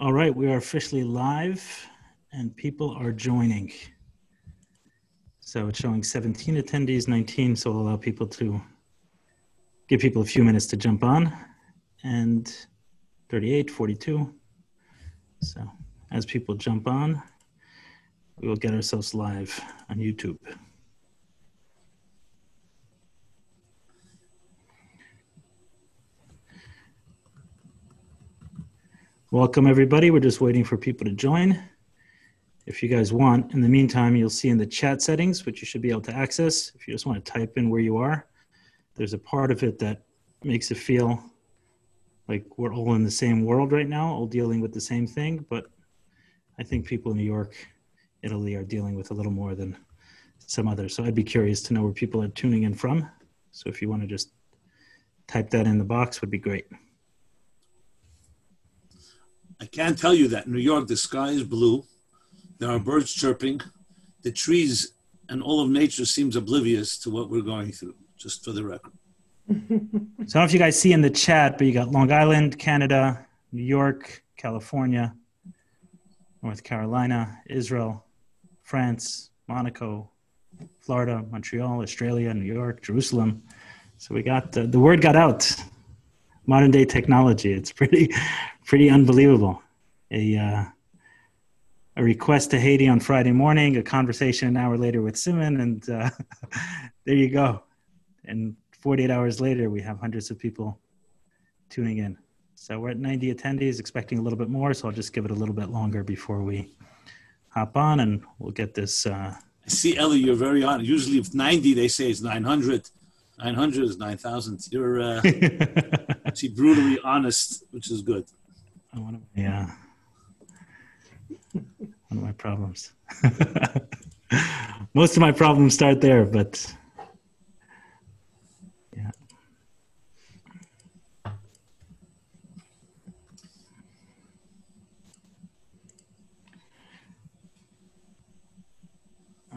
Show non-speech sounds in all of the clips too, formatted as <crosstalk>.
All right, we are officially live and people are joining. So it's showing 17 attendees, 19, so we'll allow people to give people a few minutes to jump on and 38, 42. So as people jump on, we will get ourselves live on YouTube. Welcome, everybody. We're just waiting for people to join. If you guys want, in the meantime, you'll see in the chat settings, which you should be able to access. If you just want to type in where you are, there's a part of it that makes it feel like we're all in the same world right now, all dealing with the same thing. But I think people in New York, Italy are dealing with a little more than some others. So I'd be curious to know where people are tuning in from. So if you want to just type that in the box, would be great. I can't tell you that in New York the sky is blue, there are birds chirping, the trees and all of nature seems oblivious to what we're going through. Just for the record. <laughs> so I don't know if you guys see in the chat, but you got Long Island, Canada, New York, California, North Carolina, Israel, France, Monaco, Florida, Montreal, Australia, New York, Jerusalem. So we got the, the word got out. Modern day technology. It's pretty, pretty unbelievable. A, uh, a request to Hedy on Friday morning, a conversation an hour later with Simon, and uh, <laughs> there you go. And 48 hours later, we have hundreds of people tuning in. So we're at 90 attendees, expecting a little bit more. So I'll just give it a little bit longer before we hop on, and we'll get this. Uh, I see, Ellie, you're very honest. Usually, if 90, they say it's 900. 900 is 9,000. You're uh, <laughs> actually brutally honest, which is good. One of my, yeah. <laughs> One of my problems. <laughs> Most of my problems start there, but yeah.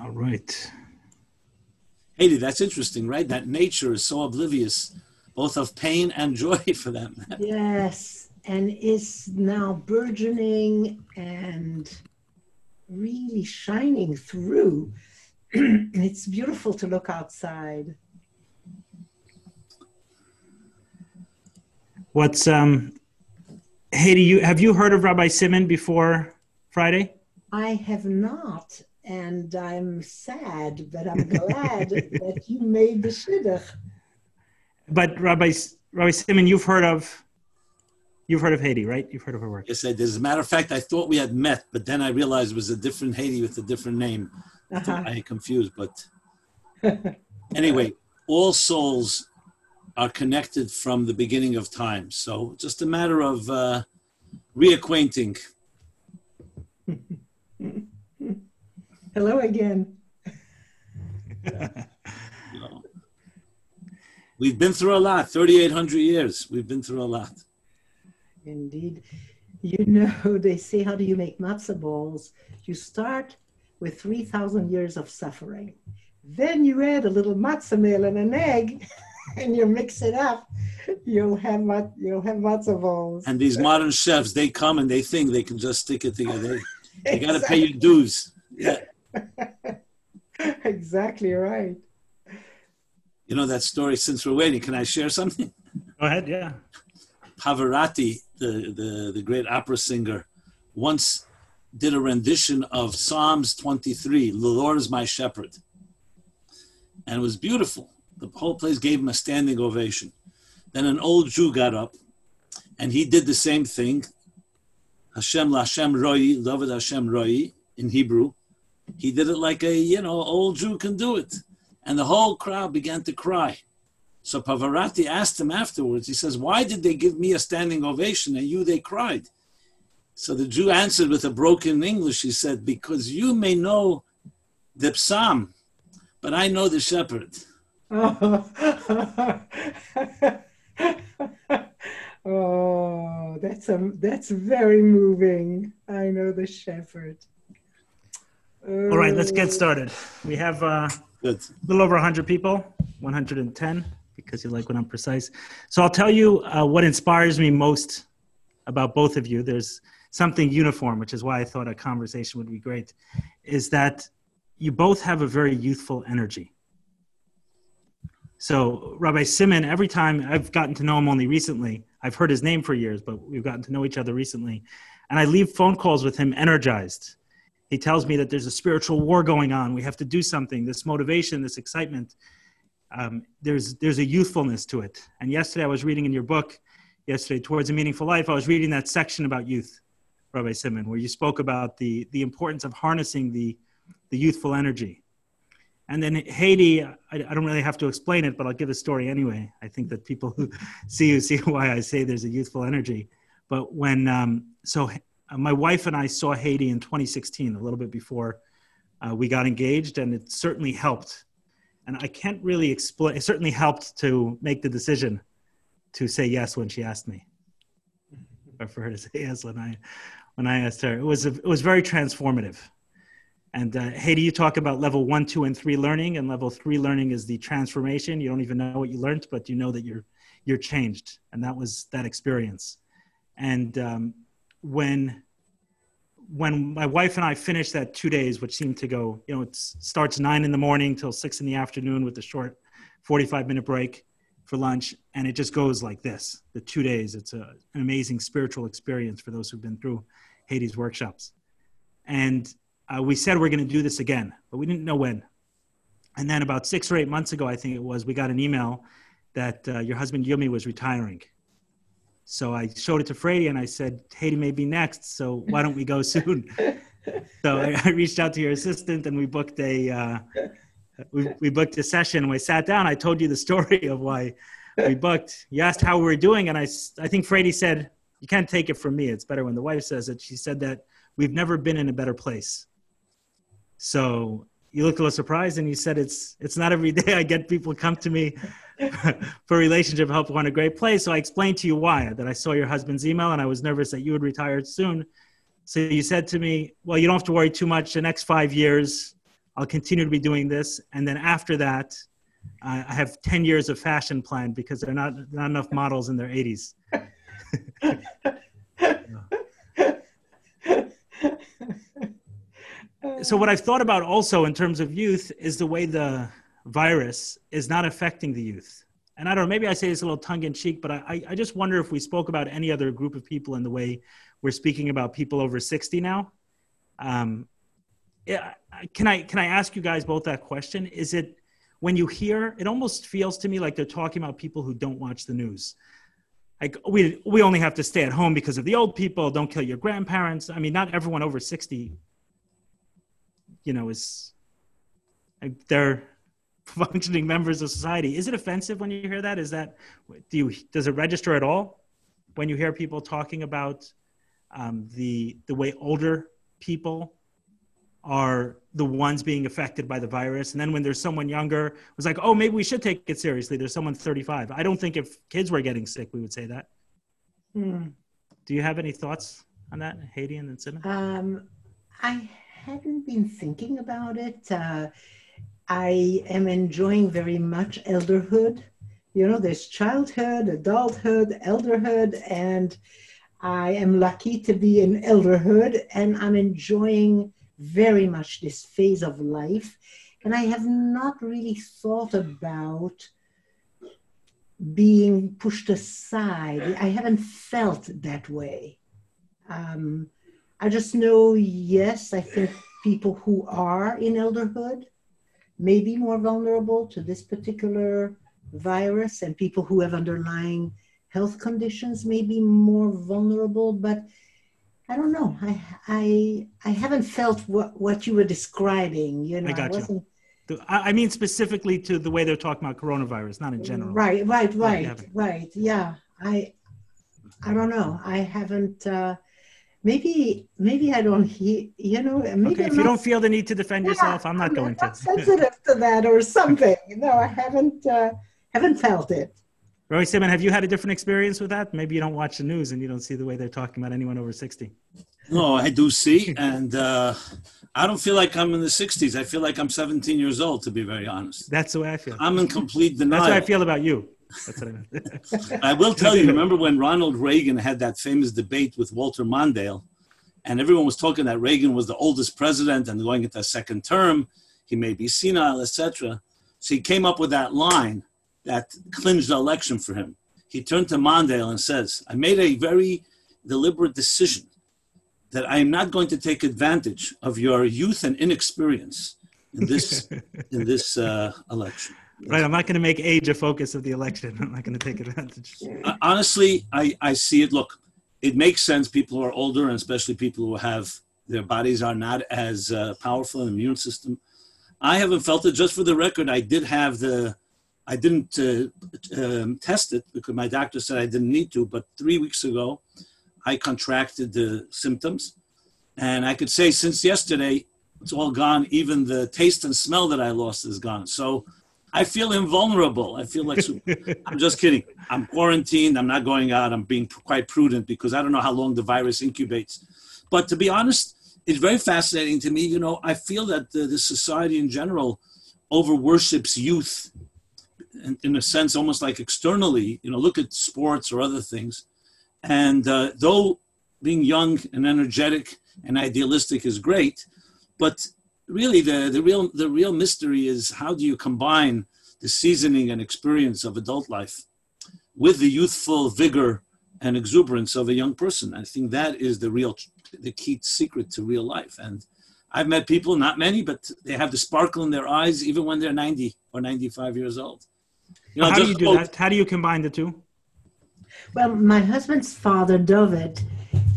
All right. Hedy, that's interesting, right? That nature is so oblivious, both of pain and joy <laughs> for them. Yes, and is now burgeoning and really shining through. And <clears throat> it's beautiful to look outside. What's um Hedy, you have you heard of Rabbi Simon before Friday? I have not, and I'm sad, but I'm glad <laughs> that you made the shidduch. But Rabbi Rabbi Simon, you've heard of you've heard of Hedy, right? You've heard of her work. Yes, I did. As a matter of fact, I thought we had met, but then I realized it was a different Hedy with a different name. Uh-huh. I confused, but <laughs> anyway, all souls are connected from the beginning of time. So just a matter of uh, reacquainting. <laughs> Hello again. <laughs> You know. We've been through a lot, 3,800 years. We've been through a lot. Indeed. You <laughs> know, they say, how do you make matzah balls? You start with 3,000 years of suffering. Then you add a little matzah meal and an egg, <laughs> and you mix it up. You'll have mat- you'll have matzah balls. And these modern chefs, they come and they think they can just stick it together. <laughs> They got to pay your dues. Yeah. exactly right. You know that story, since we're waiting, can I share something? Go ahead, yeah. Pavarotti, the, the, the great opera singer, once did a rendition of Psalms 23, The Lord is my shepherd. And it was beautiful. The whole place gave him a standing ovation. Then an old Jew got up and he did the same thing. Hashem Lashem Roi, David Hashem Roi in Hebrew. He did it like a, you know, old Jew can do it. And the whole crowd began to cry. So Pavarotti asked him afterwards, he says, Why did they give me a standing ovation and you they cried? So the Jew answered with a broken English, he said, Because you may know the psalm, but I know the shepherd. <laughs> oh, that's a that's very moving. I know the shepherd. All right, let's get started. We have uh, Good. a little over 100 people, 110, because you like when I'm precise. So I'll tell you uh, what inspires me most about both of you. There's something uniform, which is why I thought a conversation would be great, is that you both have a very youthful energy. So Rabbi Simon, every time I've gotten to know him only recently, I've heard his name for years, but we've gotten to know each other recently, and I leave phone calls with him energized. He tells me that there's a spiritual war going on. We have to do something. This motivation, this excitement. Um, there's there's a youthfulness to it. And yesterday I was reading in your book, yesterday towards a meaningful life. I was reading that section about youth, Rabbi Simon, where you spoke about the the importance of harnessing the the youthful energy. And then Hedy, I, I, don't really have to explain it, but I'll give a story anyway. I think that people who <laughs> see you see <laughs> why I say there's a youthful energy. But when, um, so my wife and I saw Hedy in 2016, a little bit before uh, we got engaged, and it certainly helped. And I can't really explain, it certainly helped to make the decision to say yes when she asked me, or <laughs> for her to say yes when I, when I asked her. It was, a, it was very transformative and uh, Hedy, you talk about level one, two, and three learning, and level three learning is the transformation. You don't even know what you learned, but you know that you're you're changed, and that was that experience. And um, when when my wife and I finished that two days, which seemed to go, you know, it starts nine in the morning till six in the afternoon with a short 45 minute break for lunch. And it just goes like this the two days. It's a, an amazing spiritual experience for those who've been through Hedy's workshops. And uh, we said we're going to do this again, but we didn't know when. And then about six or eight months ago, I think it was, we got an email that uh, your husband Yumi was retiring. So I showed it to Frady and I said, Hedy may be next, so why don't we go <laughs> soon? so I, I, reached out to your assistant and we booked a uh, we, we booked a session. We sat down. I told you the <laughs> story of why we booked. You asked how we were doing, and I I think Frady said, "You can't take it from me. It's better when the wife says it." She said that we've never been in a better place. So you looked a little surprised and you said it's it's not every <laughs> day I get people come to me <laughs> for relationship help on a great place. So I explained to you why that I saw your husband's email and I was nervous that you would retire soon. So you said to me, Well, you don't have to worry too much. The next five years, I'll continue to be doing this. And then after that, I have 10 years of fashion planned because there are not, not enough models in their 80s. <laughs> so what I've thought about also in terms of youth is the way the virus is not affecting the youth. And I don't know, maybe I say this a little tongue in cheek, but I, I just wonder if we spoke about any other group of people in the way we're speaking about people over 60 now. Um, can I, can I ask you guys both that question? Is it, when you hear, it almost feels to me like they're talking about people who don't watch the news. Like we, we only have to stay at home because of the old people. Don't kill your grandparents. I mean, not everyone over 60 you know is they're functioning members of society. Is it offensive when you hear that? Is that do you does it register at all when you hear people talking about um, the the way older people are the ones being affected by the virus? And then when there's someone younger it was like oh maybe we should take it seriously. There's someone 35 i don't think if kids were getting sick we would say that. Hmm. do you have any thoughts on that Hedy and then um, i hadn't been thinking about it. Uh, I am enjoying very much elderhood. You know, there's childhood, adulthood, elderhood, and I am lucky to be in elderhood, and I'm enjoying very much this phase of life. And I have not really thought about being pushed aside. I haven't felt that way. Um, I just know, yes, I think people who are in elderhood may be more vulnerable to this particular virus, and people who have underlying health conditions may be more vulnerable. But I don't know. I I I haven't felt what what you were describing. You know, I got I you. I mean specifically to the way they're talking about coronavirus, not in general. Right, right, right, right. Yeah, I I don't know. I haven't. Uh, maybe maybe I don't hear, you know. Maybe okay, if I'm you don't feel the need to defend yeah, yourself, I'm not I'm going not to. sensitive to that or <laughs> something. No, I haven't uh, haven't felt it. Roy Simon, have you had a different experience with that? Maybe you don't watch the news and you don't see the way they're talking about anyone over 60. No, I do see, and uh, I don't feel like I'm in the 60s. I feel like I'm 17 years old, to be very honest. That's the way I feel. I'm in complete denial. That's how I feel about you. That's what I meant. I will tell you, remember when Ronald Reagan had that famous debate with Walter Mondale and everyone was talking that Reagan was the oldest president and going into a second term. He may be senile, etc. So he came up with that line that clinched the election for him. He turned to Mondale and says, I made a very deliberate decision that I am not going to take advantage of your youth and inexperience in this <laughs> in this uh, election. Right, I'm not going to make age a focus of the election. <laughs> I'm not going to take advantage. Uh, honestly, I, I see it. Look, it makes sense. People who are older, and especially people who have their bodies are not as uh, powerful an immune system. I haven't felt it. Just for the record, I did have the, I didn't uh, um, test it because my doctor said I didn't need to. But three weeks ago, I contracted the symptoms, and I could say since yesterday, it's all gone. Even the taste and smell that I lost is gone. So I feel invulnerable. I feel like I'm just kidding. I'm quarantined. I'm not going out. I'm being quite prudent because I don't know how long the virus incubates. But to be honest, it's very fascinating to me. You know, I feel that the, the society in general over worships youth in, in, a sense, almost like externally. You know, look at sports or other things. And uh, though being young and energetic and idealistic is great, but really the, the real the real mystery is how do you combine the seasoning and experience of adult life with the youthful vigor and exuberance of a young person. I think that is the real the key secret to real life. And I've met people, not many, but they have the sparkle in their eyes even when they're 90 or 95 years old. You know, how do you do that? How do you combine the two? Well, my husband's father, David,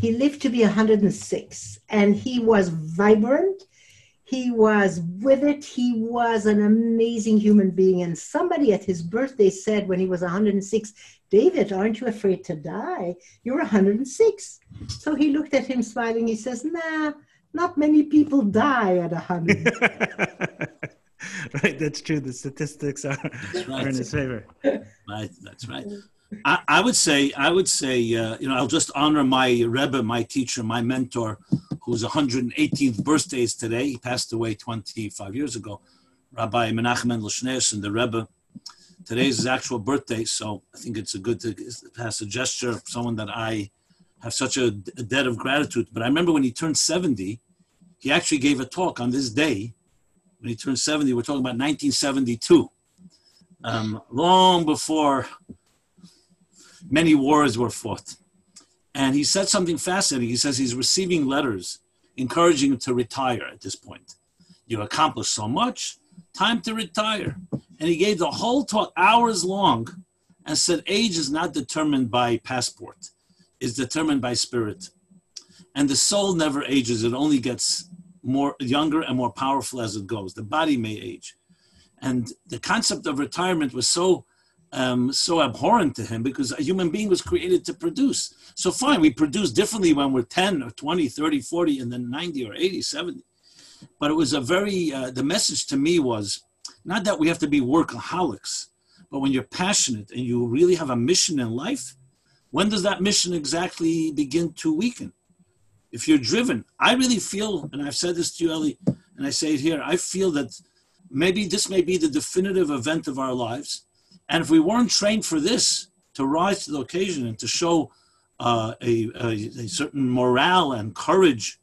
he lived to be 106 and he was vibrant. He was with it. He was an amazing human being. And somebody at his birthday said when he was 106, David, aren't you afraid to die? You're 106. So he looked at him smiling. He says, Nah, not many people die at 100. <laughs> right, that's true. The statistics are, right. are in his favor. Right, that's right. I, I would say, I would say, uh, you know, I'll just honor my Rebbe, my teacher, my mentor, whose 118th birthday is today. He passed away 25 years ago. Rabbi Menachem Mendel and the Rebbe Today is his actual birthday, so I think it's a good to pass a gesture of someone that I have such a, a debt of gratitude. But I remember when he turned 70, he actually gave a talk on this day. When he turned 70, we're talking about 1972, um, long before many wars were fought. And he said something fascinating. He says he's receiving letters encouraging him to retire at this point. You accomplished so much, time to retire and he gave the whole talk hours long and said age is not determined by passport it's determined by spirit and the soul never ages it only gets more younger and more powerful as it goes the body may age and the concept of retirement was so um, so abhorrent to him because a human being was created to produce so fine we produce differently when we're 10 or 20 30 40 and then 90 or 80 70 but it was a very uh, the message to me was not that we have to be workaholics, but when you're passionate and you really have a mission in life, when does that mission exactly begin to weaken? If you're driven, I really feel, and I've said this to you, Ellie, and I say it here, I feel that maybe this may be the definitive event of our lives. And if we weren't trained for this, to rise to the occasion and to show uh, a, a, a certain morale and courage,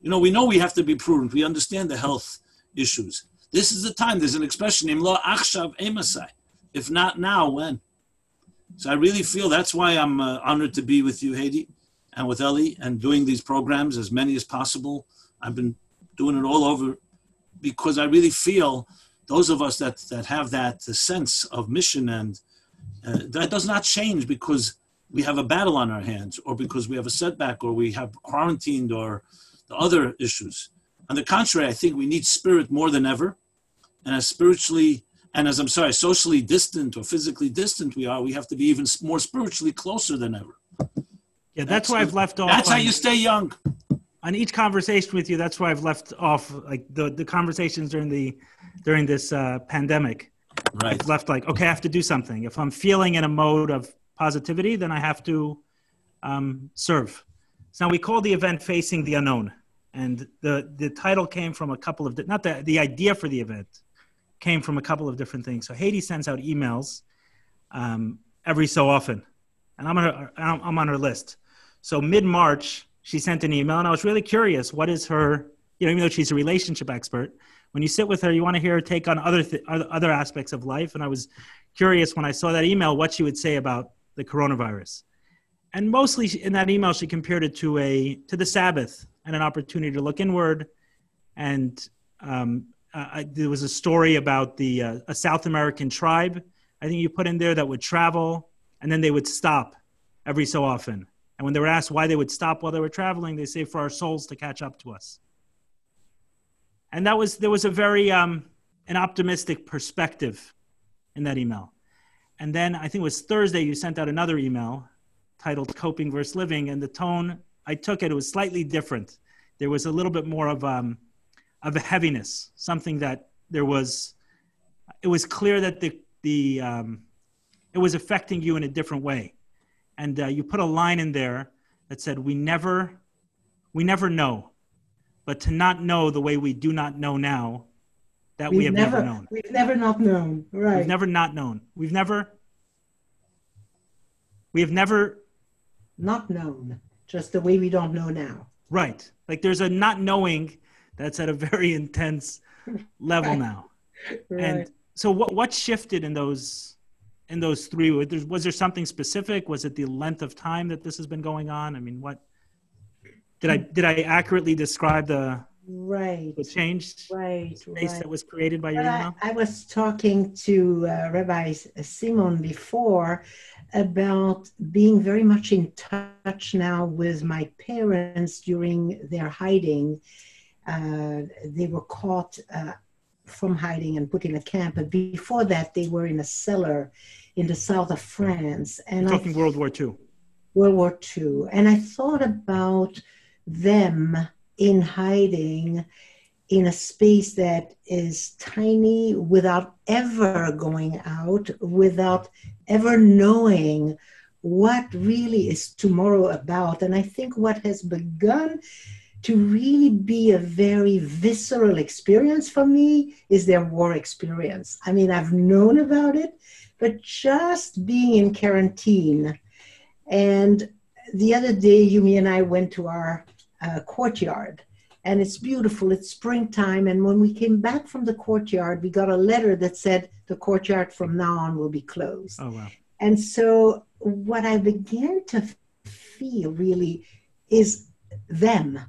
you know, we know we have to be prudent. We understand the health issues. This is the time. There's an expression, Imlo achshav emasai. If not now, when? So I really feel that's why I'm uh, honored to be with you, Hedy, and with Ellie, and doing these programs as many as possible. I've been doing it all over because I really feel those of us that that have that sense of mission and uh, that does not change because we have a battle on our hands or because we have a setback or we have quarantined or the other issues. On the contrary, I think we need spirit more than ever and as spiritually and as I'm sorry, socially distant or physically distant we are, we have to be even more spiritually closer than ever. Yeah, that's, that's why I've left off. That's on, how you stay young. On each conversation with you, that's why I've left off like the, the conversations during the during this uh, pandemic. Right. I've left like, okay, I have to do something. If I'm feeling in a mode of positivity, then I have to um, serve. So now we call the event "Facing the Unknown," and the the title came from a couple of not the the idea for the event came from a couple of different things. So Hedy sends out emails um, every so often, and I'm on her, I'm on her list. So mid March, she sent an email, and I was really curious. What is her? You know, even though she's a relationship expert, when you sit with her, you want to hear her take on other th- other aspects of life. And I was curious when I saw that email what she would say about the coronavirus. And mostly in that email, she compared it to a to the Sabbath and an opportunity to look inward. And um, uh, there was a story about the uh, a South American tribe. I think you put in there that would travel and then they would stop every so often. And when they were asked why they would stop while they were traveling, they say for our souls to catch up to us. And that was there was a very um, an optimistic perspective in that email. And then I think it was Thursday you sent out another email titled "Coping versus Living," and the tone I took it it was slightly different. There was a little bit more of um, of a heaviness, something that there was. It was clear that the the um, it was affecting you in a different way and uh, you put a line in there that said we never we never know but to not know the way we do not know now that we've we have never, never, known. we've never not known. Right. We've never not known. We've never we have never not known just the way we don't know now. Right. Like there's a not knowing that's at a very <laughs> intense level right. now. Right. and so what what shifted in those in those three? Was there something specific? Was it the length of time that this has been going on? I mean what did i did i accurately describe the right the change right space right. that was created by your email I, I was talking to uh, rabbi simon before about being very much in touch now with my parents during their hiding uh, they were caught uh, from hiding and put in a camp. But before that, they were in a cellar in the south of France. And You're talking I, World War II. World War II. And I thought about them in hiding in a space that is tiny without ever going out, without ever knowing what really is tomorrow about. And I think what has begun to really be a very visceral experience for me is their war experience. I mean, I've known about it, but just being in quarantine. And the other day, Yumi and I went to our uh, courtyard, and it's beautiful. It's springtime. And when we came back from the courtyard, we got a letter that said the courtyard from now on will be closed. Oh, wow. And so, what I began to feel really is them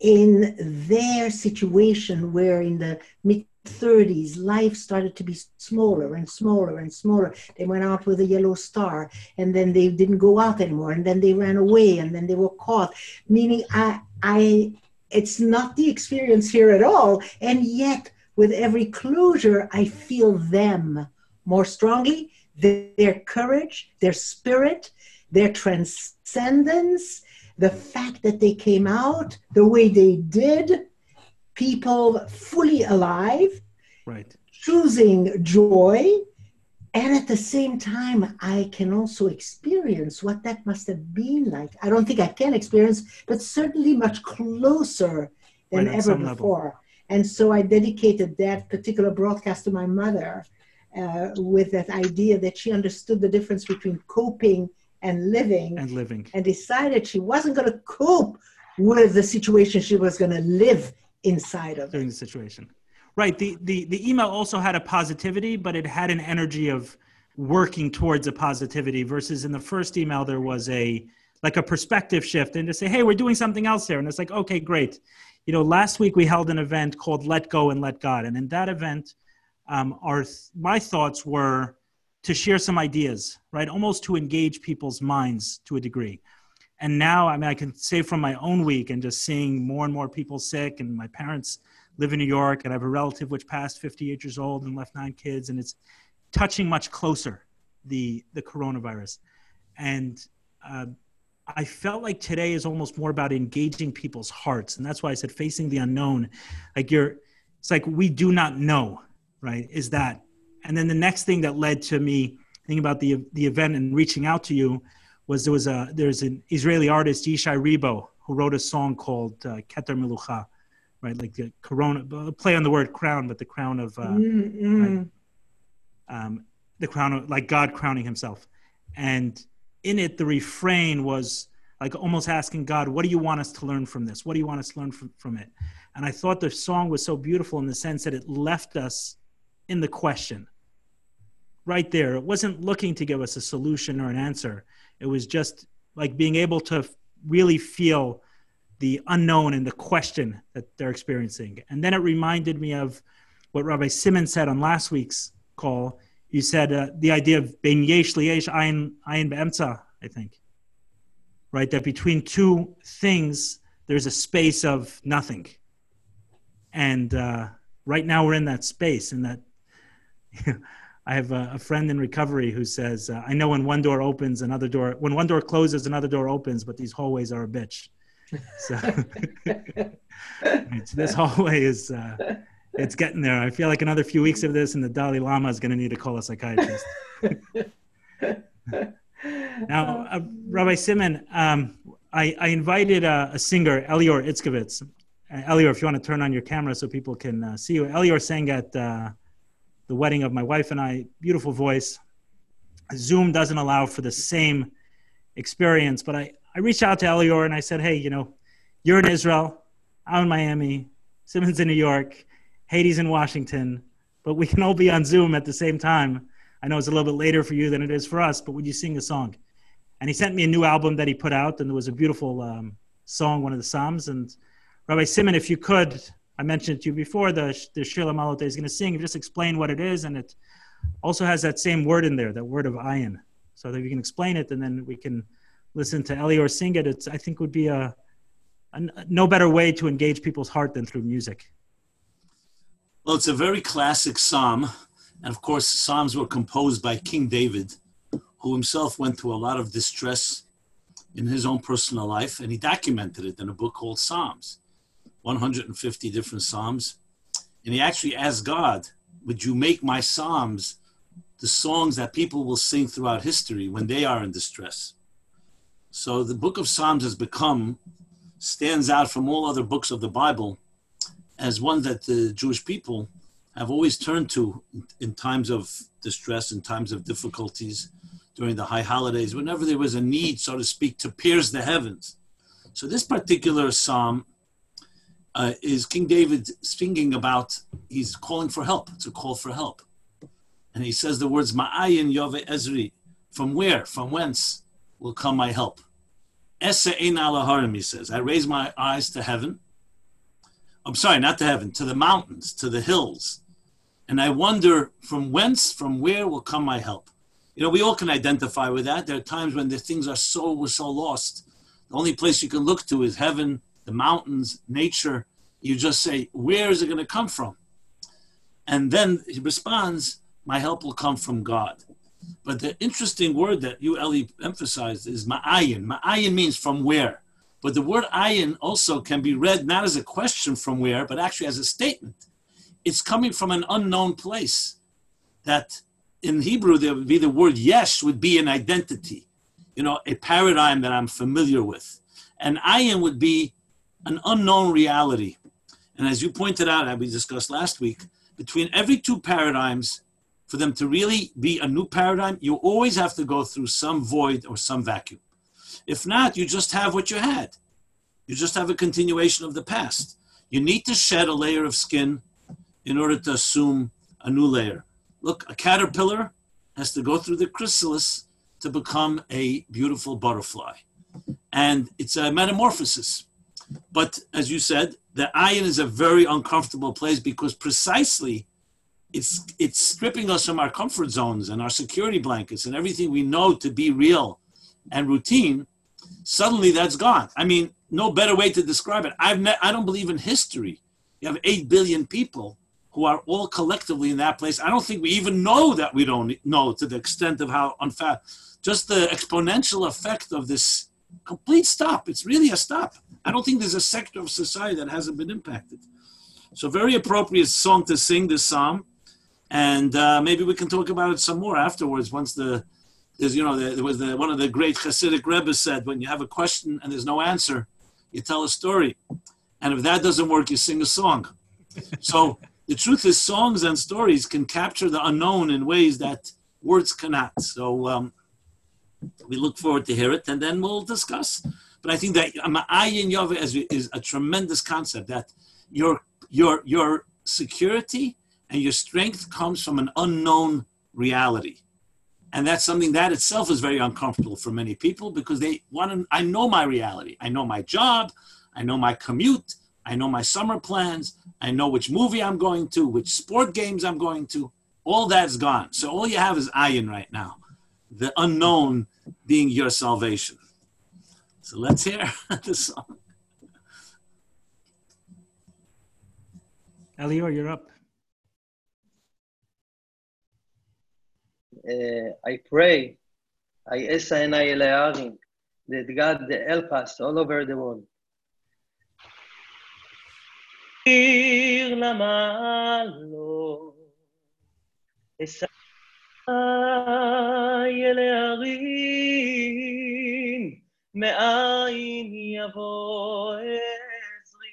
in their situation where in the mid 30s life started to be smaller and smaller and smaller. They went out with a yellow star and then they didn't go out anymore and then they ran away and then they were caught. Meaning i i it's not the experience here at all and yet with every closure i feel them more strongly. Their courage their spirit their transcendence the fact that they came out the way they did, people fully alive, right. choosing joy, and at the same time, I can also experience what that must have been like. I don't think I can experience, but certainly much closer than right, ever before. Level. And so I dedicated that particular broadcast to my mother uh, with that idea that she understood the difference between coping and living and living and decided she wasn't going to cope with the situation she was going to live inside of during the situation. Right the, the the email also had a positivity but it had an energy of working towards a positivity versus in the first email there was a like a perspective shift and to say hey we're doing something else here. And it's like okay great. You know last week we held an event called let go and let god. And in that event um, our my thoughts were to share some ideas, right? Almost to engage people's minds to a degree. And now, I mean, I can say from my own week and just seeing more and more people sick, and my parents live in New York, and I have a relative which passed 58 years old and left nine kids, and it's touching much closer the the coronavirus. And uh, I felt like today is almost more about engaging people's hearts, and that's why I said facing the unknown. Like you're, it's like we do not know, right? Is that and then the next thing that led to me thinking about the the event and reaching out to you was there was a there's an Israeli artist Yishai Ribo who wrote a song called uh, Keter Melucha, right? Like the corona play on the word crown, but the crown of uh, mm-hmm. right? um, the crown of like God crowning Himself, and in it the refrain was like almost asking God, what do you want us to learn from this? What do you want us to learn from, from it? And I thought the song was so beautiful in the sense that it left us in the question right there. It wasn't looking to give us a solution or an answer. It was just like being able to really feel the unknown and the question that they're experiencing. And then it reminded me of what Rabbi Simon said on last week's call. You said uh, the idea of ben yesh liyesh ayin ayin be'emtza, I think. Right, that between two things, there's a space of nothing. And uh, right now we're in that space, and that <laughs> I have a, a, friend in recovery who says, uh, "I know when one door opens, another door. When one door closes, another door opens. But these hallways are a bitch." So <laughs> this hallway is uh, it's getting there. I feel like another few weeks of this, and the Dalai Lama is going to need to call a psychiatrist. <laughs> now, uh, Rabbi Simon, um, I, I, invited a, a singer, Elior Itzkovitz. Uh, Elior, if you want to turn on your camera so people can uh, see you. Elior sang at uh, the wedding of my wife and I. Beautiful voice. Zoom doesn't allow for the same experience, but I, I reached out to Elior and I said, hey, you know, you're in Israel, I'm in Miami, Simmons in New York, Hedy's in Washington, but we can all be on Zoom at the same time. I know it's a little bit later for you than it is for us, but would you sing a song? And he sent me a new album that he put out, and there was a beautiful um, song, one of the Psalms. And Rabbi Simon, if you could, I mentioned to you before, the, the Shir Malot is going to sing, just explain what it is. And it also has that same word in there, that word of ayin. So that we can explain it, and then we can listen to Elior sing it. It's, I think, would be a, a no better way to engage people's heart than through music. Well, it's a very classic psalm. And of course, psalms were composed by King David, who himself went through a lot of distress in his own personal life, and he documented it in a book called Psalms 150 different psalms. And he actually asked God, Would you make my psalms the songs that people will sing throughout history when they are in distress? So the book of Psalms has become, stands out from all other books of the Bible as one that the Jewish people have always turned to in times of distress, in times of difficulties, during the high holidays, whenever there was a need, so to speak, to pierce the heavens. So this particular psalm uh, is King David speaking about, he's calling for help. It's a call for help. And he says the words, Ma'ayin Yove Ezri, from where, from whence will come my help? Ein alaharim, he says. I raise my eyes to heaven. I'm sorry, not to heaven, to the mountains, to the hills. And I wonder from whence, from where will come my help? You know, we all can identify with that. There are times when the things are so, we're so lost. The only place you can look to is heaven, the mountains, nature. You just say, where is it going to come from? And then he responds, my help will come from God. But the interesting word that you, Eli, emphasized is ma'ayin. Ma'ayin means from where. But the word ayin also can be read not as a question from where, but actually as a statement. It's coming from an unknown place. That in Hebrew, there would be the word yesh would be an identity, you know, a paradigm that I'm familiar with. And ayin would be an unknown reality. And as you pointed out, as we discussed last week, between every two paradigms, for them to really be a new paradigm, you always have to go through some void or some vacuum. If not, you just have what you had. You just have a continuation of the past. You need to shed a layer of skin in order to assume a new layer. Look, a caterpillar has to go through the chrysalis to become a beautiful butterfly. And it's a metamorphosis. But as you said, the ayin is a very uncomfortable place because precisely it's it's stripping us from our comfort zones and our security blankets and everything we know to be real and routine suddenly that's gone. I mean no better way to describe it. I've i don't believe in history. You have 8 billion people who are all collectively in that place. I don't think we even know that we don't know to the extent of how unfair just the exponential effect of this complete stop. It's really a stop i don't think there's a sector of society that hasn't been impacted so very appropriate song to sing this psalm and uh, maybe we can talk about it some more afterwards once the there's you know there was the one of the great Hasidic Rebbe said when you have a question and there's no answer, you tell a story, and if that doesn't work, you sing a song. so the truth is, songs and stories can capture the unknown in ways that words cannot. So um, we look forward to hear it, and then we'll discuss. But I think that um, Ayin Yov is, is a tremendous concept that your your your security and your strength comes from an unknown reality. And that's something that itself is very uncomfortable for many people because they want to. I know my reality. I know my job. I know my commute. I know my summer plans. I know which movie I'm going to, which sport games I'm going to. All that's gone. So all you have is ayin right now, the unknown being your salvation. So let's hear <laughs> the song. Elior, you're up. Uh, I pray, I esa and I that God help us all over the world. Ir lama lo esa ילהרים מאין יבוא עזרי?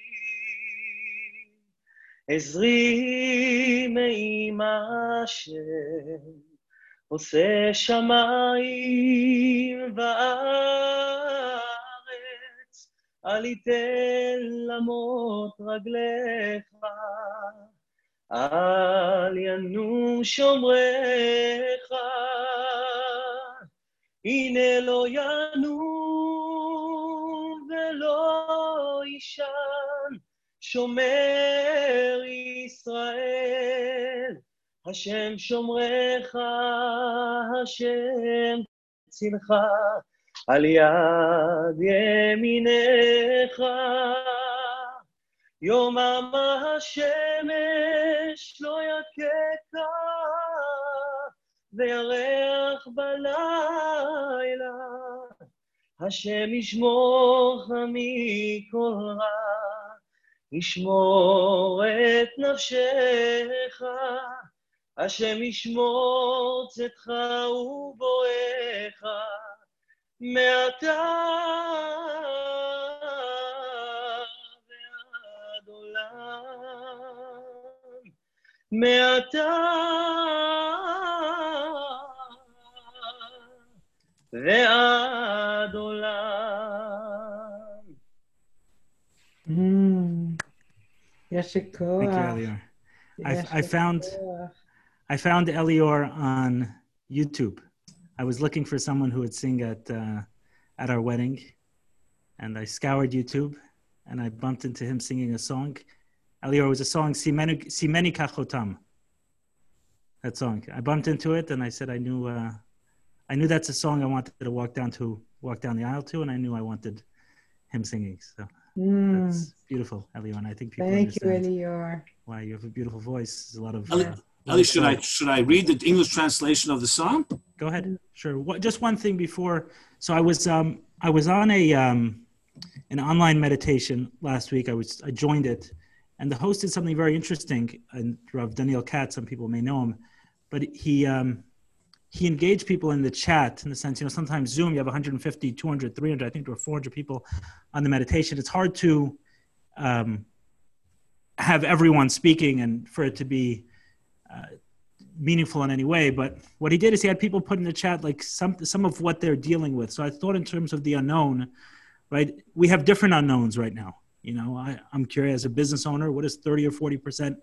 עזרי מעם השם. עושה שמיים וארץ. אל יתן למות רגליך. אל ינום שומריך, הנה לא ינום ולא יישן, שומר ישראל, השם שומרך, השם צילך, על יד ימינך. יומם השמש לא יככה, וירח בלילה. השם ישמורך מכל רע, ישמור את נפשך. השם ישמור צאתך ובואך, מעתה מעתה ועד Yes, Thank you, Elior. I, I found I found Elior on YouTube. I was looking for someone who would sing at uh, at our wedding, and I scoured YouTube, and I bumped into him singing a song, Elior was a song Simeni Kachotam. That song. I bumped into it and I said I knew uh, I knew that's a song I wanted to walk down to walk down the aisle to and I knew I wanted him singing. So mm. that's beautiful, Elior. I think people Thank you, Elior. Why you have a beautiful voice. There's a lot of uh, Ali, should I should I read the English translation of the song? Go ahead. Sure. What, just one thing before. So I was um I was on a um an online meditation last week. I was I joined it and the host did something very interesting. And Rav Daniel Katz, some people may know him, but he um, he engaged people in the chat in the sense, you know, sometimes Zoom, you have 150, 200, 300, I think there were 400 people on the meditation. It's hard to um, have everyone speaking and for it to be uh, meaningful in any way. But what he did is he had people put in the chat like some some of what they're dealing with. So I thought in terms of the unknown, right? We have different unknowns right now. You know, I, I'm curious as a business owner, what is 30 or 40%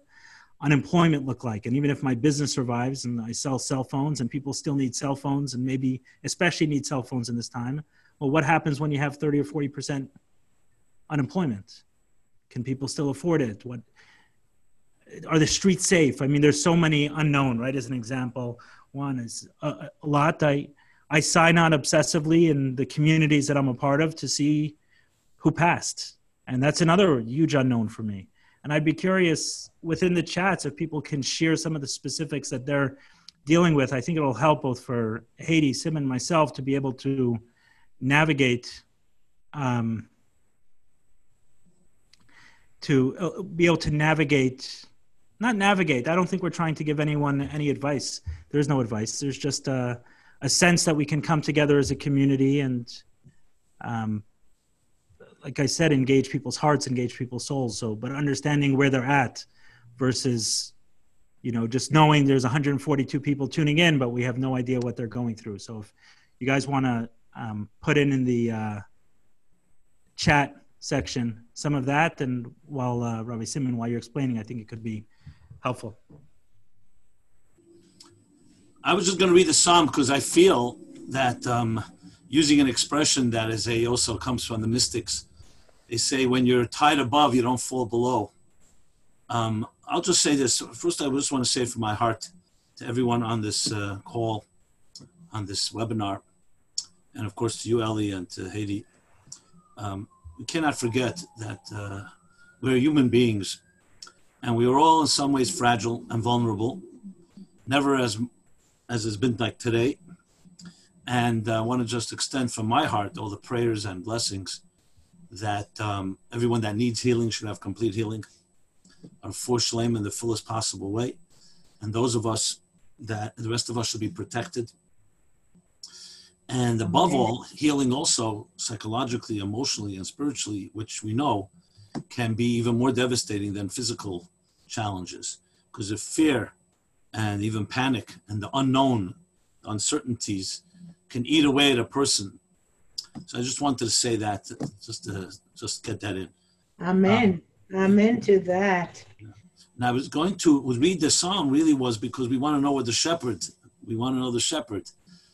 unemployment look like? And even if my business survives and I sell cell phones and people still need cell phones and maybe especially need cell phones in this time, well, what happens when you have 30 or 40% unemployment? Can people still afford it? What are the streets safe? I mean, there's so many unknown, right? As an example, one is a, a lot. I, I sign on obsessively in the communities that I'm a part of to see who passed and that's another huge unknown for me. And I'd be curious within the chats if people can share some of the specifics that they're dealing with. I think it'll help both for Hedy, Sim, and myself to be able to navigate, um, to uh, be able to navigate, not navigate. I don't think we're trying to give anyone any advice. There's no advice. There's just a, a sense that we can come together as a community and um, like I said, engage people's hearts, engage people's souls. So, but understanding where they're at versus, you know, just knowing there's 142 people tuning in, but we have no idea what they're going through. So, if you guys want to um, put in in the uh, chat section some of that, and while uh, Rabbi Simon, while you're explaining, I think it could be helpful. I was just going to read the psalm because I feel that um, using an expression that is a also comes from the mystics, they say when you're tied above, you don't fall below. Um, I'll just say this first. I just want to say from my heart to everyone on this uh, call, on this webinar, and of course to you, Ellie, and to Hedy. Um, we cannot forget that uh, we're human beings, and we are all in some ways fragile and vulnerable. Never as as has been like today. And I want to just extend from my heart all the prayers and blessings that um, everyone that needs healing should have complete healing, or for shalem in the fullest possible way. And those of us that the rest of us should be protected. And above all, healing also psychologically, emotionally, and spiritually, which we know can be even more devastating than physical challenges. Because if fear and even panic and the unknown uncertainties can eat away at a person. So I just wanted to say that, just to just get that in. Amen. Um, Amen to that. And I was going to read the psalm. Really was because we want to know what the shepherd. We want to know the shepherd.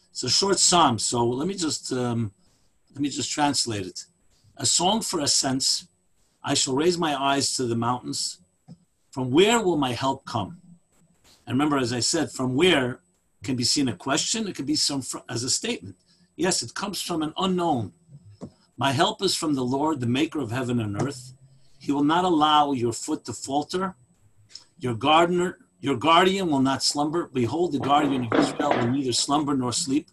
It's a short psalm, so let me just um, let me just translate it. A song for ascents. I shall raise my eyes to the mountains. From where will my help come? And remember, as I said, from where can be seen a question, it could be some as a statement. Yes, it comes from an unknown. My help is from the Lord, the maker of heaven and earth. He will not allow your foot to falter. Your gardener, your guardian will not slumber. Behold, the guardian of Israel will neither slumber nor sleep.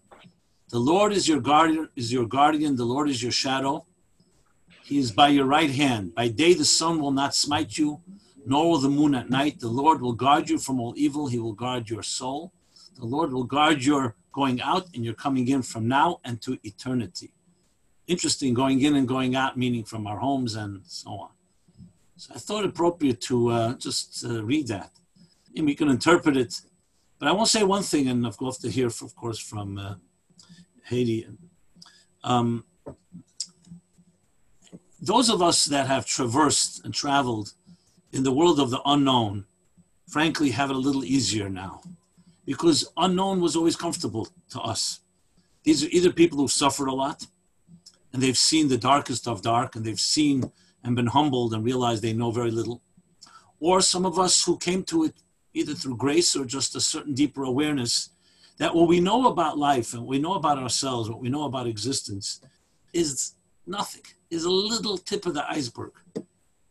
The Lord is your guardian, is your guardian, the Lord is your shadow. He is by your right hand. By day the sun will not smite you, nor will the moon at night. The Lord will guard you from all evil. He will guard your soul. The Lord will guard your going out and you're coming in from now and to eternity. Interesting, going in and going out, meaning from our homes and so on. So I thought appropriate to uh, just uh, read that. And we can interpret it. But I want to say one thing, and I've got to hear, of course, from uh, Hedy. Um, those of us that have traversed and traveled in the world of the unknown, frankly, have it a little easier now because unknown was always comfortable to us. These are either people who've suffered a lot and they've seen the darkest of dark and they've seen and been humbled and realized they know very little, or some of us who came to it either through grace or just a certain deeper awareness that what we know about life and we know about ourselves, what we know about existence, is nothing, is a little tip of the iceberg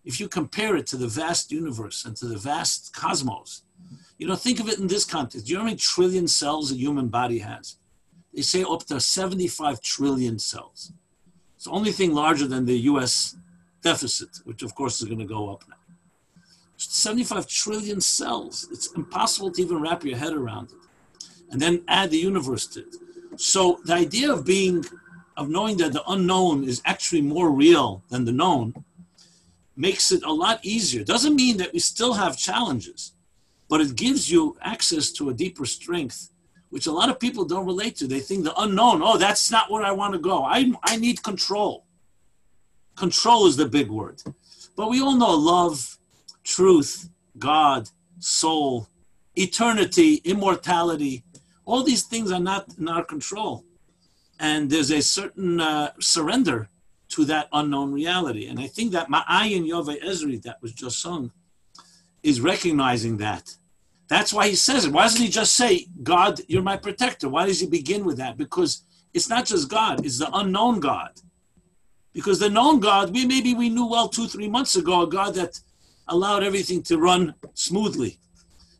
if you compare it to the vast universe and to the vast cosmos, you know, think of it in this context. Do you know how many trillion cells a human body has? They say up to 75 trillion cells. It's the only thing larger than the US deficit, which of course is going to go up now. 75 trillion cells. It's impossible to even wrap your head around it. And then add the universe to it. So the idea of being, of knowing that the unknown is actually more real than the known makes it a lot easier. Doesn't mean that we still have challenges, but it gives you access to a deeper strength, which a lot of people don't relate to. They think the unknown, oh, that's not where I want to go. I, I need control. Control is the big word. But we all know love, truth, God, soul, eternity, immortality. All these things are not in our control. And there's a certain uh, surrender to that unknown reality. And I think that Ma'ayin Yove Ezri that was just sung is recognizing that. That's why he says it. Why doesn't he just say, God, you're my protector? Why does he begin with that? Because it's not just God, it's the unknown God. Because the known God, we maybe we knew well two, three months ago, a God that allowed everything to run smoothly.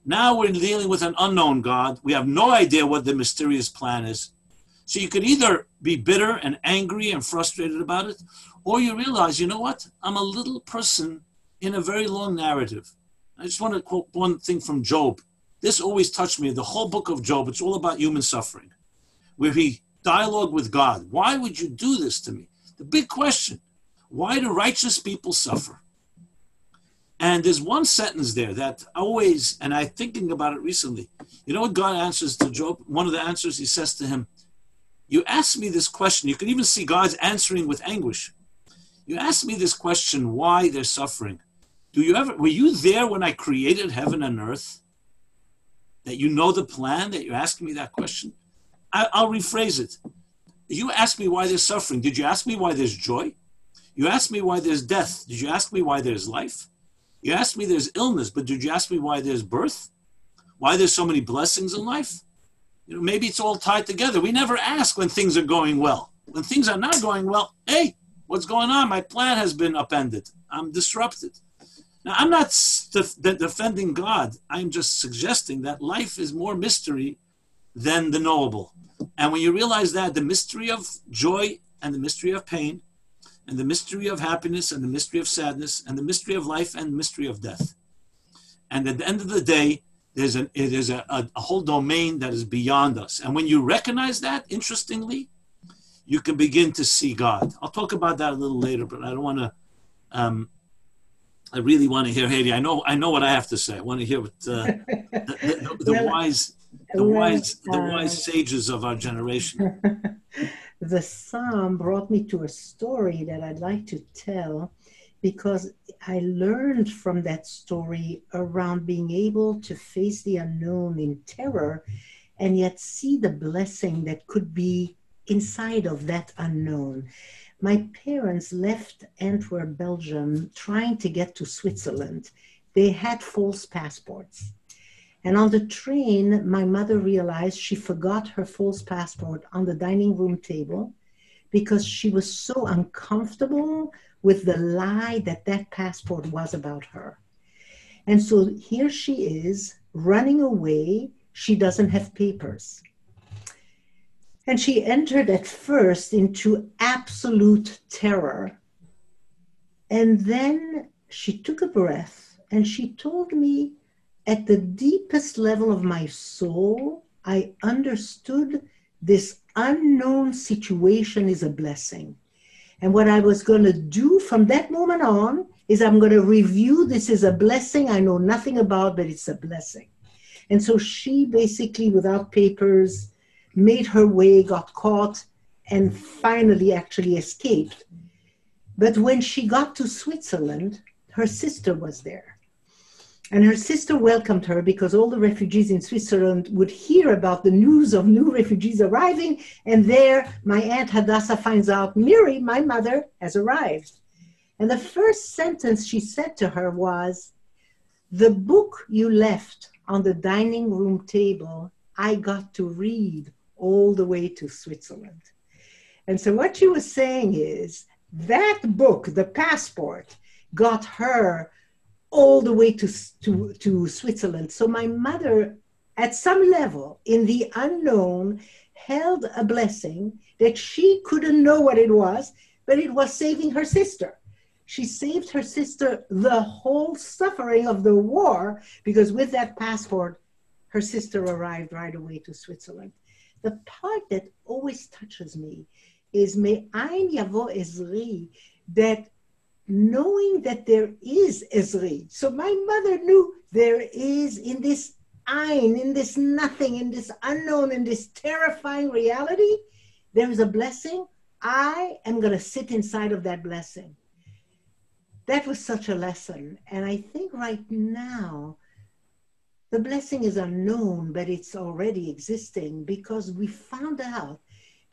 Now we're dealing with an unknown God. We have no idea what the mysterious plan is. So you could either be bitter and angry and frustrated about it, or you realize, you know what? I'm a little person in a very long narrative. I just want to quote one thing from Job. This always touched me. The whole book of Job, it's all about human suffering, where he dialogue with God. Why would you do this to me? The big question why do righteous people suffer? And there's one sentence there that always, and I'm thinking about it recently. You know what God answers to Job? One of the answers he says to him, you ask me this question. You can even see God's answering with anguish. You asked me this question why they're suffering. Do you ever, were you there when I created heaven and earth? That you know the plan, that you're asking me that question? I, I'll rephrase it. You asked me why they're suffering. Did you ask me why there's joy? You asked me why there's death. Did you ask me why there's life? You asked me there's illness, but did you ask me why there's birth? Why there's so many blessings in life? You know, maybe it's all tied together. We never ask when things are going well. When things are not going well, hey, what's going on? My plan has been upended. I'm disrupted. Now, I'm not st- defending God. I'm just suggesting that life is more mystery than the knowable. And when you realize that, the mystery of joy and the mystery of pain, and the mystery of happiness and the mystery of sadness, and the mystery of life and mystery of death. And at the end of the day, there's, a, there's a, a, a whole domain that is beyond us. And when you recognize that, interestingly, you can begin to see God. I'll talk about that a little later, but I don't want to. Um, I really want to hear Hedy. I know. I know what I have to say. I want to hear what uh, <laughs> the, the, the well, wise, the well, wise, the uh, wise sages of our generation. <laughs> the psalm brought me to a story that I'd like to tell because I learned from that story around being able to face the unknown in terror and yet see the blessing that could be inside of that unknown. My parents left Antwerp, Belgium, trying to get to Switzerland. They had false passports. And on the train, my mother realized she forgot her false passport on the dining room table because she was so uncomfortable with the lie that that passport was about her. And so here she is running away. She doesn't have papers. And she entered at first into absolute terror. And then she took a breath and she told me, at the deepest level of my soul, I understood this unknown situation is a blessing. And what I was going to do from that moment on is I'm going to review this is a blessing I know nothing about, but it's a blessing. And so she basically, without papers, made her way, got caught, and finally actually escaped. But when she got to Switzerland, her sister was there. And her sister welcomed her because all the refugees in Switzerland would hear about the news of new refugees arriving. And there, my Aunt Hadassah finds out Miri, my mother, has arrived. And the first sentence she said to her was, The book you left on the dining room table, I got to read all the way to Switzerland. And so what she was saying is that book, The Passport, got her all the way to, to, to Switzerland. So my mother, at some level, in the unknown, held a blessing that she couldn't know what it was, but it was saving her sister. She saved her sister the whole suffering of the war because with that passport, her sister arrived right away to Switzerland. The part that always touches me is Me'ain Yavo Ezri, that knowing that there is Ezri. So my mother knew there is in this Ein, in this nothing, in this unknown, in this terrifying reality, there is a blessing. I am going to sit inside of that blessing. That was such a lesson. And I think right now, the blessing is unknown, but it's already existing because we found out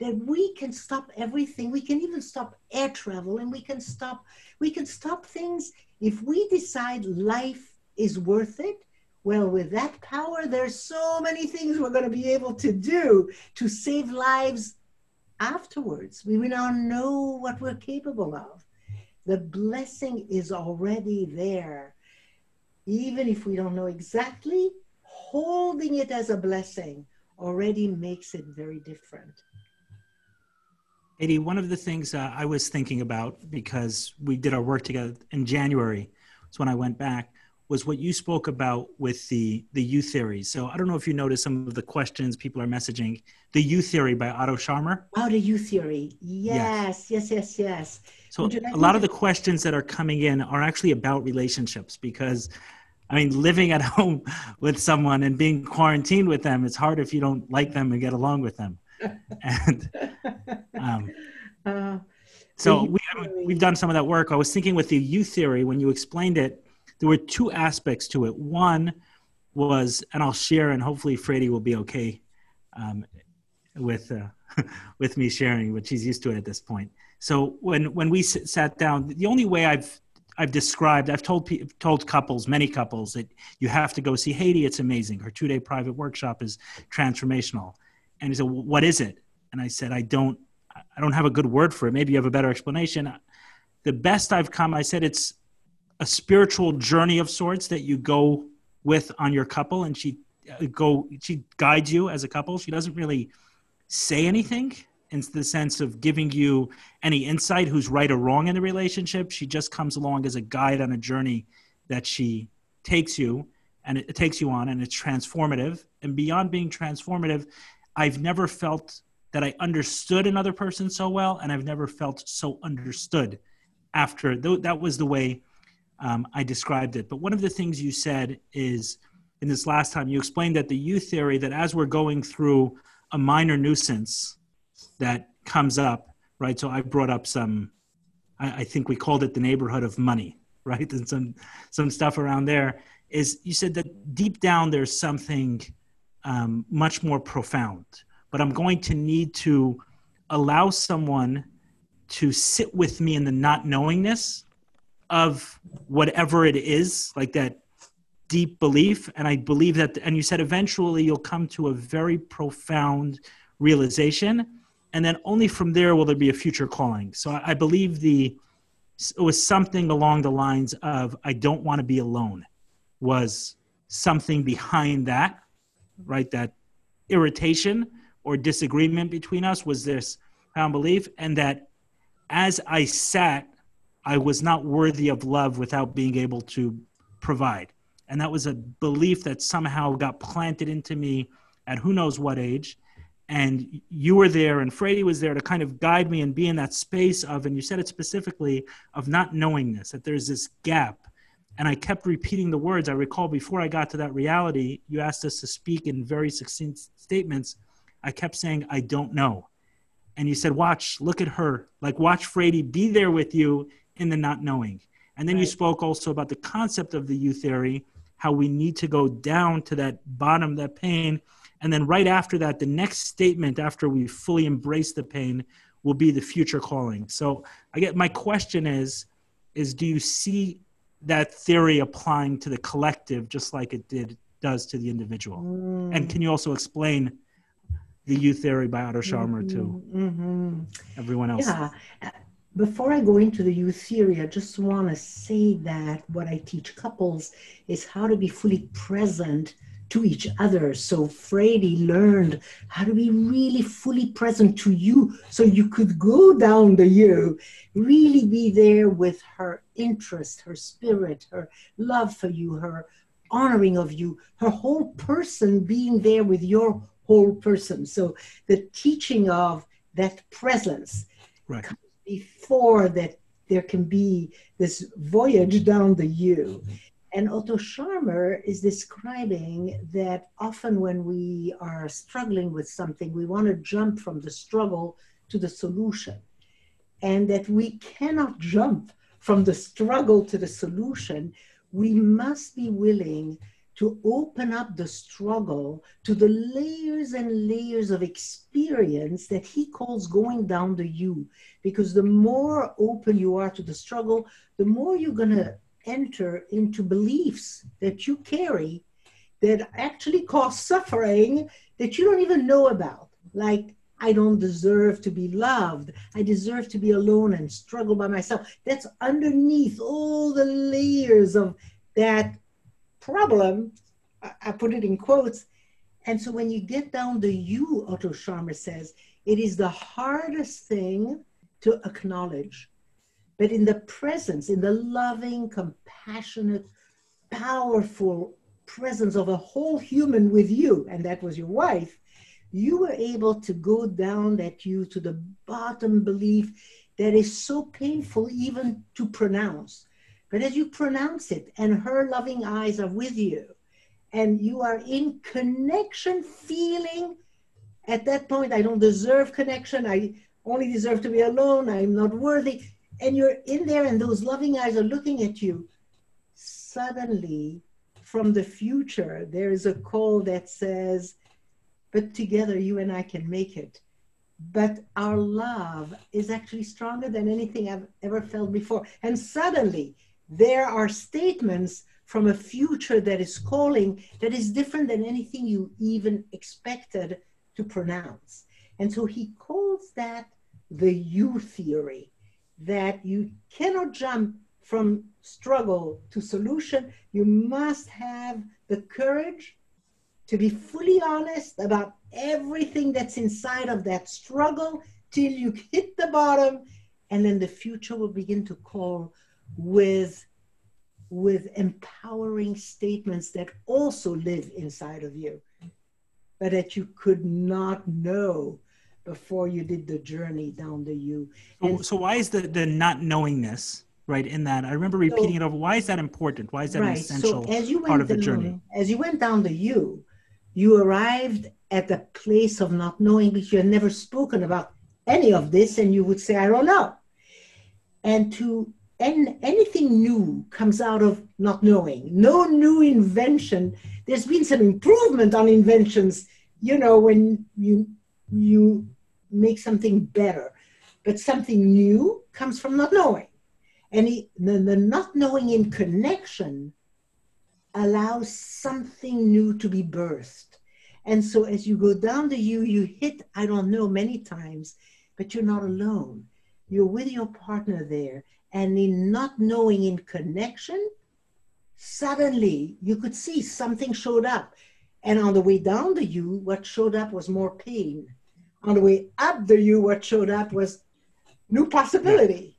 that we can stop everything. We can even stop air travel and we can stop we can stop things if we decide life is worth it. Well, with that power, there's so many things we're going to be able to do to save lives afterwards. We now know what we're capable of. The blessing is already there. Even if we don't know exactly, holding it as a blessing already makes it very different. Hedy, one of the things uh, I was thinking about because we did our work together in January, so when I went back, was what you spoke about with the the U theory. So I don't know if you noticed some of the questions people are messaging. The U theory by Otto Scharmer. Oh, the U theory. Yes, yes, yes, yes. yes. So a lot of the questions that are coming in are actually about relationships because I mean, living at <laughs> home with someone and being quarantined with them, it's hard if you don't like them and get along with them. <laughs> and um, uh, So we, we've done some of that work. I was thinking with the U theory, when you explained it, there were two aspects to it. One was, and I'll share, and hopefully Freddie will be okay um, with uh, <laughs> with me sharing, but she's used to it at this point. So when when we sat down, the only way I've I've described, I've told told couples, many couples, that you have to go see Hedy. It's amazing. Her two day private workshop is transformational. And he said, well, "What is it?" And I said, "I don't, I don't have a good word for it. Maybe you have a better explanation." The best I've come, I said, it's a spiritual journey of sorts that you go with on your couple, and she uh, go she guides you as a couple. She doesn't really say anything in the sense of giving you any insight who's right or wrong in the relationship. She just comes along as a guide on a journey that she takes you and it, takes you on and it's transformative. And beyond being transformative, I've never felt that I understood another person so well, and I've never felt so understood after that was the way um, I described it. But one of the things you said is in this last time, you explained that the U theory that as we're going through a minor nuisance, that comes up, right? So I brought up some, I, I think we called it the neighborhood of money, <laughs> right? And some some stuff around there is you said that deep down there's something um, much more profound, but I'm going to need to allow someone to sit with me in the not knowingness of whatever it is, like that deep belief. And I believe that, and you said eventually you'll come to a very profound realization and then only from there will there be a future calling. So I, I believe the it was something along the lines of I don't want to be alone was something behind that, right? That irritation or disagreement between us was this profound belief, and that as I sat, I was not worthy of love without being able to provide. And that was a belief that somehow got planted into me at who knows what age and you were there and Frady was there to kind of guide me and be in that space of and you said it specifically of not knowing this that there's this gap. And I kept repeating the words. I recall before I got to that reality you asked us to speak in very succinct statements. I kept saying I don't know. And you said watch look at her. Like watch Frady be there with you in the not knowing. And then right. you spoke also about the concept of the U theory how we need to go down to that bottom that pain and then right after that, the next statement after we fully embrace the pain will be the future calling. So I get my question is, is do you see that theory applying to the collective just like it did does to the individual? Mm. And can you also explain the U theory by Otto Scharmer mm-hmm. to mm-hmm. everyone else? Yeah. Before I go into the U theory, I just want to say that what I teach couples is how to be fully present to each other. So Frady learned how to be really fully present to you so you could go down the U, really be there with her interest, her spirit, her love for you, her honoring of you, her whole person being there with your whole person. So the teaching of that presence right. before that there can be this voyage down the U. And Otto Scharmer is describing that often when we are struggling with something, we want to jump from the struggle to the solution. And that we cannot jump from the struggle to the solution. We must be willing to open up the struggle to the layers and layers of experience that he calls going down the U. Because the more open you are to the struggle, the more you're going to enter into beliefs that you carry that actually cause suffering that you don't even know about. Like, I don't deserve to be loved. I deserve to be alone and struggle by myself. That's underneath all the layers of that problem. I put it in quotes. And so when you get down the U, Otto Scharmer says, it is the hardest thing to acknowledge but in the presence, in the loving, compassionate, powerful presence of a whole human with you, and that was your wife, you were able to go down that U to the bottom belief that is so painful even to pronounce. But as you pronounce it, and her loving eyes are with you, and you are in connection, feeling at that point, I don't deserve connection. I only deserve to be alone. I'm not worthy. And you're in there, and those loving eyes are looking at you. Suddenly, from the future, there is a call that says, But together, you and I can make it. But our love is actually stronger than anything I've ever felt before. And suddenly, there are statements from a future that is calling that is different than anything you even expected to pronounce. And so he calls that the U theory that you cannot jump from struggle to solution. You must have the courage to be fully honest about everything that's inside of that struggle till you hit the bottom, and then the future will begin to call with with empowering statements that also live inside of you, but that you could not know before you did the journey down the U. So, so why is the the not knowingness right in that? I remember repeating so, it over. Why is that important? Why is that right. an essential so as you went part of the down, journey? As you went down the U, you arrived at the place of not knowing because you had never spoken about any of this, and you would say, "I don't know." And to and anything new comes out of not knowing. No new invention. There's been some improvement on inventions, you know, when you you make something better. But something new comes from not knowing. And the, the not knowing in connection allows something new to be birthed. And so as you go down the U, you hit, I don't know, many times, but you're not alone. You're with your partner there and in not knowing in connection, suddenly you could see something showed up. And on the way down the U, what showed up was more pain. On the way up the U, what showed up was new possibility.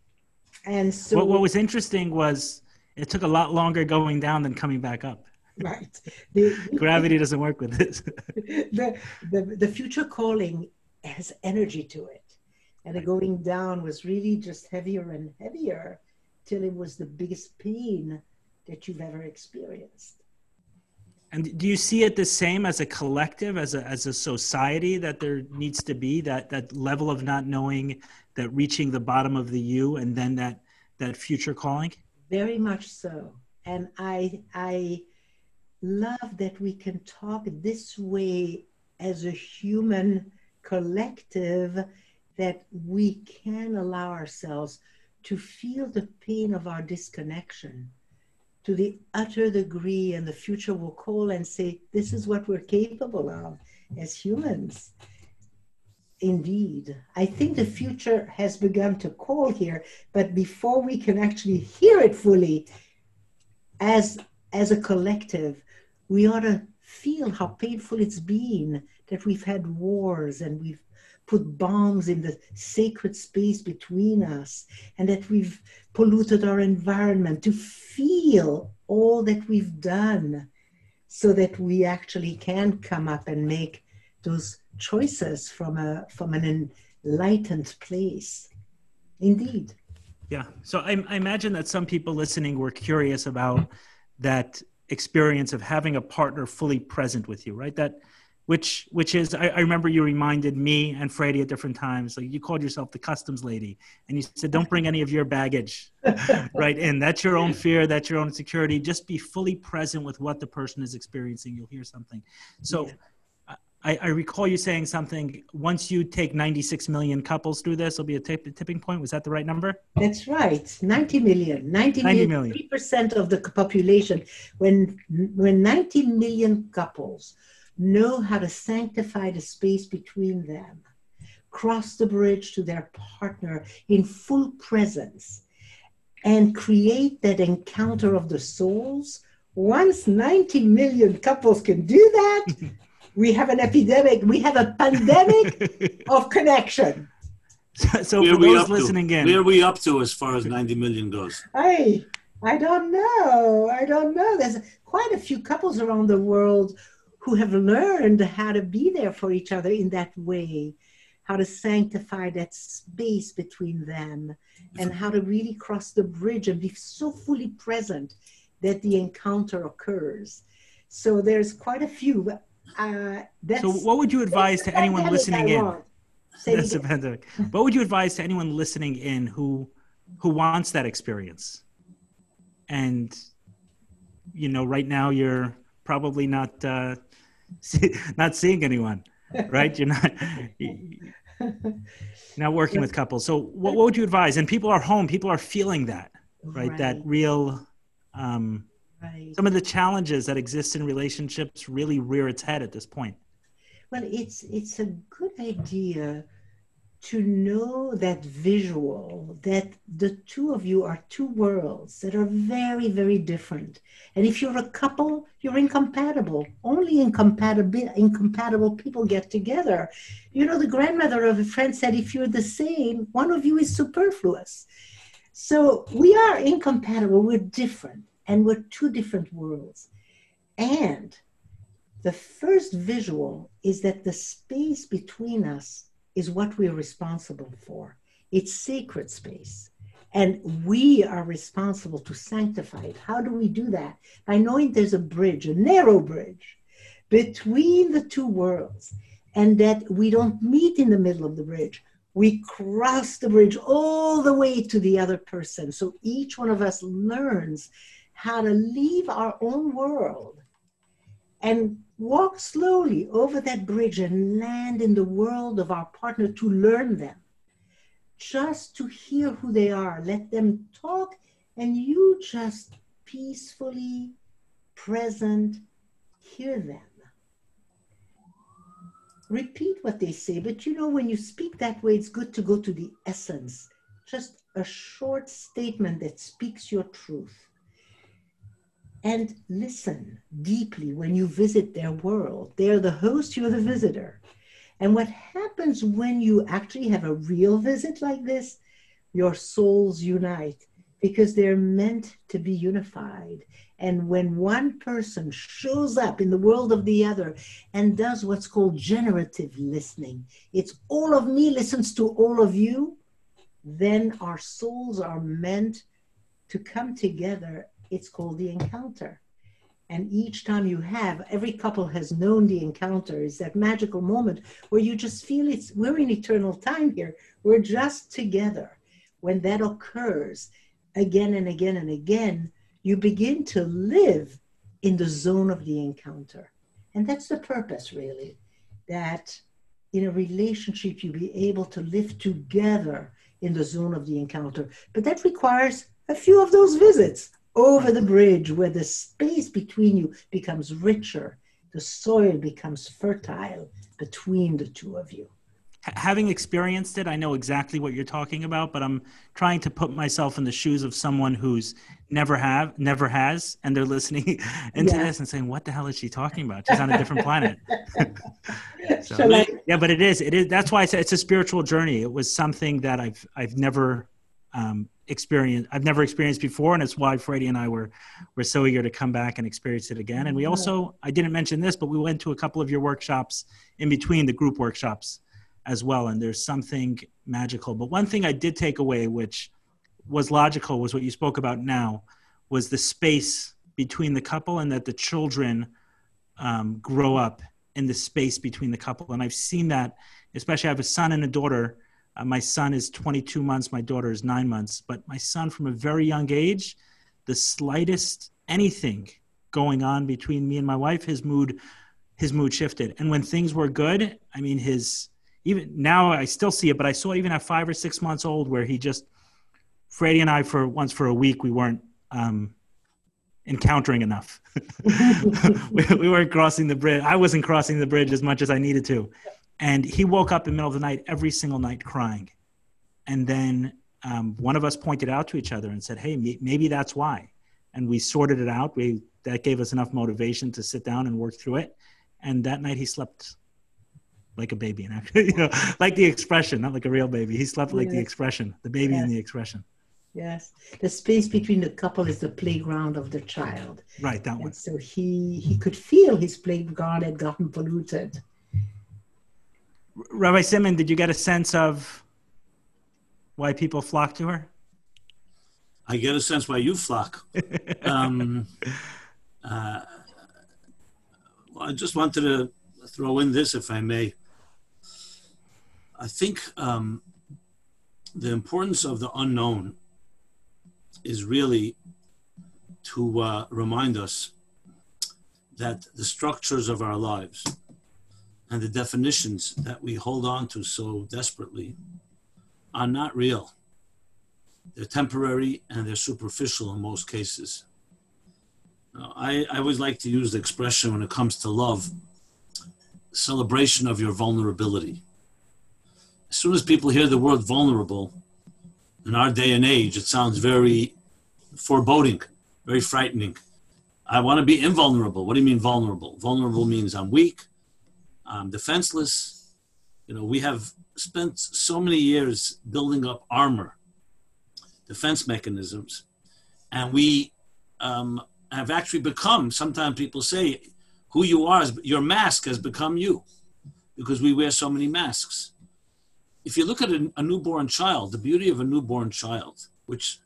And so what, what was interesting was it took a lot longer going down than coming back up. Right. The, Gravity doesn't work with this. <laughs> the, the, the future calling has energy to it and the going down was really just heavier and heavier till it was the biggest pain that you've ever experienced. And do you see it the same as a collective, as a as a society that there needs to be that that level of not knowing, that reaching the bottom of the U, and then that that future calling? Very much so. And I I love that we can talk this way as a human collective that we can allow ourselves to feel the pain of our disconnection to the utter degree, and the future will call and say, This is what we're capable of as humans. Indeed, I think the future has begun to call here, but before we can actually hear it fully, as, as a collective, we ought to feel how painful it's been that we've had wars and we've put bombs in the sacred space between us and that we've polluted our environment, to feel all that we've done so that we actually can come up and make those choices from a from an enlightened place. Indeed. Yeah. So I, I imagine that some people listening were curious about that experience of having a partner fully present with you, right? That which which is I, I, remember you reminded me and Freddie at different times. Like you called yourself the customs lady, and you said, "Don't bring any of your baggage <laughs> right in. That's your own fear. That's your own security. Just be fully present with what the person is experiencing. You'll hear something." So. Yeah. I, I, recall you saying something. Once you take 96 million couples through this, it'll be a tip, tipping point. Was that the right number? That's right. 90 million. 90, 90 million. 3% of the population. When when 90 million couples know how to sanctify the space between them, cross the bridge to their partner in full presence, and create that encounter of the souls. Once 90 million couples can do that, <laughs> we have an epidemic, we have a pandemic <laughs> of connection. So, so for those listening to? in, where are we up to as far as 90 million goes? I, I don't know. I don't know. There's quite a few couples around the world who have learned how to be there for each other in that way, how to sanctify that space between them, and how to really cross the bridge and be so fully present that the encounter occurs. So there's quite a few. Uh, so, what would you advise to anyone listening in? That's a pandemic. What would you advise to anyone listening in who who wants that experience? And you know, right now you're probably not uh, see, <laughs> not seeing anyone, right? You're not not working with couples. So, what, what would you advise? And people are home. People are feeling that, right? That real. Um, right. some of the challenges that exist in relationships really rear its head at this point. Well, it's it's a good idea to know that visual that the two of you are two worlds that are very very different. And if you're a couple, you're incompatible. Only incompatible incompatible people get together. You know, the grandmother of a friend said, if you're the same, one of you is superfluous. So we are incompatible. We're different, and we're two different worlds. And the first visual is that the space between us is what we're responsible for. It's sacred space. And we are responsible to sanctify it. How do we do that? By knowing there's a bridge, a narrow bridge between the two worlds, and that we don't meet in the middle of the bridge. We cross the bridge all the way to the other person. So each one of us learns how to leave our own world and walk slowly over that bridge and land in the world of our partner to learn them, just to hear who they are, let them talk, and you just peacefully present hear them. Repeat what they say, but you know, when you speak that way, it's good to go to the essence, just a short statement that speaks your truth and listen deeply when you visit their world. They're the host, you're the visitor. And what happens when you actually have a real visit like this? Your souls unite because they're meant to be unified. And when one person shows up in the world of the other and does what's called generative listening, it's all of me listens to all of you, then our souls are meant to come together it's called the encounter. And each time you have, every couple has known the encounter is that magical moment where you just feel it's, we're in eternal time here. We're just together. When that occurs again and again and again, you begin to live in the zone of the encounter. And that's the purpose, really, that in a relationship you be able to live together in the zone of the encounter. But that requires a few of those visits over the bridge where the space between you becomes richer, the soil becomes fertile between the two of you. Having experienced it, I know exactly what you're talking about, but I'm trying to put myself in the shoes of someone who's never have, never has, and they're listening <laughs> into Yeah. this and saying, "What the hell is she talking about? She's on a different planet." <laughs> So, I- yeah, but it is. It is. That's why it's, it's a spiritual journey. It was something that I've I've never um, experienced. I've never experienced before, and it's why Freddie and I were were so eager to come back and experience it again. And we also, I didn't mention this, but we went to a couple of your workshops in between the group workshops as well. And there's something magical. But one thing I did take away, which was logical, was what you spoke about now, was the space between the couple and that the children um, grow up in the space between the couple. And I've seen that, especially I have a son and a daughter. Uh, my son is 22 months, my daughter is nine months. But my son, from a very young age, the slightest anything going on between me and my wife, his mood, his mood shifted. And when things were good, I mean, his even now I still see it, but I saw even at five or six months old, where he just Freddie and I for once for a week we weren't um, encountering enough. <laughs> <laughs> we, we weren't crossing the bridge. I wasn't crossing the bridge as much as I needed to. And he woke up in the middle of the night every single night crying. And then um, one of us pointed out to each other and said, "Hey, may- maybe that's why." And we sorted it out. We that gave us enough motivation to sit down and work through it. And that night he slept like a baby, and <laughs> actually, you know, like the expression, not like a real baby. He slept like the expression, the baby and the expression. Yes, the space between the couple is the playground of the child. Right, that one. So he he could feel his playground had gotten polluted. Rabbi Simon, did you get a sense of why people flock to her? I get a sense why you flock. <laughs> um, uh, well, I just wanted to throw in this, if I may. I think um, the importance of the unknown is really to uh, remind us that the structures of our lives and the definitions that we hold on to so desperately are not real. They're temporary and they're superficial in most cases. Now, I, I always like to use the expression when it comes to love celebration of your vulnerability. As soon as people hear the word vulnerable, in our day and age, it sounds very foreboding, very frightening. I want to be invulnerable. What do you mean vulnerable? Vulnerable means I'm weak, I'm defenseless. You know, we have spent so many years building up armor, defense mechanisms, and we um, have actually become, sometimes people say, who you are, is, your mask has become you because we wear so many masks. If you look at a, a newborn child, the beauty of a newborn child, which,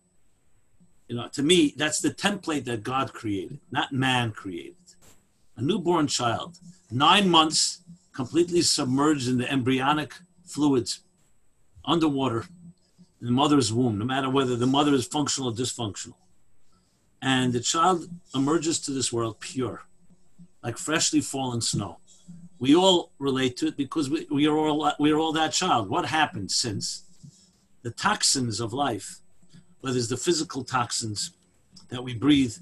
you know, to me, that's the template that God created, not man created. A newborn child, nine months, completely submerged in the embryonic fluids, underwater, in the mother's womb, no matter whether the mother is functional or dysfunctional. And the child emerges to this world pure like freshly fallen snow. We all relate to it because we, we are all we are all that child. What happened since the toxins of life, whether it's the physical toxins that we breathe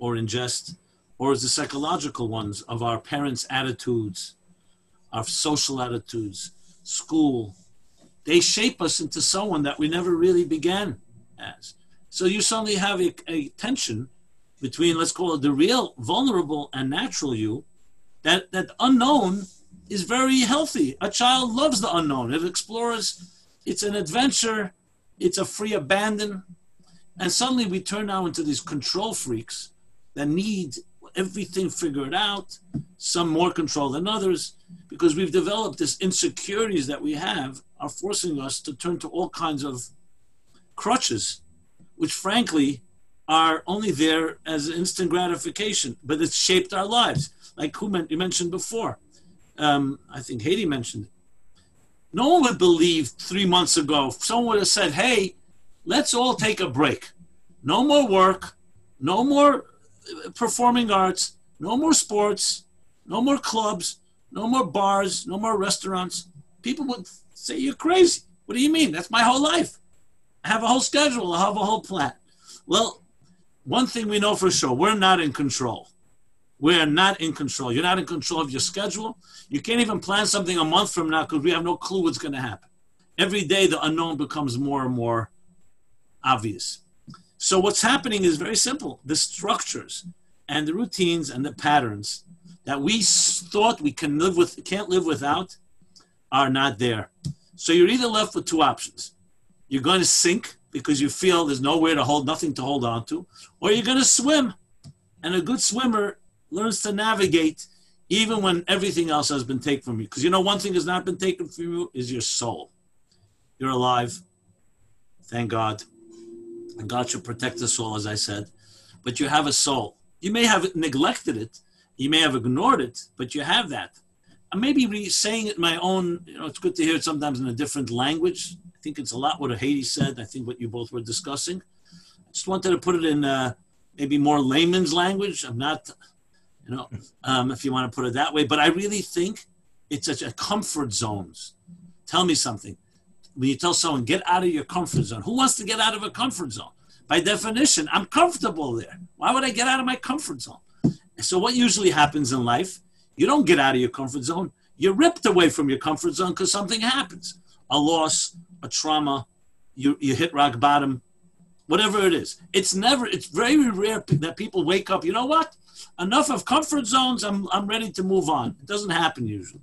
or ingest, or it's the psychological ones of our parents' attitudes, our social attitudes, school, they shape us into someone that we never really began as. So you suddenly have a, a tension between let's call it the real vulnerable and natural you that that unknown is very healthy. A child loves the unknown. It explores it's an adventure it's a free abandon. And suddenly we turn now into these control freaks that need everything figured out some more control than others because we've developed this insecurities that we have are forcing us to turn to all kinds of crutches which frankly are only there as instant gratification, but it's shaped our lives. Like who you mentioned before. Um, I think Hedy mentioned it. No one would believe three months ago, someone would have said, hey, let's all take a break. No more work, no more performing arts, no more sports, no more clubs, no more bars, no more restaurants. People would say, you're crazy. What do you mean? That's my whole life. I have a whole schedule, I have a whole plan. Well, one thing we know for sure we're not in control. We're not in control. You're not in control of your schedule. You can't even plan something a month from now because we have no clue what's going to happen. Every day, the unknown becomes more and more obvious. So, what's happening is very simple the structures and the routines and the patterns that we thought we can live with, can't live without, are not there. So, you're either left with two options. You're going to sink because you feel there's nowhere to hold, nothing to hold on to, or you're going to swim. And a good swimmer learns to navigate even when everything else has been taken from you. Because you know, one thing has not been taken from you is your soul. You're alive. Thank God. And God should protect the soul, as I said. But you have a soul. You may have neglected it, you may have ignored it, but you have that. I may be re- saying it my own, you know, it's good to hear it sometimes in a different language I think it's a lot what Hedy said. I think what you both were discussing. I just wanted to put it in uh, maybe more layman's language. I'm not, you know, um, if you want to put it that way, but I really think it's such a comfort zones. Tell me something. When you tell someone, get out of your comfort zone, who wants to get out of a comfort zone? By definition, I'm comfortable there. Why would I get out of my comfort zone? So, what usually happens in life, you don't get out of your comfort zone. You're ripped away from your comfort zone because something happens a loss, a trauma, you, you hit rock bottom, whatever it is. It's never, it's very rare that people wake up, you know what? Enough of comfort zones, I'm, I'm ready to move on. It doesn't happen usually.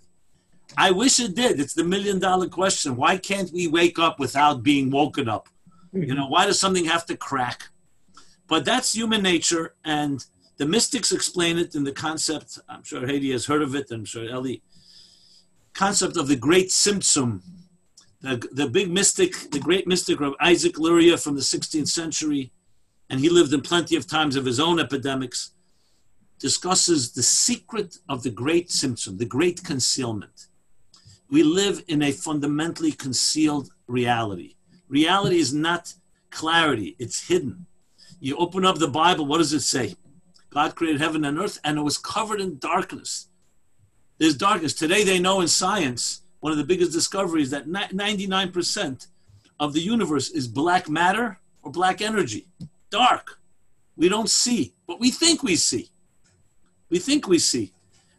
I wish it did. It's the million dollar question. Why can't we wake up without being woken up? You know, why does something have to crack? But that's human nature, and the mystics explain it in the concept. I'm sure Hedy has heard of it. I'm sure Ellie. Concept of the great Tzimtzum, the, the big mystic, the great mystic of Isaac Luria from the 16th century, and he lived in plenty of times of his own epidemics, discusses the secret of the great Tzimtzum, the great concealment. We live in a fundamentally concealed reality. Reality is not clarity, it's hidden. You open up the Bible, what does it say? God created heaven and earth, and it was covered in darkness. There's darkness. Today, they know in science, one of the biggest discoveries that 99% of the universe is black matter or black energy, dark. We don't see, but we think we see. We think we see.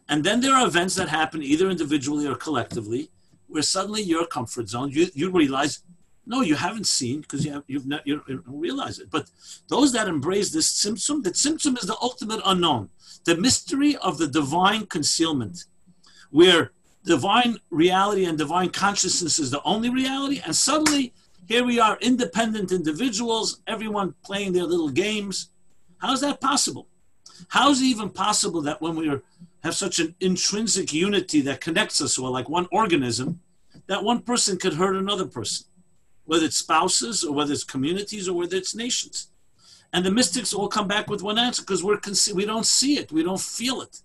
And then there are events that happen either individually or collectively where suddenly your comfort zone, you, you realize, no, you haven't seen because you, have, you've not, you don't realize it. But those that embrace this symptom, that symptom is the ultimate unknown, the mystery of the divine concealment, where divine reality and divine consciousness is the only reality. And suddenly, here we are, independent individuals, everyone playing their little games. How is that possible? How is it even possible that when we have such an intrinsic unity that connects us all, like one organism, that one person could hurt another person, whether it's spouses or whether it's communities or whether it's nations? And the mystics all come back with one answer because we're we don't see it, we don't feel it.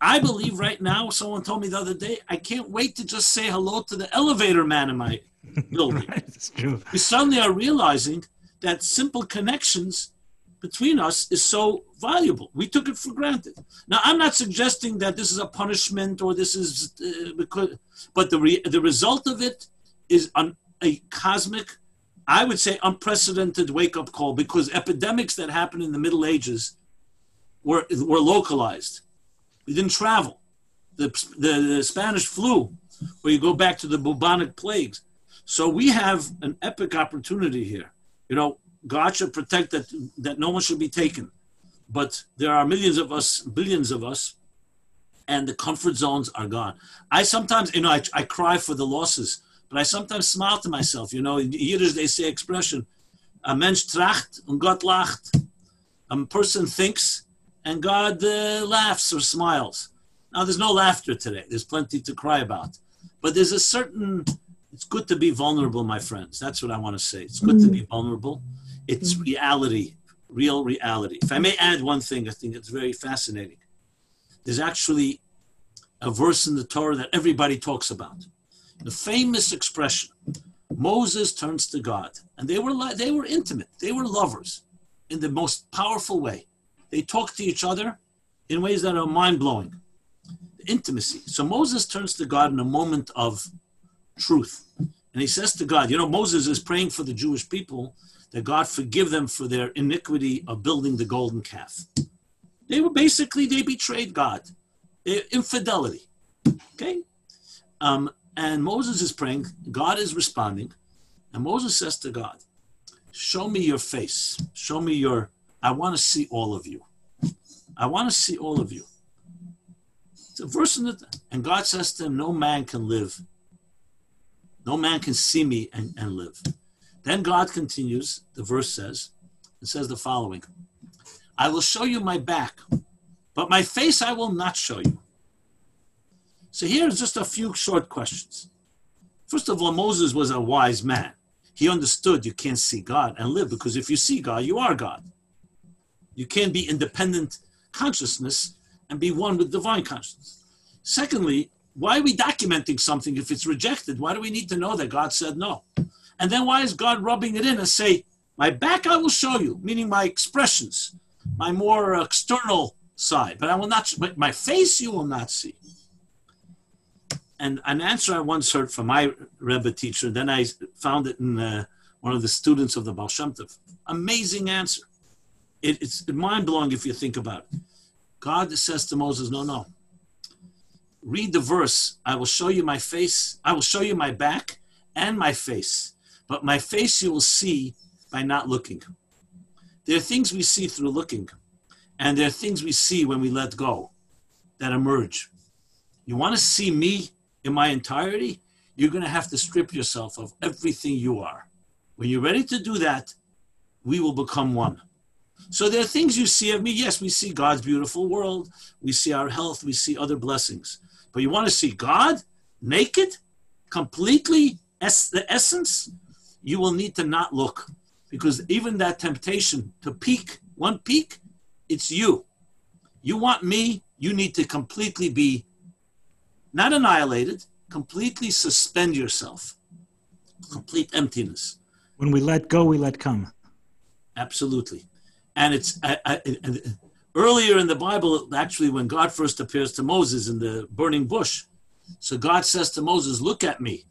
I believe right now, someone told me the other day, I can't wait to just say hello to the elevator man in my <laughs> building. right, it's true. We suddenly are realizing that simple connections between us is so valuable. We took it for granted. Now, I'm not suggesting that this is a punishment or this is uh, because, but the re- the result of it is an, a cosmic, I would say, unprecedented wake up call because epidemics that happened in the Middle Ages were were localized we didn't travel. The, the, the Spanish flu, where you go back to the bubonic plagues. So we have an epic opportunity here. You know, God should protect that that no one should be taken. But there are millions of us, billions of us, and the comfort zones are gone. I sometimes, you know, I, I cry for the losses, but I sometimes smile to myself. You know, in Yiddish they say expression, a mensch tracht und Gott lacht. A person thinks and God uh, laughs or smiles. Now, there's no laughter today. There's plenty to cry about. But there's a certain, it's good to be vulnerable, my friends. That's what I want to say. It's good to be vulnerable. It's mm-hmm. reality, real reality. If I may add one thing, I think it's very fascinating. There's actually a verse in the Torah that everybody talks about. The famous expression Moses turns to God. And they were, they were intimate, they were lovers in the most powerful way. They talk to each other in ways that are mind blowing. Intimacy. So Moses turns to God in a moment of truth. And he says to God, you know, Moses is praying for the Jewish people that God forgive them for their iniquity of building the golden calf. They were basically, they betrayed God. Infidelity. Okay? Um, and Moses is praying, God is responding, and Moses says to God, Show me your face, show me your I want to see all of you. I want to see all of you. It's a verse in the, and God says to him, No man can live. No man can see me and, and live. Then God continues, the verse says, it says the following I will show you my back, but my face I will not show you. So here's just a few short questions. First of all, Moses was a wise man. He understood you can't see God and live because if you see God, you are God. You can't be independent consciousness and be one with divine consciousness. Secondly, why are we documenting something if it's rejected? Why do we need to know that God said no? And then why is God rubbing it in and say, my back I will show you, meaning my expressions, my more external side, but I will not, but my face you will not see. And an answer I once heard from my Rebbe teacher, then I found it in uh, one of the students of the Baal Shem Tov. Amazing answer it, it's mind blowing if you think about it. God says to Moses, No, no. Read the verse. I will show you my face. I will show you my back and my face. But my face you will see by not looking. There are things we see through looking, and there are things we see when we let go that emerge. You want to see me in my entirety? You're going to have to strip yourself of everything you are. When you're ready to do that, we will become one. So there are things you see of me. Yes, we see God's beautiful world. We see our health. We see other blessings. But you want to see God naked, completely, es- the essence, you will need to not look. Because even that temptation to peek, one peek, it's you. You want me, you need to completely be not annihilated, completely suspend yourself, complete emptiness. When we let go, we let come. Absolutely. And it's I, I, earlier in the Bible, actually, when God first appears to Moses in the burning bush. So God says to Moses, Look at me.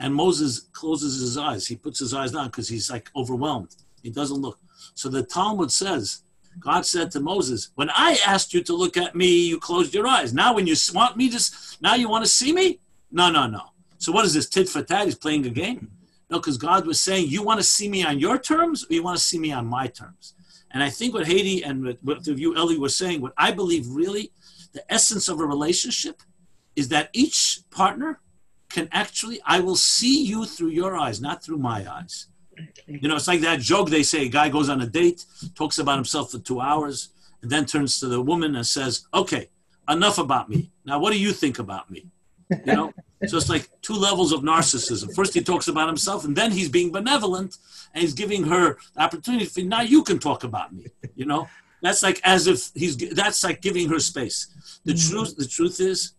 And Moses closes his eyes. He puts his eyes down because he's like overwhelmed. He doesn't look. So the Talmud says, God said to Moses, When I asked you to look at me, you closed your eyes. Now, when you want me to, now you want to see me? No, no, no. So, what is this? Tit for tat? He's playing a game? No, because God was saying, You want to see me on your terms or you want to see me on my terms? And I think what Hedy and what, what you, Ellie, were saying, what I believe really the essence of a relationship is that each partner can actually, I will see you through your eyes, not through my eyes. You know, it's like that joke they say a guy goes on a date, talks about himself for two hours, and then turns to the woman and says, Okay, enough about me. Now, what do you think about me? You know? so it's like two levels of narcissism. First, he talks about himself, and then he's being benevolent and he's giving her the opportunity. For, now you can talk about me. You know, that's like as if he's that's like giving her space. The mm-hmm. truth, the truth is,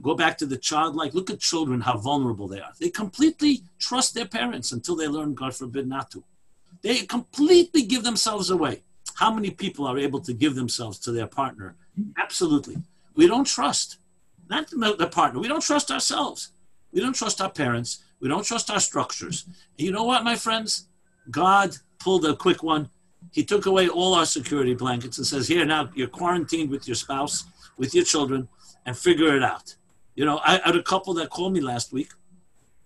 go back to the childlike. Look at children, how vulnerable they are. They completely trust their parents until they learn, God forbid, not to. They completely give themselves away. How many people are able to give themselves to their partner? Absolutely. We don't trust, not the partner. We don't trust ourselves. We don't trust our parents. We don't trust our structures. And you know what, my friends? God pulled a quick one. He took away all our security blankets and says, Here, now you're quarantined with your spouse, with your children and figure it out. You know, I, I had a couple that called me last week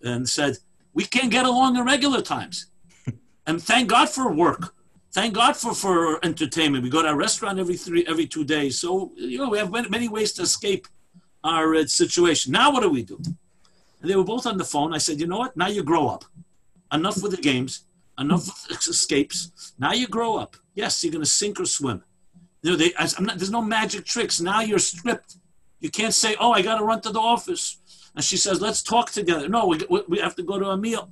and said, we can't get along in regular times. <laughs> and thank God for work. Thank God for, for entertainment. We go to a restaurant every three, every two days. So, you know, we have many ways to escape our uh, situation. Now, what do we do? And they were both on the phone. I said, you know what? Now you grow up. Enough with the games. Enough with escapes. Now you grow up. Yes, you're going to sink or swim. You know, they, not, there's no magic tricks. Now you're stripped you can't say, "Oh, I got to run to the office," and she says, "Let's talk together." No, we we have to go to a meal.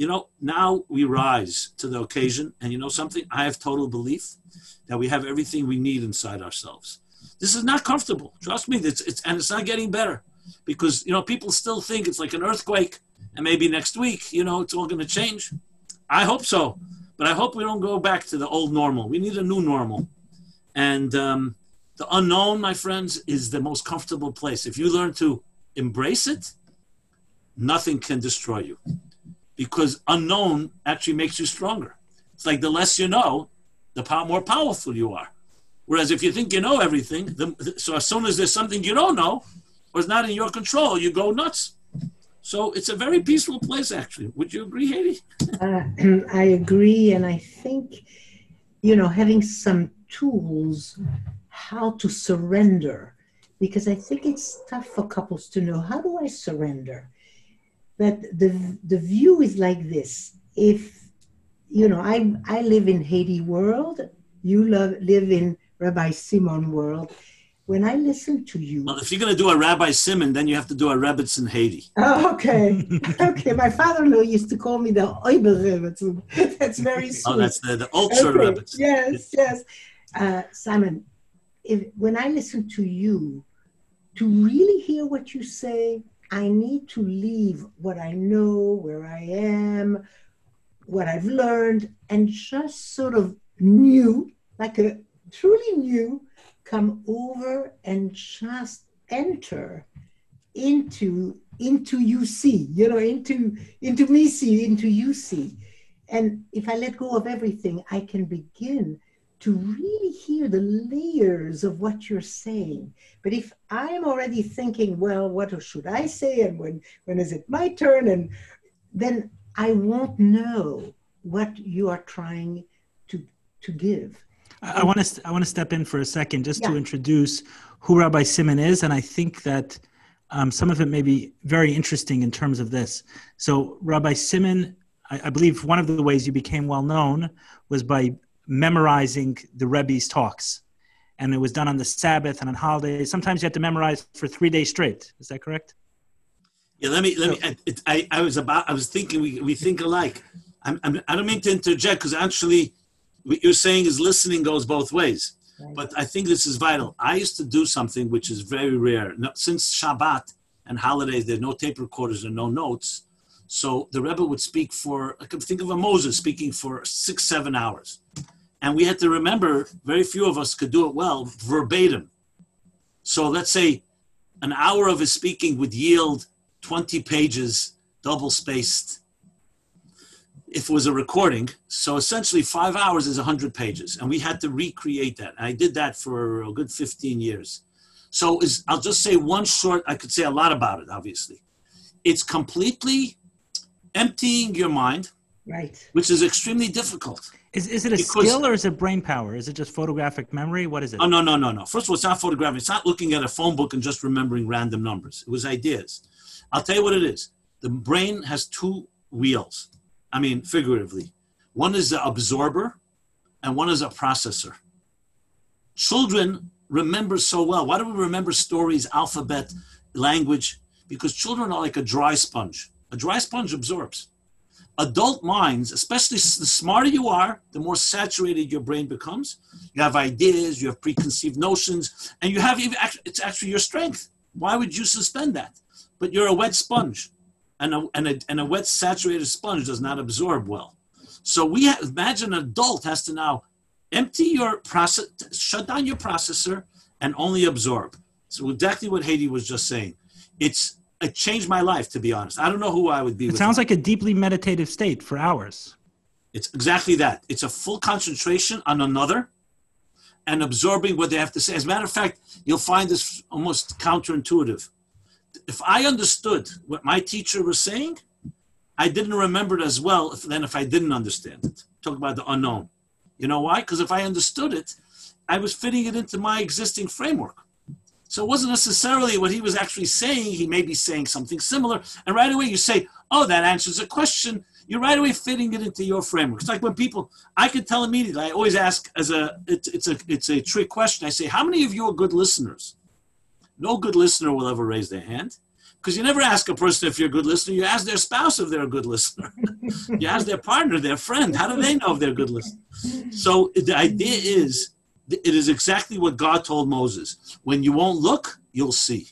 You know, now we rise to the occasion, and you know something? I have total belief that we have everything we need inside ourselves. This is not comfortable. Trust me, it's, it's and it's not getting better because you know people still think it's like an earthquake, and maybe next week, you know, it's all going to change. I hope so, but I hope we don't go back to the old normal. We need a new normal, and um, the unknown, my friends, is the most comfortable place. If you learn to embrace it, nothing can destroy you because unknown actually makes you stronger. It's like the less you know, the more powerful you are. Whereas if you think you know everything, the, so as soon as there's something you don't know or is not in your control, you go nuts. So it's a very peaceful place, actually. Would you agree, Hedy? uh, <clears throat> I agree. And I think, you know, having some tools how to surrender because I think it's tough for couples to know how do I surrender. But the the view is like this: if you know, I I live in Hedy world, you love, live in Rabbi Simon world. When I listen to you, well, if you're going to do a Rabbi Simon, then you have to do a Rebbetzin in Hedy. Oh, okay, <laughs> okay. My father-in-law used to call me the Oiber Rebbetzin. <laughs> That's very sweet. Oh, that's the, the ultra okay. Rebbetzin. Yes, yes. Uh, Simon, if when I listen to you, to really hear what you say, I need to leave what I know, where I am, what I've learned, and just sort of new, like a truly new, come over and just enter into into you see, you know, into into me see, into you see. And if I let go of everything, I can begin to really hear the layers of what you're saying. But if I'm already thinking, well, what should I say? And when, when is it my turn? And then I won't know what you are trying to, to give. I, want to I want to step in for a second just yeah. to introduce who Rabbi Simon is, and I think that um, some of it may be very interesting in terms of this. So Rabbi Simon, I, I believe one of the ways you became well known was by memorizing the Rebbe's talks. And it was done on the Sabbath and on holidays. Sometimes you had to memorize for three days straight. Is that correct? Yeah, let me, let me, I, I, I was about, I was thinking, we, we think alike. I'm, I'm, I do not mean to interject because actually what you're saying is listening goes both ways. Right. But I think this is vital. I used to do something which is very rare. since Shabbat, and holidays. There are no tape recorders and no notes. So the Rebbe would speak for, I could think of a Moses speaking for six, seven hours. And we had to remember, very few of us could do it well, verbatim. So let's say an hour of his speaking would yield 20 pages, double spaced, if it was a recording. So essentially, five hours is 100 pages. And we had to recreate that. And I did that for a good 15 years. So is I'll just say one short, I could say a lot about it, obviously. It's completely emptying your mind, Right. which is extremely difficult. Is, is it a Because- skill or is it brain power? Is it just photographic memory? What is it? Oh no, no, no, no. First of all, it's not photographic. It's not looking at a phone book and just remembering random numbers. It was ideas. I'll tell you what it is. The brain has two wheels. I mean, figuratively. One is the absorber, and one is a processor. Children remember so well. Why do we remember stories, alphabet, language? Because children are like a dry sponge. A dry sponge absorbs. Adult minds, especially the smarter you are, the more saturated your brain becomes. You have ideas, you have preconceived notions, and you have even, it's actually your strength. Why would you suspend that? But you're a wet sponge, and a, and a, and a wet saturated sponge does not absorb well. So we ha- imagine an adult has to now empty your process, shut down your processor, and only absorb. So exactly what Hedy was just saying. It's it changed my life, to be honest. I don't know who I would be. It sounds like a deeply meditative state for hours. It's exactly that. It's a full concentration on another and absorbing what they have to say. As a matter of fact, you'll find this almost counterintuitive. If I understood what my teacher was saying, I didn't remember it as well if, than if I didn't understand it. Talk about the unknown. You know why? Because if I understood it, I was fitting it into my existing framework. So it wasn't necessarily what he was actually saying. He may be saying something similar. And right away you say, oh, that answers a question. You're right away fitting it into your framework. It's like when people, I can tell immediately, I always ask as a, it's, it's a, it's a trick question. I say, how many of you are good listeners? No good listener will ever raise their hand because you never ask a person if you're a good listener. You ask their spouse if they're a good listener. <laughs> you ask their partner, their friend. How do they know if they're a good listener? So the idea is, it is exactly what God told Moses. When you won't look, you'll see.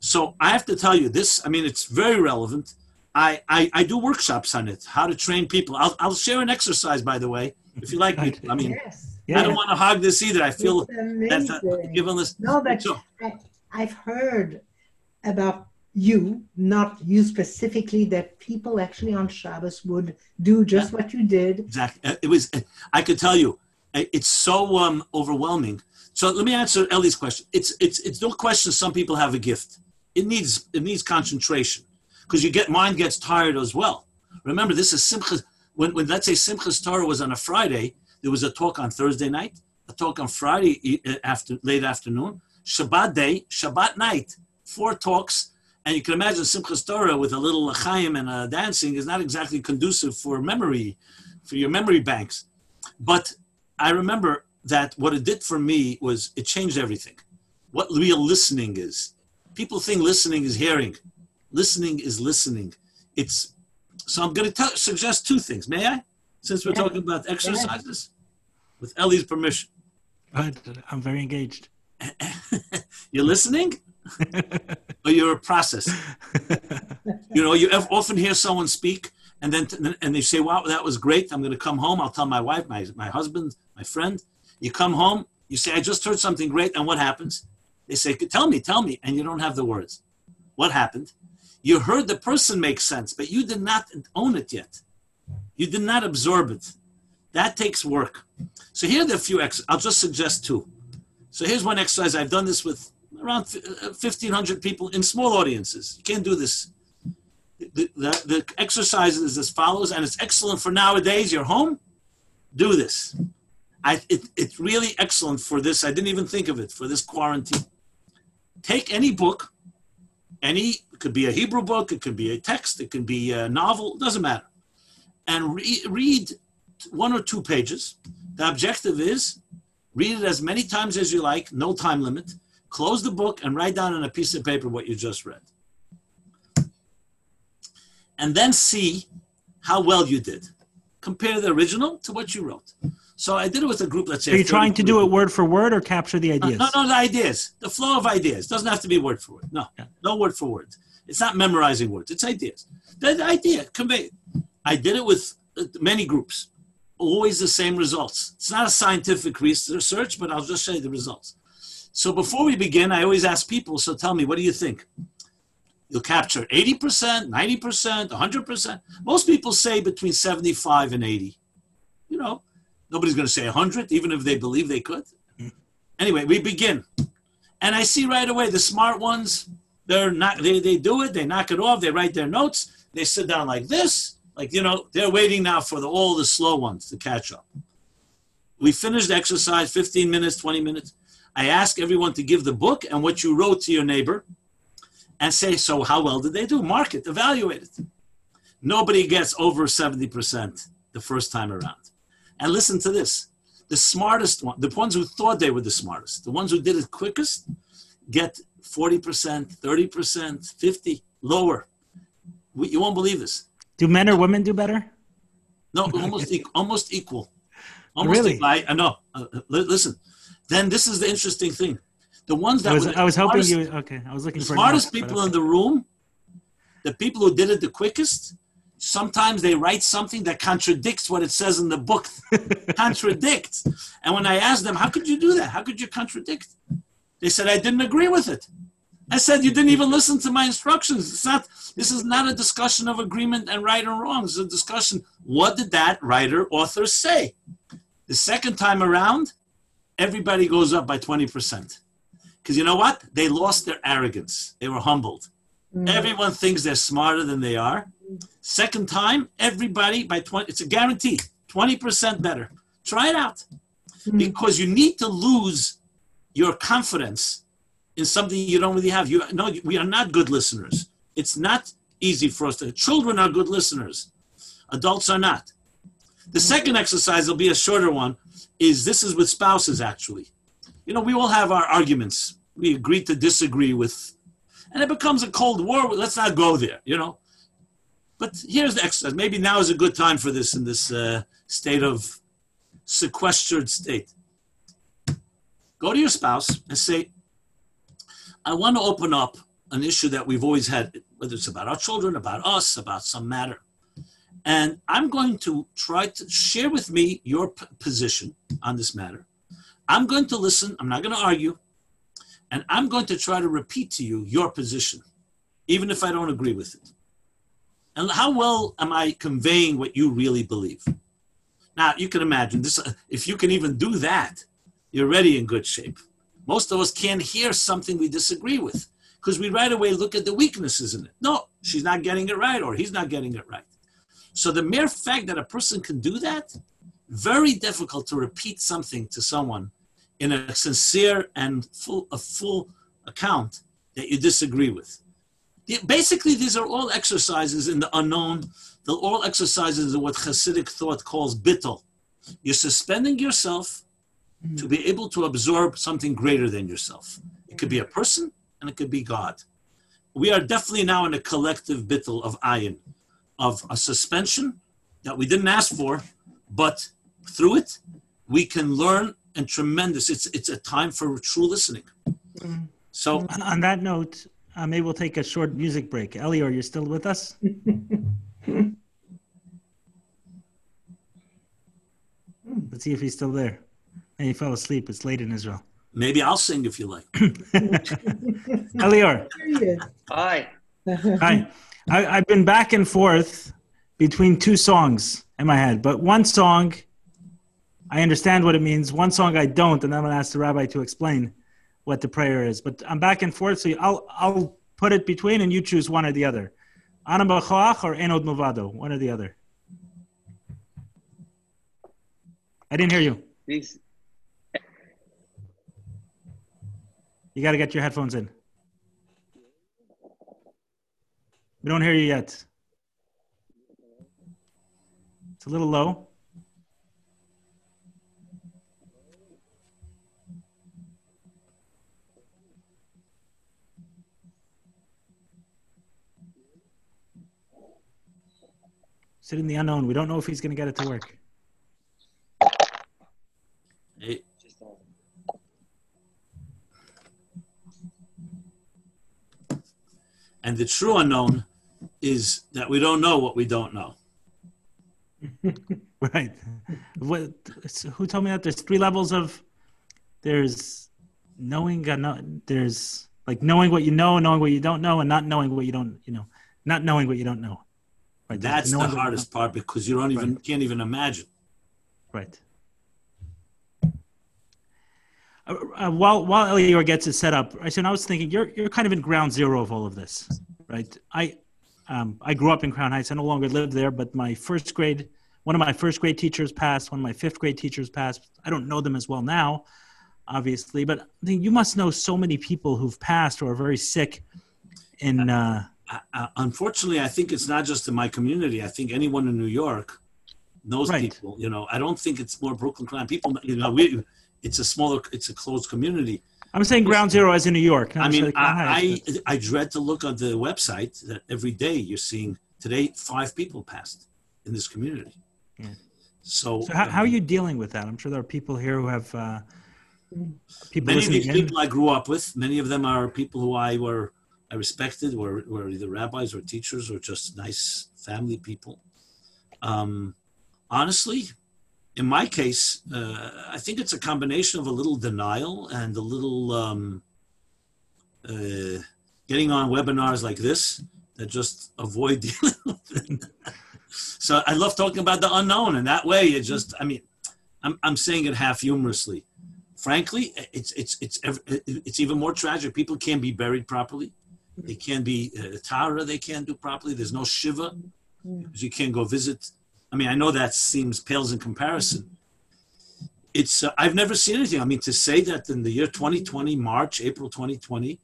So I have to tell you this. I mean, it's very relevant. I, I, I do workshops on it, how to train people. I'll, I'll share an exercise, by the way, if you like me. I mean, yes. Yeah. I don't want to hog this either. I feel that amazing. given this. No, but So- I, I've heard about you, not you specifically, that people actually on Shabbos would do just what you did. Exactly. Uh, It was. I could tell you, uh, it's so um, overwhelming. So let me answer Ellie's question. It's it's it's no question. Some people have a gift. It needs it needs concentration because you get mind gets tired as well. Remember, this is Simcha. When when let's say Simchas Torah was on a Friday, there was a talk on Thursday night, a talk on Friday after late afternoon, Shabbat day, Shabbat night, four talks. And you can imagine Simchas Torah with a little l'chaim and uh, dancing is not exactly conducive for memory, for your memory banks. But I remember that what it did for me was it changed everything. What real listening is. People think listening is hearing. Listening is listening. It's so I'm going to suggest two things. May I? Since we're Yeah. talking about exercises, with Ellie's permission. But I'm very engaged. <laughs> You're listening, <laughs> or you're a process. <laughs> You know, you often hear someone speak, and then and they say, "Wow, that was great. I'm going to come home. I'll tell my wife, my my husband, my friend." You come home, you say, "I just heard something great," and what happens? They say, "Tell me, tell me," and you don't have the words. What happened? You heard the person make sense, but you did not own it yet. You did not absorb it. That takes work. So here are the few. Ex- I'll just suggest two. So here's one exercise. I've done this with around uh, 1,500 people in small audiences. You can't do this. The, the, exercise is as follows, and it's excellent for nowadays. You're home, do this. I, it, it's really excellent for this. I didn't even think of it for this quarantine. Take any book, any, it could be a Hebrew book, it could be a text, it could be a novel, doesn't matter. And re- read one or two pages. The objective is read it as many times as you like, no time limit. Close the book and write down on a piece of paper what you just read. And then see how well you did. Compare the original to what you wrote. So I did it with a group. Let's say. Are you trying to 30 do it word for word or capture the ideas? No, no, the ideas, the flow of ideas doesn't have to be word for word. No, Yeah. no word for word. It's not memorizing words. It's ideas. The, the idea convey. I did it with uh, many groups. Always the same results. It's not a scientific research, but I'll just show you the results. So before we begin, I always ask people. So tell me, what do you think? You'll capture 80%, 90%, 100%. Most people say between 75 and 80. You know, nobody's going to say 100, even if they believe they could. Anyway, we begin. And I see right away the smart ones, they're not they, they do it, they knock it off, they write their notes, they sit down like this, like you know, they're waiting now for the all the slow ones to catch up. We finished exercise 15 minutes, 20 minutes. I ask everyone to give the book and what you wrote to your neighbor and say, so how well did they do? Mark it, evaluate it. Nobody gets over 70% the first time around. And listen to this the smartest one, the ones who thought they were the smartest, the ones who did it quickest, get 40%, 30%, 50, lower. We, you won't believe this. Do men or women do better? No, almost equal, almost equal. <laughs> Almost Really? equal. I, know. Uh, uh, li- listen, then this is the interesting thing. The ones that I was, were the I was hoping smartest- you. Okay, I was looking the for smartest answer, people in the room, the people who did it the quickest, sometimes they write something that contradicts what it says in the book. <laughs> contradicts. And when I asked them, how could you do that? How could you contradict? They said, I didn't agree with it. I said, you didn't even listen to my instructions. It's not, this is not a discussion of agreement and right and wrong. It's a discussion. What did that writer, author say? The second time around, everybody goes up by 20%. Because you know what? They lost their arrogance. They were humbled. Mm. Everyone thinks they're smarter than they are. Second time, everybody by 20, it's a guarantee, 20% better. Try it out. Mm. Because you need to lose your confidence in something you don't really have. You no, we are not good listeners. It's not easy for us to. Children are good listeners. Adults are not. The mm. second exercise will be a shorter one. Is this is with spouses actually? You know, we all have our arguments. We agree to disagree with, and it becomes a cold war. Let's not go there. You know. But here's the exercise. Maybe now is a good time for this in this uh, state of sequestered state. Go to your spouse and say, I want to open up an issue that we've always had, whether it's about our children, about us, about some matter. And I'm going to try to share with me your p- position on this matter. I'm going to listen, I'm not going to argue, and I'm going to try to repeat to you your position, even if I don't agree with it. And how well am I conveying what you really believe? Now, you can imagine this, if you can even do that, you're already in good shape. Most of us can't hear something we disagree with because we right away look at the weaknesses in it. No, she's not getting it right or he's not getting it right. So the mere fact that a person can do that, very difficult to repeat something to someone in a sincere and full a full account that you disagree with. Basically, these are all exercises in the unknown. They're all exercises in what Hasidic thought calls bittel. You're suspending yourself to be able to absorb something greater than yourself. It could be a person and it could be God. We are definitely now in a collective bittel of ayin, of a suspension that we didn't ask for, but through it we can learn and tremendous. It's it's a time for true listening. So On- On that note, uh, maybe we'll take a short music break. Elior, you're still with us? <laughs> Let's see if he's still there. And he fell asleep. It's late in Israel. maybe I'll sing if you like. <laughs> Elior, Hi. hi. I, I've been back and forth between two songs in my head, but one song, I understand what it means. One song I don't, and I'm going to ask the rabbi to explain what the prayer is. But I'm back and forth, so I'll I'll put it between, and you choose one or the other. Anam or Enod Movado, one or the other. I didn't hear you. This You got to get your headphones in. We don't hear you yet. It's a little low. Sit in the unknown. We don't know if he's going to get it to work. And the true unknown is that we don't know what we don't know. <laughs> Right. What? Who told me that? There's three levels of. There's knowing. no- There's like knowing what you know, knowing what you don't know, and not knowing what you don't. You know, not knowing what you don't know. Right. That's the what you hardest part because you don't even Right. can't even imagine. Right. Uh, uh, while while Elior gets it set up, I said I was thinking you're you're kind of in ground zero of all of this, right? I um, I grew up in Crown Heights. I no longer live there, but my first grade, one of my first grade teachers passed. One of my fifth grade teachers passed. I don't know them as well now, obviously, but I think you must know so many people who've passed or are very sick. In uh, Unfortunately, I think it's not just in my community. I think anyone in New York knows Right. people. You know, I don't think it's more Brooklyn crime. People, you know, we it's a smaller, it's a closed community. I'm saying ground zero as in New York. I mean, I, I I dread to look on the website that every day you're seeing today five people passed in this community. Yeah. So, So how, how are um, you dealing with that? I'm sure there are people here who have uh, people many of these in. people I grew up with, many of them are people who I were I respected, were were either rabbis or teachers or just nice family people. Um, honestly, in my case, uh, I think it's a combination of a little denial and a little um, uh, getting on webinars like this that just avoid <laughs> dealing with it. so I love talking about the unknown, and that way it just I mean, I'm I'm saying it half humorously frankly, it's it's it's it's even more tragic. People can't be buried properly. They can't be uh, tahara. They can't do properly. There's no shiva because you can't go visit. I mean, I know that seems pales in comparison. It's uh, I've never seen anything. I mean, to say that in the year 2020, March, April 2020,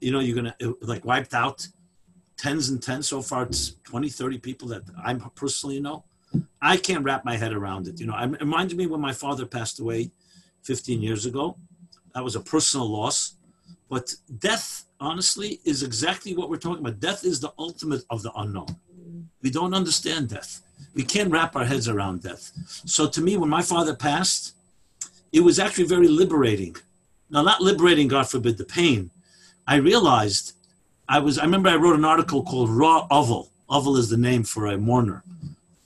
you know, you're gonna uh, like wiped out tens and tens. So far, it's 20, 30 people that I personally know. I can't wrap my head around it. You know, it reminded me when my father passed away 15 years ago. That was a personal loss. But death, honestly, is exactly what we're talking about. Death is the ultimate of the unknown. We don't understand death. We can't wrap our heads around death. So to me, when my father passed, it was actually very liberating. Now, not liberating, God forbid, the pain. I realized I was, I remember I wrote an article called Raw Oval. Oval is the name for a mourner.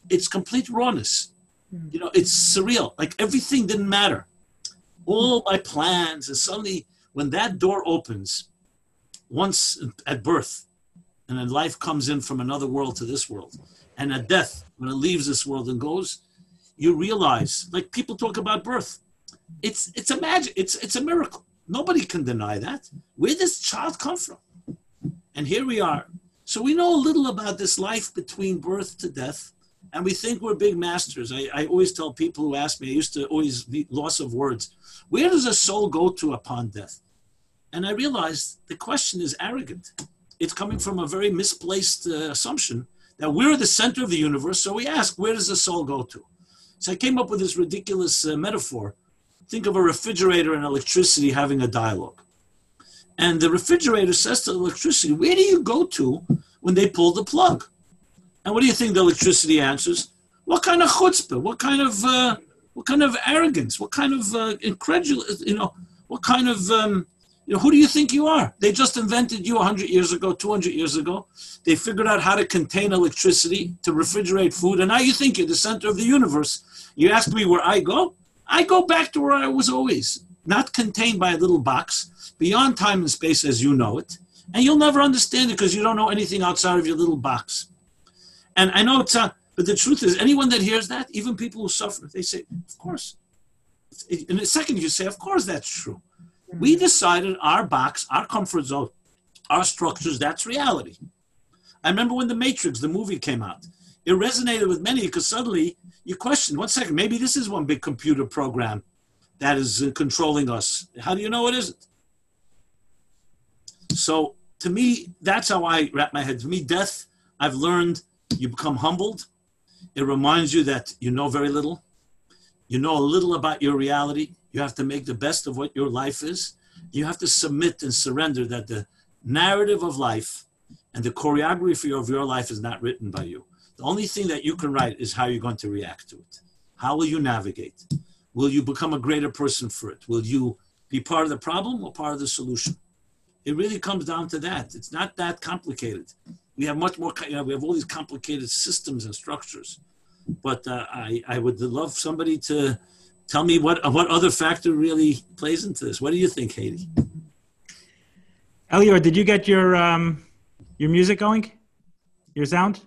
It's complete rawness. You know, it's surreal. Like everything didn't matter all my plans and suddenly when that door opens once at birth and then life comes in from another world to this world and at death when it leaves this world and goes you realize like people talk about birth it's it's a magic it's it's a miracle nobody can deny that where does child come from and here we are so we know a little about this life between birth to death and we think we're big masters. I, I always tell people who ask me, I used to always be loss of words. Where does a soul go to upon death? And I realized the question is arrogant. It's coming from a very misplaced uh, assumption that we're the center of the universe. So we ask, where does the soul go to? So I came up with this ridiculous uh, metaphor. Think of a refrigerator and electricity having a dialogue. And the refrigerator says to the electricity, where do you go to when they pull the plug? And what do you think the electricity answers? What kind of chutzpah? What kind of uh, what kind of arrogance? What kind of uh, incredulous? You know, what kind of um, you know? Who do you think you are? They just invented you 100 years ago, 200 years ago. They figured out how to contain electricity to refrigerate food, and now you think you're the center of the universe. You ask me where I go. I go back to where I was always, not contained by a little box, beyond time and space as you know it, and you'll never understand it because you don't know anything outside of your little box. And I know it's not, but the truth is, anyone that hears that, even people who suffer, they say, of course. In a second, you say, of course, that's true. We decided our box, our comfort zone, our structures, that's reality. I remember when The Matrix, the movie came out, it resonated with many because suddenly you question, one second, maybe this is one big computer program that is uh, controlling us. How do you know it isn't? So to me, that's how I wrap my head. To me, death, I've learned you become humbled. It reminds you that you know very little. You know a little about your reality. You have to make the best of what your life is. You have to submit and surrender that the narrative of life and the choreography of your life is not written by you. The only thing that you can write is how you're going to react to it. How will you navigate? will you become a greater person for it? Will you be part of the problem or part of the solution? It really comes down to that. It's not that complicated. We have much more, you know, we have all these complicated systems and structures. But uh, I, I would love somebody to tell me what, what other factor really plays into this. What do you think, Hedy? Elior, did you get your um, your music going? Your sound?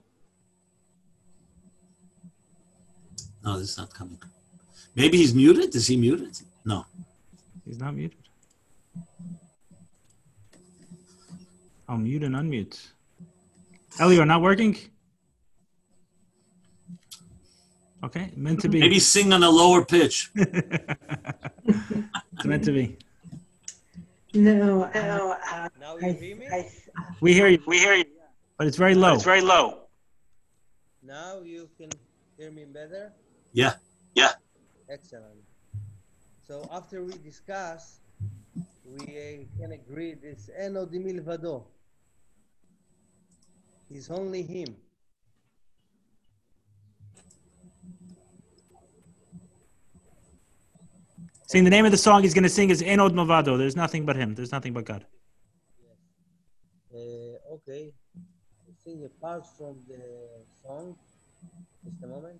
No, this is not coming. Maybe he's muted. Is he muted? No. He's not muted. I'll mute and unmute. Elior, not working? Okay, meant to be. Maybe sing on a lower pitch. <laughs> It's meant to be. No, no. Uh, Now you I, hear me? I, We hear you. We hear you. But it's very low. It's very low. Now you can hear me better? Yeah. Yeah. Excellent. So after we discuss, we uh, can agree this Eno di Milvado. He's only him. Sing the name of the song he's going to sing is Enod Movado. There's nothing but him. There's nothing but God. Uh, okay. Sing a part from the song. Just a moment.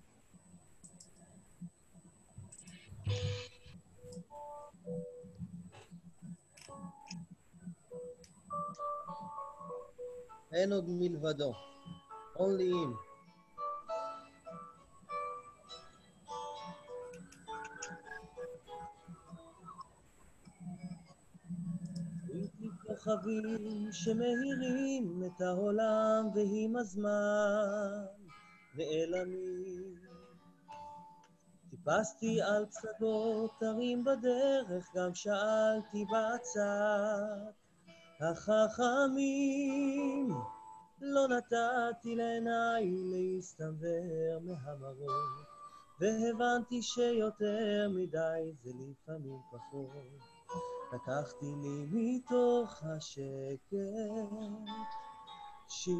Ein Od Milvado. Only him. כוכבים שמאירים את העולם ועם הזמן נעלמים. טיפסתי על פסגות הרים בדרך, גם שאלתי בצד החכמים. לא נתתי לעיניי להסתנוור מהמראות, והבנתי שיותר מדי זה לפעמים פחות. לקחתי לי מתוך השקט שיר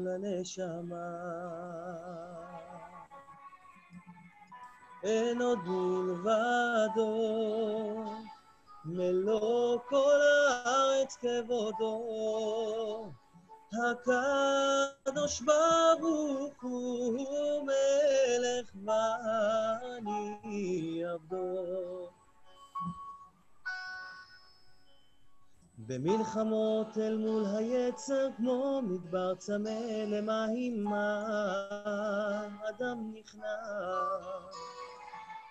לנשמה. אין עוד מלבדו, מלוא כל הארץ כבודו. הקדוש ברוך הוא מלך ואני עבדו. במלחמות אל מול היצר כמו מדבר צמא למים מה אדם נכנע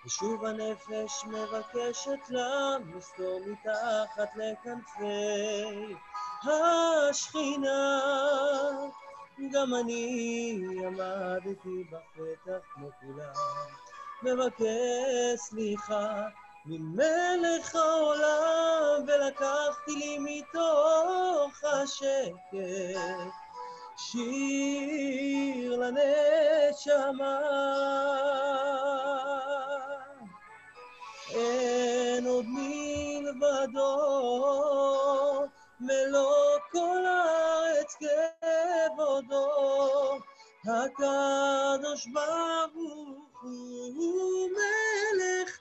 ושוב הנפש מבקשת לה מסתור מתחת לכנפי השכינה. גם אני עמדתי בפתח כמו כולם מבקש סליחה ממלך העולם, ולקחתי לי מתוך השקט שיר לנשמה. אין עוד מלבדו, מלוא כל הארץ כבודו, הקדוש ברוך הוא מלך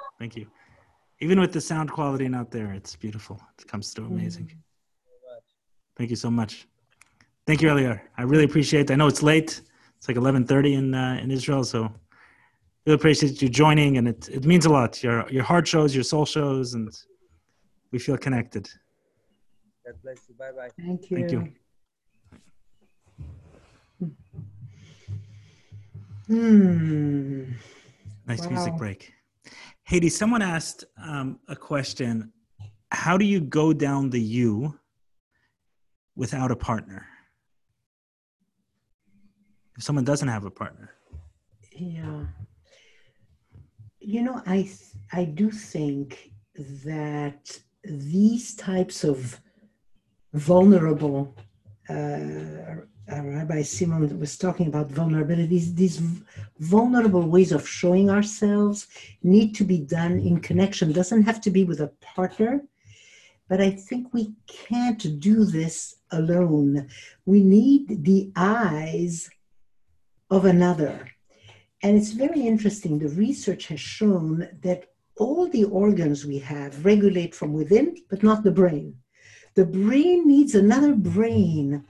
Thank you. Even with the sound quality not there, it's beautiful. It comes through amazing. Thank you so much. Thank you, Elior. I really appreciate it. I know it's late. It's like 11:30 in uh, in Israel, so really appreciate you joining, and it it means a lot. Your your heart shows, your soul shows, and we feel connected. God bless you. Bye bye. thank you. Thank you. Hmm. Nice music break. Hedy, someone asked um, a question. How do you go down the U without a partner? If someone doesn't have a partner, Yeah. you know, I I do think that these types of vulnerable, uh, uh, Rabbi Simon was talking about vulnerabilities. These vulnerable ways of showing ourselves need to be done in connection. Doesn't have to be with a partner, but I think we can't do this alone. We need the eyes of another. And it's very interesting. The research has shown that all the organs we have regulate from within, but not the brain. The brain needs another brain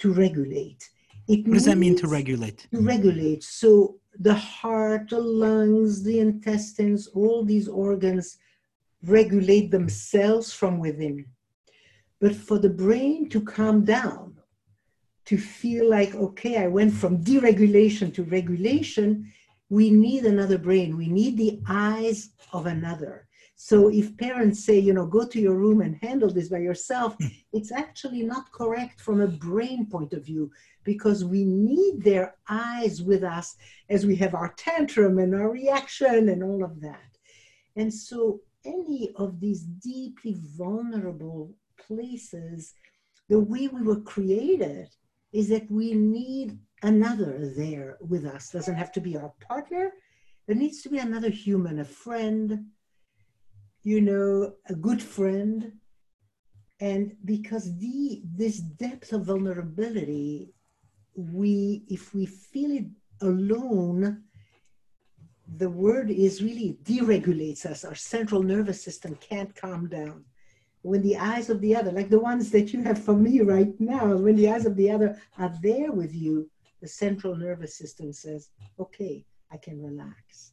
to regulate. It What does that mean to regulate? to regulate. So the heart, the lungs, the intestines, all these organs regulate themselves from within. But for the brain to calm down, to feel like, okay, I went from deregulation to regulation, we need another brain. We need the eyes of another. So if parents say, you know, go to your room and handle this by yourself, hmm. it's actually not correct from a brain point of view because we need their eyes with us as we have our tantrum and our reaction and all of that. And so any of these deeply vulnerable places, the way we were created is that we need another there with us. Doesn't have to be our partner. There needs to be another human, a friend, you know, a good friend. And because the this depth of vulnerability, we if we feel it alone, the word is really deregulates us. Our central nervous system can't calm down. When the eyes of the other, like the ones that you have for me right now, when the eyes of the other are there with you, the central nervous system says, okay, I can relax.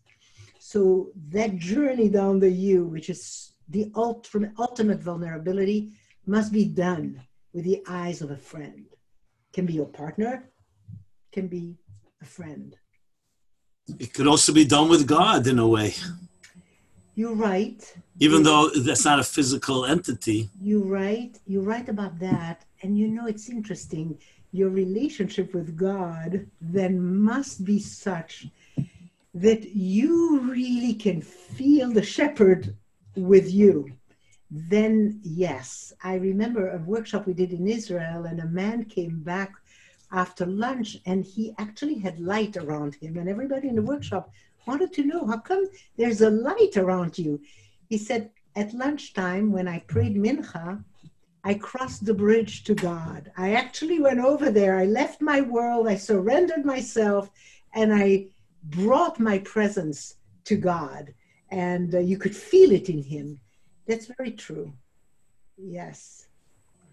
So that journey down the U, which is the ultimate, ultimate vulnerability, must be done with the eyes of a friend. Can be your partner, can be a friend. It could also be done with God in a way, You're right. even though that's not a physical entity. You're right. You're right about that. And you know, it's interesting. Your relationship with God then must be such that you really can feel the shepherd with you. Then, yes, I remember a workshop we did in Israel, and a man came back after lunch and he actually had light around him. And everybody in the workshop wanted to know how come there's a light around you? He said, At lunchtime, when I prayed Mincha, I crossed the bridge to God. I actually went over there. I left my world. I surrendered myself and I brought my presence to God. And uh, you could feel it in him. That's very true. Yes.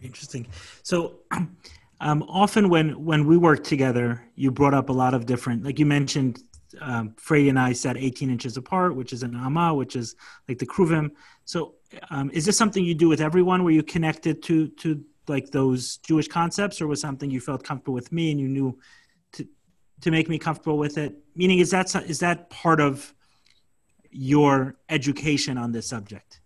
Interesting. So, <clears throat> um, often when when we work together, you brought up a lot of different, like you mentioned, um, Freya and I sat 18 inches apart, which is an ama, which is like the kruvim. So, um, is this something you do with everyone? Were you connected to to like those Jewish concepts, or was something you felt comfortable with me and you knew to make me comfortable with it? Meaning, is that is that part of your education on this subject?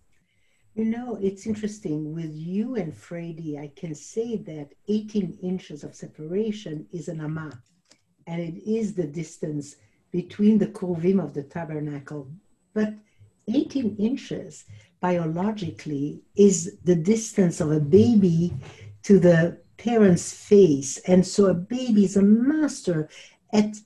You know, it's interesting. With you and Freddy, I can say that 18 inches of separation is an amma, and it is the distance between the kruvim of the tabernacle. But 18 inches biologically is the distance of a baby to the parent's face. And so a baby is a master at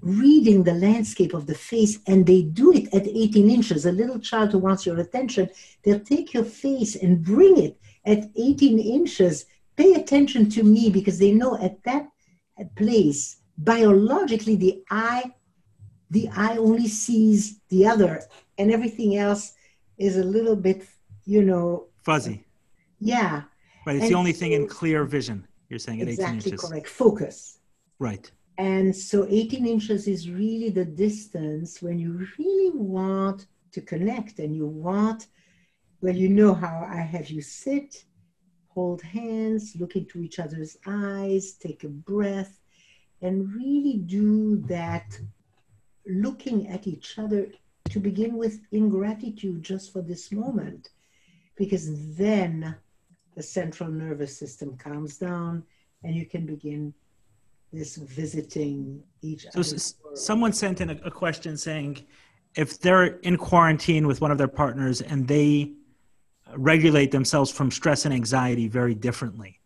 reading the landscape of the face, and they do it at 18 inches. A little child who wants your attention, they'll take your face and bring it at 18 inches. Pay attention to me because they know at that place, biologically, the eye, the eye only sees the other, and everything else is a little bit, you know, Fuzzy, yeah, right? It's And the only thing in clear vision. You're saying at 18 exactly inches, correct. Focus. right? And so 18 inches is really the distance when you really want to connect and you want, well, you know how I have you sit, hold hands, look into each other's eyes, take a breath, and really do that looking at each other to begin with in gratitude just for this moment. Because then the central nervous system calms down and you can begin this visiting each other So other's s- world. someone sent in a, a question saying, if they're in quarantine with one of their partners and they regulate themselves from stress and anxiety very differently.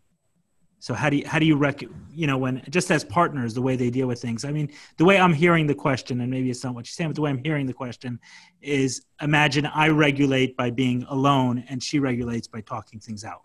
So how do you how do you rec you know when just as partners the way they deal with things? I mean the way I'm hearing the question and maybe it's not what you're saying, but the way I'm hearing the question is imagine I regulate by being alone and she regulates by talking things out.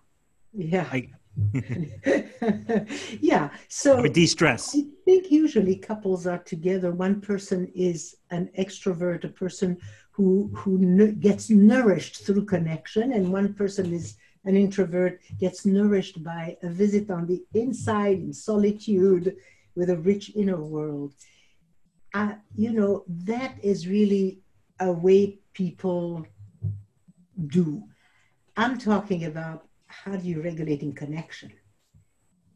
Yeah. Like <laughs> yeah. So or de-stress. I think usually couples are together. One person is an extrovert, a person who who n- gets nourished through connection, and one person is an introvert, gets nourished by a visit on the inside in solitude with a rich inner world. Uh, you know, that is really a way people do. I'm talking about how do you regulate in connection?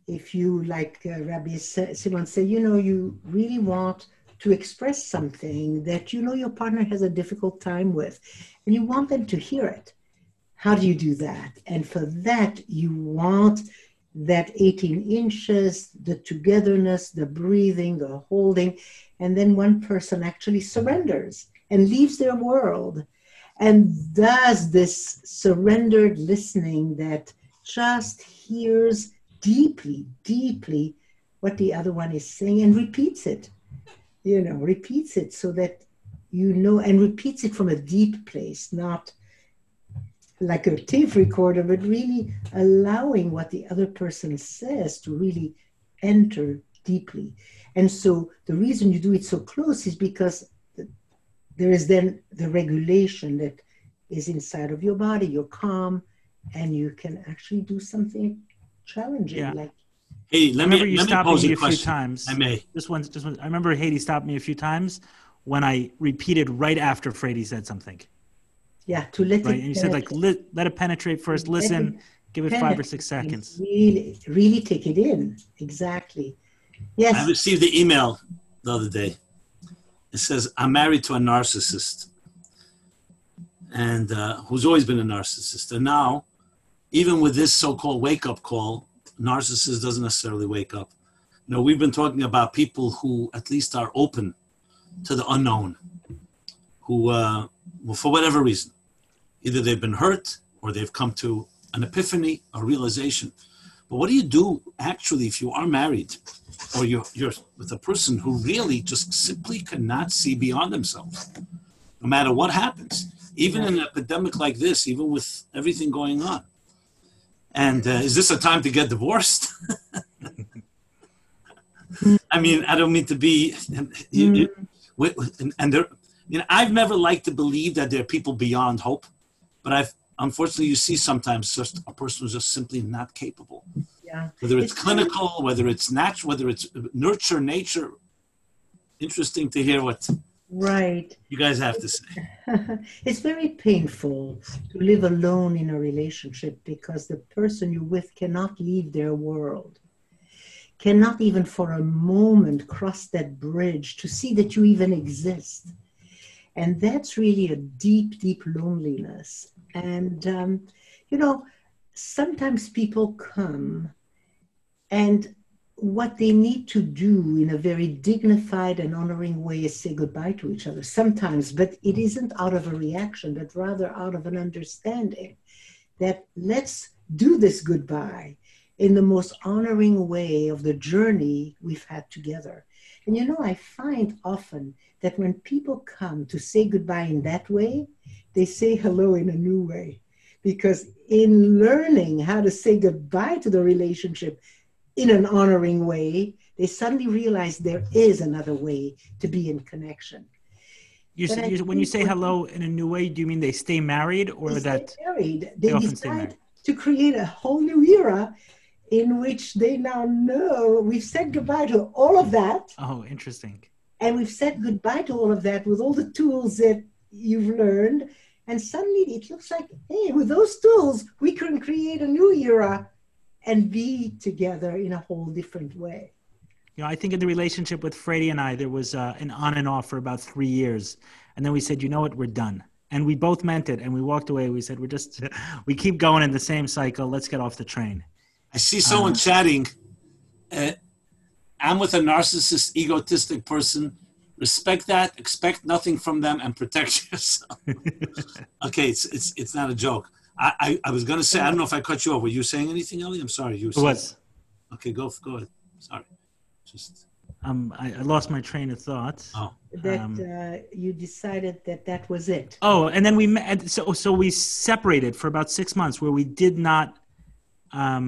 If you, like uh, Rabbi Simon said, you know, you really want to express something that you know your partner has a difficult time with, and you want them to hear it. How do you do that? And for that, you want that 18 inches, the togetherness, the breathing, the holding, and then one person actually surrenders and leaves their world and does this surrendered listening that just hears deeply, deeply what the other one is saying and repeats it. You know, repeats it so that you know, and repeats it from a deep place, not like a tape recorder, but really allowing what the other person says to really enter deeply. And so the reason you do it so close is because there is then the regulation that is inside of your body. You're calm, and you can actually do something challenging. Yeah. Like Hey, let I me remember you let me pose me a a few question. times. I may. Just one, just one. I remember Hedy stopped me a few times when I repeated right after Frady said something. yeah, to let Right, it and you said like let, let it penetrate first. Let Listen, it give it five or six seconds. Really, really take it in. Exactly. Yes. I received the email the other day. It says, I'm married to a narcissist and uh, who's always been a narcissist. And now, even with this so called wake up call, narcissist doesn't necessarily wake up. Know, we've been talking about people who at least are open to the unknown, who, uh, well, for whatever reason, either they've been hurt or they've come to an epiphany a realization. But what do you do actually if you are married or you're, you're with a person who really just simply cannot see beyond themselves, no matter what happens, even in an epidemic like this, even with everything going on? And uh, is this a time to get divorced? <laughs> I mean, I don't mean to be, you, you, and, and there, you know, I've never liked to believe that there are people beyond hope, but I've unfortunately you see sometimes just a person who's just simply not capable. Yeah. Whether it's, It's clinical, whether it's natural, whether it's nurture, nature. Interesting to hear what Right. you guys have to say. <laughs> it's very painful to live alone in a relationship because the person you're with cannot leave their world, cannot even for a moment cross that bridge to see that you even exist. And that's really a deep, deep loneliness. And, um, you know, sometimes people come and what they need to do in a very dignified and honoring way is say goodbye to each other sometimes, but it isn't out of a reaction, but rather out of an understanding that let's do this goodbye in the most honoring way of the journey we've had together. And you know, I find often that when people come to say goodbye in that way, they say hello in a new way. Because in learning how to say goodbye to the relationship, in an honoring way, they suddenly realize there is another way to be in connection. You, you, when you say hello in a new way, do you mean they stay married or They that? stay married. They, stay decide to create a whole new era in which they now know we've said goodbye to all of that, Oh, interesting. and we've said goodbye to all of that with all the tools that you've learned. And suddenly it looks like, hey, with those tools, we can create a new era and be together in a whole different way. You know, I think in the relationship with Freddie and I, there was uh, an on and off for about three years, and then we said, you know what, we're done, and we both meant it, and we walked away. We said, we're just, <laughs> we keep going in the same cycle. Let's get off the train. I see someone chatting. Uh, I'm with a narcissist, egotistic person respect that, expect nothing from them, and protect <laughs> yourself. okay, it's it's it's not a joke. I I, I was gonna say I don't know if I cut you off. Were you saying anything, Ellie? I'm sorry. You were It was. Okay, go go ahead. Sorry. Just Um, I, I lost my train of thought. oh That Um, uh, you decided that that was it. Oh, and then we met. So, so we separated for about six months, where we did not um,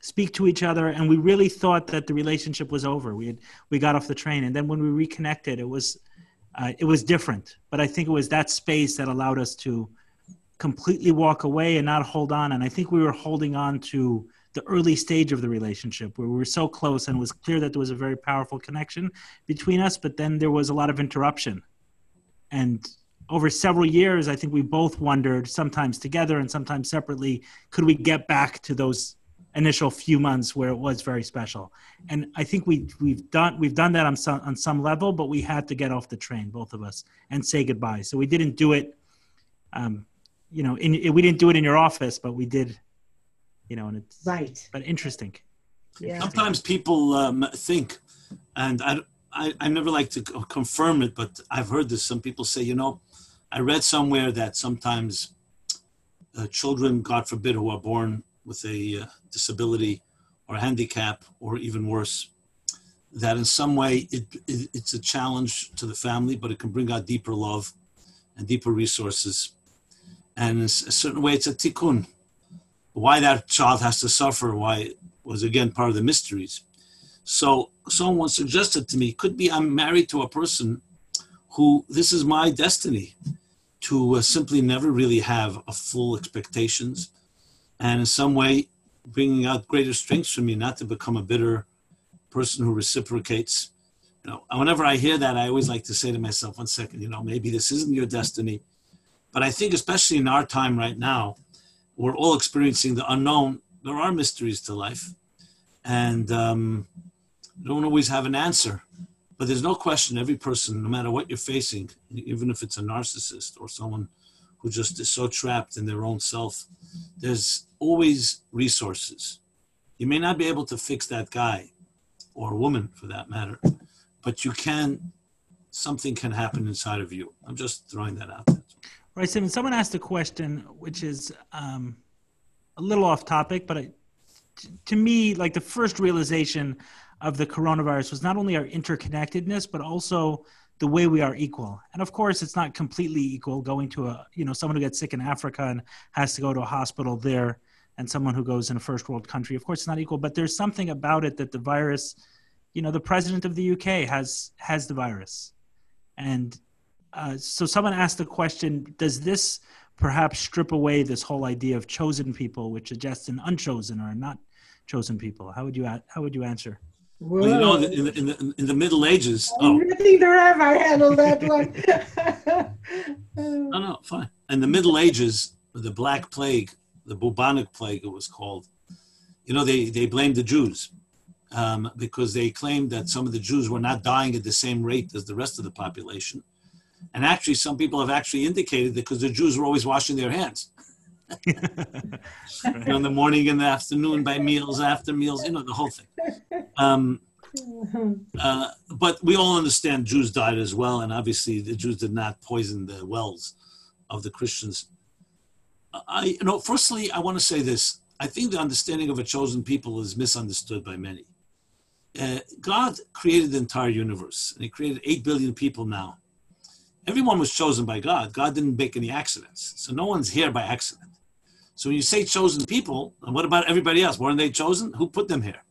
speak to each other, and we really thought that the relationship was over. We had we got off the train, and then when we reconnected, it was uh, it was different. But I think it was that space that allowed us to completely walk away and not hold on. And I think we were holding on to the early stage of the relationship where we were so close and it was clear that there was a very powerful connection between us, but then there was a lot of interruption. And over several years, I think we both wondered, sometimes together and sometimes separately, could we get back to those initial few months where it was very special? And I think we we've done we've done that on some on some level, but we had to get off the train, both of us, and say goodbye. So we didn't do it. Um, you know, in, we didn't do it in your office, but we did. You know, and it's Right. but interesting. Yeah. sometimes people um, think, and I, I I never like to confirm it, but I've heard this. Some people say, you know, I read somewhere that sometimes uh, children, God forbid, who are born with a uh, disability or handicap, or even worse, that in some way it, it, it's a challenge to the family, but it can bring out deeper love and deeper resources. And in a certain way, it's a tikkun. Why that child has to suffer, why it was again part of the mysteries. So someone suggested to me, could be I'm married to a person who this is my destiny to uh, simply never really have a full expectations, and in some way bringing out greater strengths for me, not to become a bitter person who reciprocates. You know, whenever I hear that, I always like to say to myself, one second, you know, maybe this isn't your destiny. But I think, especially in our time right now, we're all experiencing the unknown. There are mysteries to life, and um, don't always have an answer. But there's no question, every person, no matter what you're facing, even if it's a narcissist or someone who just is so trapped in their own self, there's always resources. You may not be able to fix that guy or woman for that matter, but you can, something can happen inside of you. I'm just throwing that out there. Right, Simon. Someone asked a question, which is um, a little off topic, but to me, like the first realization of the coronavirus was not only our interconnectedness, but also the way we are equal. And of course, it's not completely equal. Going to a, you know, someone who gets sick in Africa and has to go to a hospital there, and someone who goes in a first world country. Of course, it's not equal. But there's something about it that the virus, you know, the president of the UK has has the virus, and uh, so someone asked the question does this perhaps strip away this whole idea of chosen people which suggests an unchosen or not chosen people how would you how would you answer Well, you know, in the, in the, in the Middle Ages, I'm oh, ready to have I handled that one. <laughs> no, no, fine. In the Middle Ages, the Black Plague, the bubonic plague, it was called. You know, they they blamed the Jews um, because they claimed that some of the Jews were not dying at the same rate as the rest of the population, and actually, some people have actually indicated that because the Jews were always washing their hands. You <laughs> know, in the morning and the afternoon, by meals, after meals, you know, the whole thing. Um, uh, but we all understand Jews died as well, and obviously the Jews did not poison the wells of the Christians. I, you know, firstly, I want to say this. I think the understanding of a chosen people is misunderstood by many. Uh, God created the entire universe, and He created eight billion people now. Everyone was chosen by God. God didn't make any accidents, so no one's here by accident. So when you say chosen people, and what about everybody else? Weren't they chosen? Who put them here?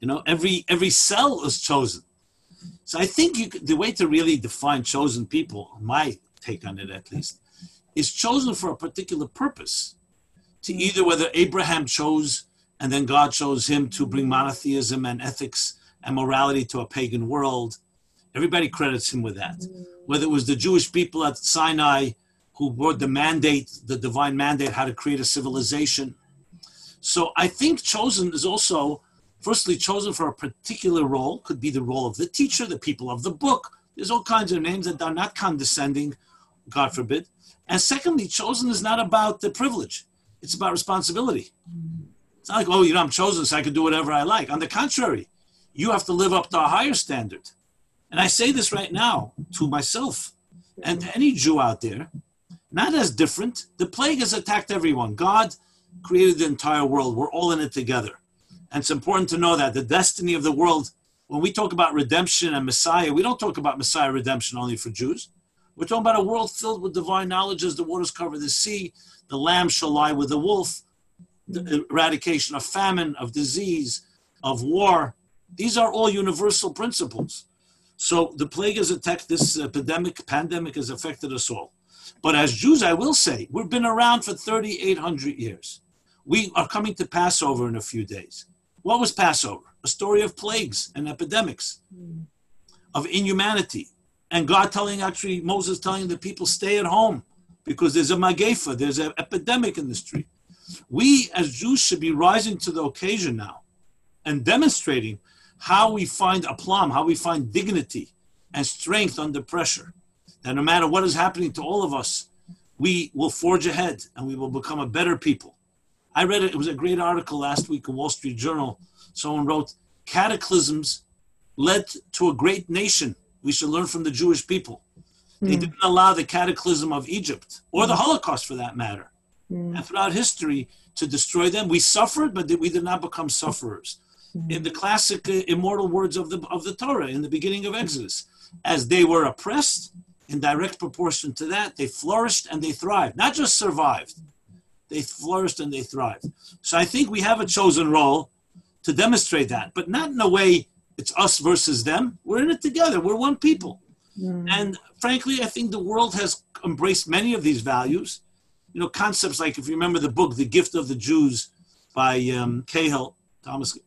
You know, every every cell is chosen. So I think you, the way to really define chosen people, my take on it at least, is chosen for a particular purpose. To either whether Abraham chose and then God chose him to bring monotheism and ethics and morality to a pagan world. Everybody credits him with that. Whether it was the Jewish people at Sinai who brought the mandate, the divine mandate, how to create a civilization. So I think chosen is also firstly chosen for a particular role could be the role of the teacher the people of the book there's all kinds of names that are not condescending god forbid and secondly chosen is not about the privilege it's about responsibility it's not like oh you know i'm chosen so i can do whatever i like on the contrary you have to live up to a higher standard And I say this right now to myself and to any Jew out there, not as different. The plague has attacked everyone. God created the entire world. We're all in it together. And it's important to know that the destiny of the world, when we talk about redemption and Messiah, we don't talk about Messiah redemption only for Jews. We're talking about a world filled with divine knowledge as the waters cover the sea. The lamb shall lie with the wolf. The eradication of famine, of disease, of war. These are all universal principles. So the plague has attacked this epidemic, pandemic has affected us all. But as Jews, I will say, we've been around for 3,800 years. We are coming to Passover in a few days. What was Passover? A story of plagues and epidemics, hmm. of inhumanity. And God telling, actually, Moses telling the people, stay at home because there's a magefa, there's an epidemic in the street. We as Jews should be rising to the occasion now and demonstrating how we find aplomb, how we find dignity and strength under pressure. That no matter what is happening to all of us, we will forge ahead and we will become a better people. I read it, it was a great article last week in Wall Street Journal. Someone wrote, Cataclysms led to a great nation. We should learn from the Jewish people. They hmm. didn't allow the cataclysm of Egypt or the hmm. Holocaust for that matter. Hmm. And throughout history to destroy them, we suffered, but we did not become sufferers. In the classic uh, immortal words of the of the Torah in the beginning of Exodus, as they were oppressed, in direct proportion to that, they flourished and they thrived. Not just survived, they flourished and they thrived. So I think we have a chosen role to demonstrate that, but not in a way it's us versus them. We're in it together. We're one people. And frankly, I think the world has embraced many of these values. You know, concepts like if you remember the book, The Gift of the Jews by um, Cahill, Thomas,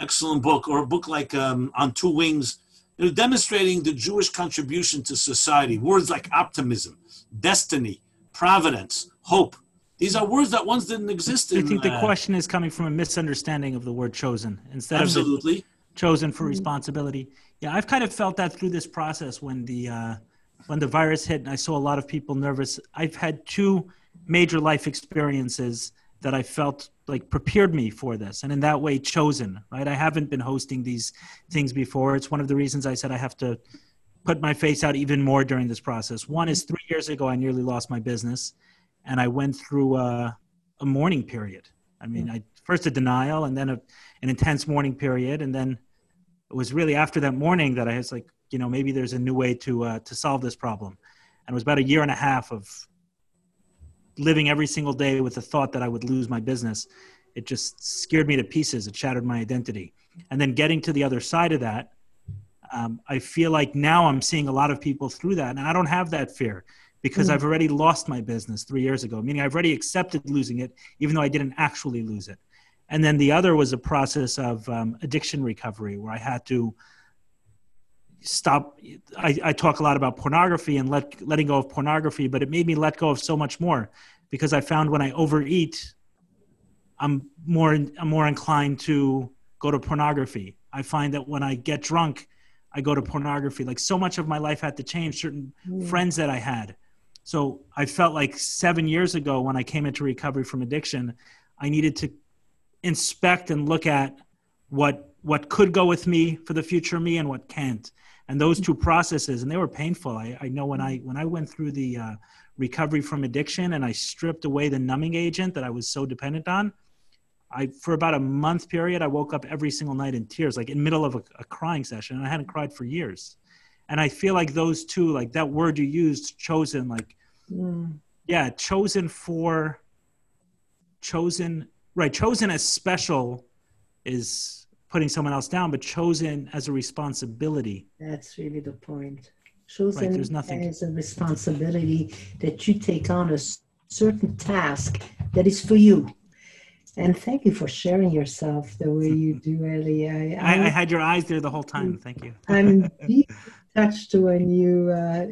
excellent book, or a book like um, On Two Wings, you know, demonstrating the Jewish contribution to society. Words like optimism, destiny, providence, hope. These are words that once didn't exist. I In, think the uh, question is coming from a misunderstanding of the word chosen instead of the absolutely. Chosen for mm-hmm. responsibility. Yeah, I've kind of felt that through this process when the uh, when the virus hit and I saw a lot of people nervous. I've had two major life experiences that I felt like prepared me for this, and in that way chosen. Right, I haven't been hosting these things before. It's one of the reasons I said I have to put my face out even more during this process. One is three years ago, I nearly lost my business, and I went through a, a mourning period. I mean, mm. I first a denial, and then a, an intense mourning period, and then it was really after that morning that I was like, you know, maybe there's a new way to uh, to solve this problem. And it was about a year and a half of living every single day with the thought that I would lose my business. It just scared me to pieces. It shattered my identity. And then getting to the other side of that, um, I feel like now I'm seeing a lot of people through that, and I don't have that fear because I've already lost my business three years ago. Meaning I've already accepted losing it, even though I didn't actually lose it. And then the other was a process of um, addiction recovery, where I had to stop. I, I talk a lot about pornography and let letting go of pornography, but it made me let go of so much more because I found when I overeat, I'm more I'm more inclined to go to pornography. I find that when I get drunk, I go to pornography. Like so much of my life had to change. Certain friends that I had. So I felt like seven years ago when I came into recovery from addiction, I needed to inspect and look at what what could go with me for the future me and what can't. And those two processes, and they were painful. I, I know when I when I went through the uh, recovery from addiction and I stripped away the numbing agent that I was so dependent on. I for about a month period, I woke up every single night in tears, like in middle of a, a crying session, and I hadn't cried for years. And I feel like those two, like that word you used, chosen, like yeah, chosen for chosen right, chosen as special is putting someone else down, but chosen as a responsibility. That's really the point. Chosen there's nothing- as a responsibility that you take on a certain task that is for you. And thank you for sharing yourself the way you do, Ellie. I, <laughs> I, I had your eyes there the whole time. Thank you. <laughs> I'm deeply touched when you, uh,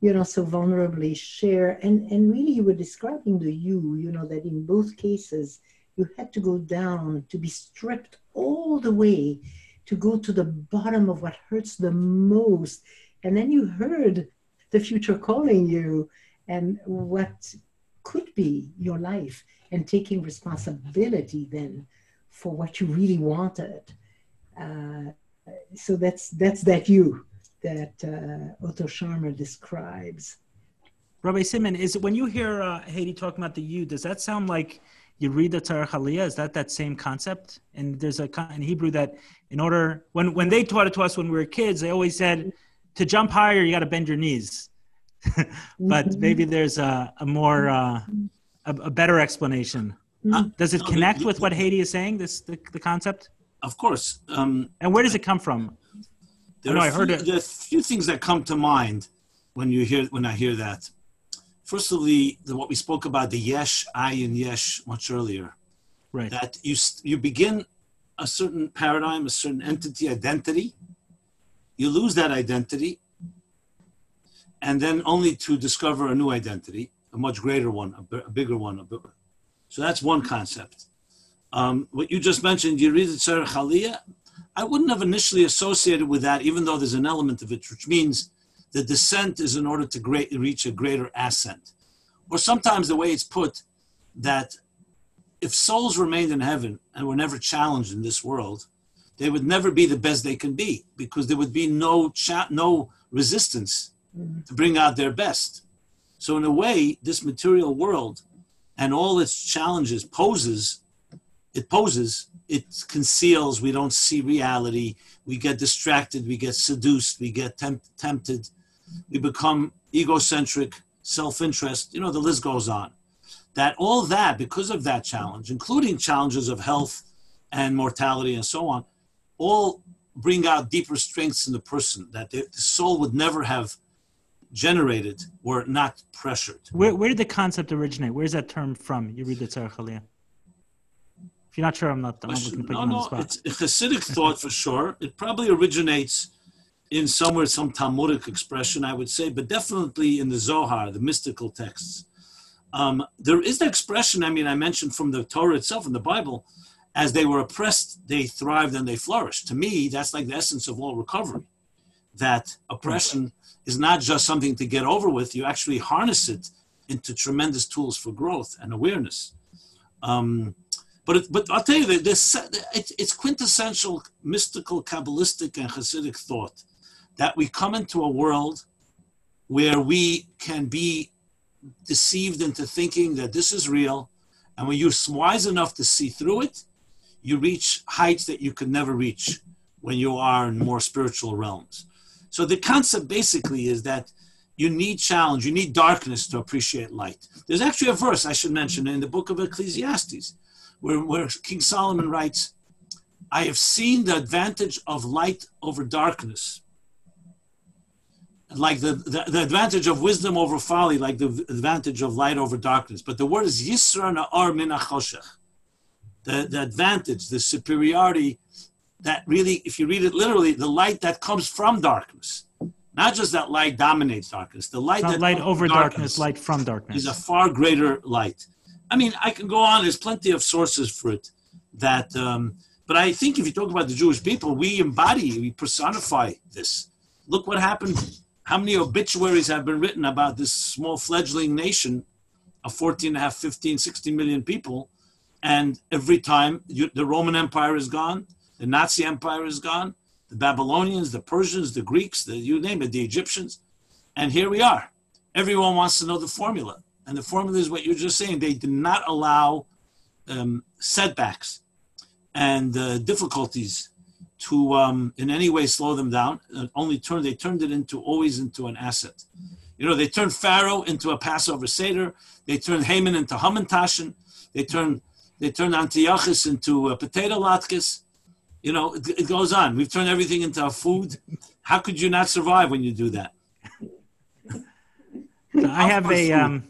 you know, so vulnerably share. And, and really, you were describing the U, you know, that in both cases, you had to go down to be stripped all the way to go to the bottom of what hurts the most. And then you heard the future calling you and what could be your life and taking responsibility then for what you really wanted. Uh, so that's that's that U that uh, Otto Scharmer describes. Rabbi Simon, is when you hear uh, Hedy talking about the U, does that sound like Yeridah Tzorech Aliyah? Is that that same concept? And there's a in Hebrew that in order when when they taught it to us when we were kids, they always said to jump higher you got to bend your knees. <laughs> but Mhm. maybe there's a, a more uh, a, a better explanation. Uh, does it No, connect the- with what Hedy is saying? This the, the concept, Of course. Um, and where does it come from? There know, are I a heard few, it- there are a few things that come to mind when you hear when I hear that. First of the, the what we spoke about the yesh, I, and yesh much earlier. Right. That you you begin a certain paradigm, a certain entity, identity. You lose that identity, and then only to discover a new identity, a much greater one, a, bigger one. A bigger. So that's one concept. Um, what you just mentioned, Yeridah Tzorech Aliyah, I wouldn't have initially associated with that, even though there's an element of it, which means the descent is in order to great, reach a greater ascent. Or sometimes the way it's put, that if souls remained in heaven and were never challenged in this world, they would never be the best they can be because there would be no cha- no resistance mm-hmm. to bring out their best. So in a way, this material world and all its challenges poses, it poses, it conceals. We don't see reality. We get distracted. We get seduced. We get temp- tempted. We become egocentric, self-interest. You know, the list goes on. That all that, because of that challenge, including challenges of health and mortality and so on, all bring out deeper strengths in the person that the, soul would never have generated were it not pressured. Where, where did the concept originate? Where's that term from? Yeridah Tzorech Aliyah. If you're not sure, I'm not. I'm not going to put no, you on the spot. it's a Hasidic thought for sure. It probably originates in somewhere, some Talmudic expression, I would say, but definitely in the Zohar, the mystical texts. Um, there is the expression, I mean, I mentioned from the Torah itself, in the Bible, as they were oppressed, they thrived and they flourished. To me, that's like the essence of all recovery. That oppression is not just something to get over with, you actually harness it into tremendous tools for growth and awareness. Um, but it, but I'll tell you this it, it's quintessential mystical, kabbalistic, and Hasidic thought that we come into a world where we can be deceived into thinking that this is real, and when you're wise enough to see through it, you reach heights that you could never reach when you are in more spiritual realms. So the concept basically is that you need challenge, you need darkness to appreciate light. There's actually a verse I should mention in the book of Ecclesiastes where, where King Solomon writes, I have seen the advantage of light over darkness. Like the, the, the advantage of wisdom over folly, like the advantage of light over darkness. But the word is Yisron Ha'or Min. The, the advantage, the superiority that really, if you read it literally, the light that comes from darkness. Not just that light dominates darkness. The light Not that light over darkness, light from darkness. is a far greater light. I mean, I can go on. There's plenty of sources for it. That, um, but I think if you talk about the Jewish people, we embody, we personify this. Look what happened. How many obituaries have been written about this small fledgling nation of 14 and a half, 15, 16 million people? And every time you, the Roman Empire is gone, the Nazi Empire is gone, the Babylonians, the Persians, the Greeks, the, you name it, the Egyptians. And here we are. Everyone wants to know the formula. And the formula is what you're just saying. They did not allow um, setbacks and uh, difficulties to um, in any way slow them down. Uh, only turn they turned it into always into an asset. You know, they turned Pharaoh into a Passover Seder. They turned Haman into Hamantashen. They turned they turned Antiochus into a potato latkes. You know, it, it goes on. We've turned everything into a food. How could you not survive when you do that? I have a, um,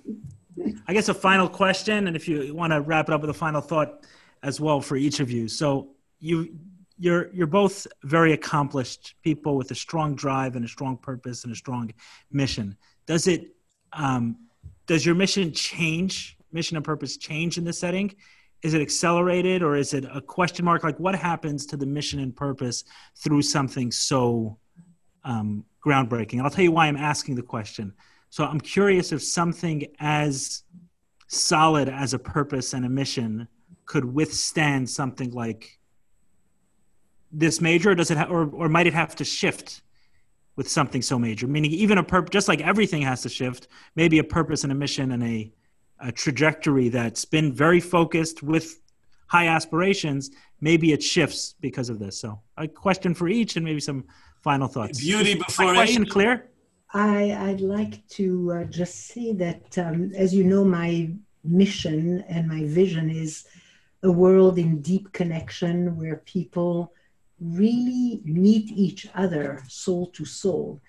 I guess, a final question, and if you want to wrap it up with a final thought as well for each of you. So you, you're you're both very accomplished people with a strong drive and a strong purpose and a strong mission. Does it, um, does your mission change? Mission and purpose change in this setting? Is it accelerated or is it a question mark? Like, what happens to the mission and purpose through something so um, groundbreaking? I'll tell you why I'm asking the question. So I'm curious if something as solid as a purpose and a mission could withstand something like this major. Or does it, ha- or or might it have to shift, with something so major. Meaning, even a purpose, just like everything has to shift, maybe a purpose and a mission and a, a trajectory that's been very focused with high aspirations, maybe it shifts because of this. So, a question for each, and maybe some final thoughts. Beauty before My question age. clear? I, I'd like to uh, just say that, um, as you know, my mission and my vision is a world in deep connection where people really meet each other soul to soul.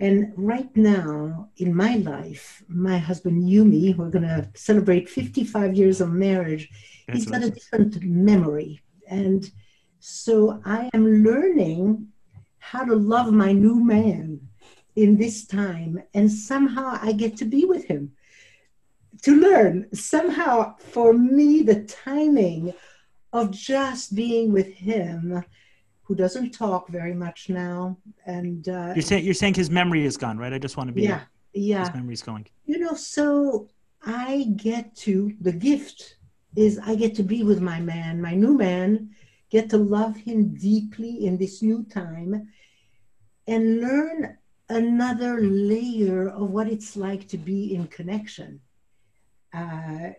And right now in my life, my husband Yumi, we're going to celebrate 55 years of marriage, he's got a different memory. And so I am learning how to love my new man in this time. And somehow I get to be with him to learn. Somehow, for me, the timing of just being with him, who doesn't talk very much now, and uh, You're saying you're saying his memory is gone, right? I just want to be yeah, yeah, his memory's going. you know, so I get to the gift is I get to be with my man, my new man, get to love him deeply in this new time, and learn another layer of what it's like to be in connection. Uh,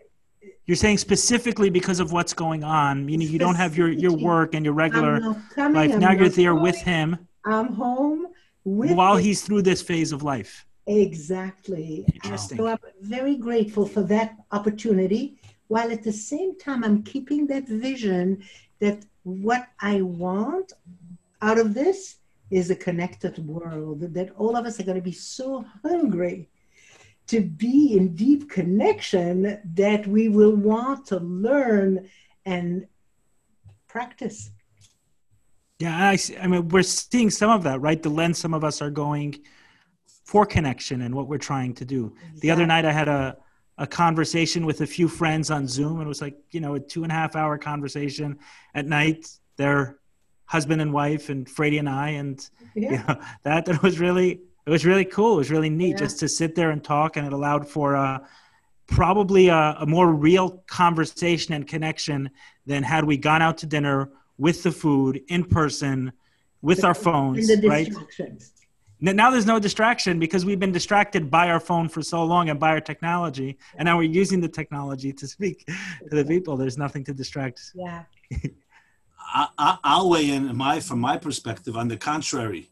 You're saying specifically because of what's going on, meaning you don't have your your work and your regular coming, life. I'm Now you're there with him I'm home with while him. he's through this phase of life. Exactly. Interesting. so I'm very grateful for that opportunity, while at the same time, I'm keeping that vision that what I want out of this is a connected world, that all of us are going to be so hungry to be in deep connection that we will want to learn and practice. Yeah, I, see- I mean, we're seeing some of that, right? The lens some of us are going for connection and what we're trying to do. The other night, I had a, a conversation with a few friends on Zoom, and it was like, you know, a two and a half hour conversation at night. They're husband and wife, and Freddie and I, and Yeah. you know, that that was really it was really cool. It was really neat Yeah. just to sit there and talk, and it allowed for uh, probably a, a more real conversation and connection than had we gone out to dinner with the food in person with our And phones, the right? distractions. Now there's no distraction because we've been distracted by our phone for so long and by our technology, and now we're using the technology to speak to the people. There's nothing to distract. Yeah. <laughs> I, I, I'll weigh in my from my perspective. On the contrary,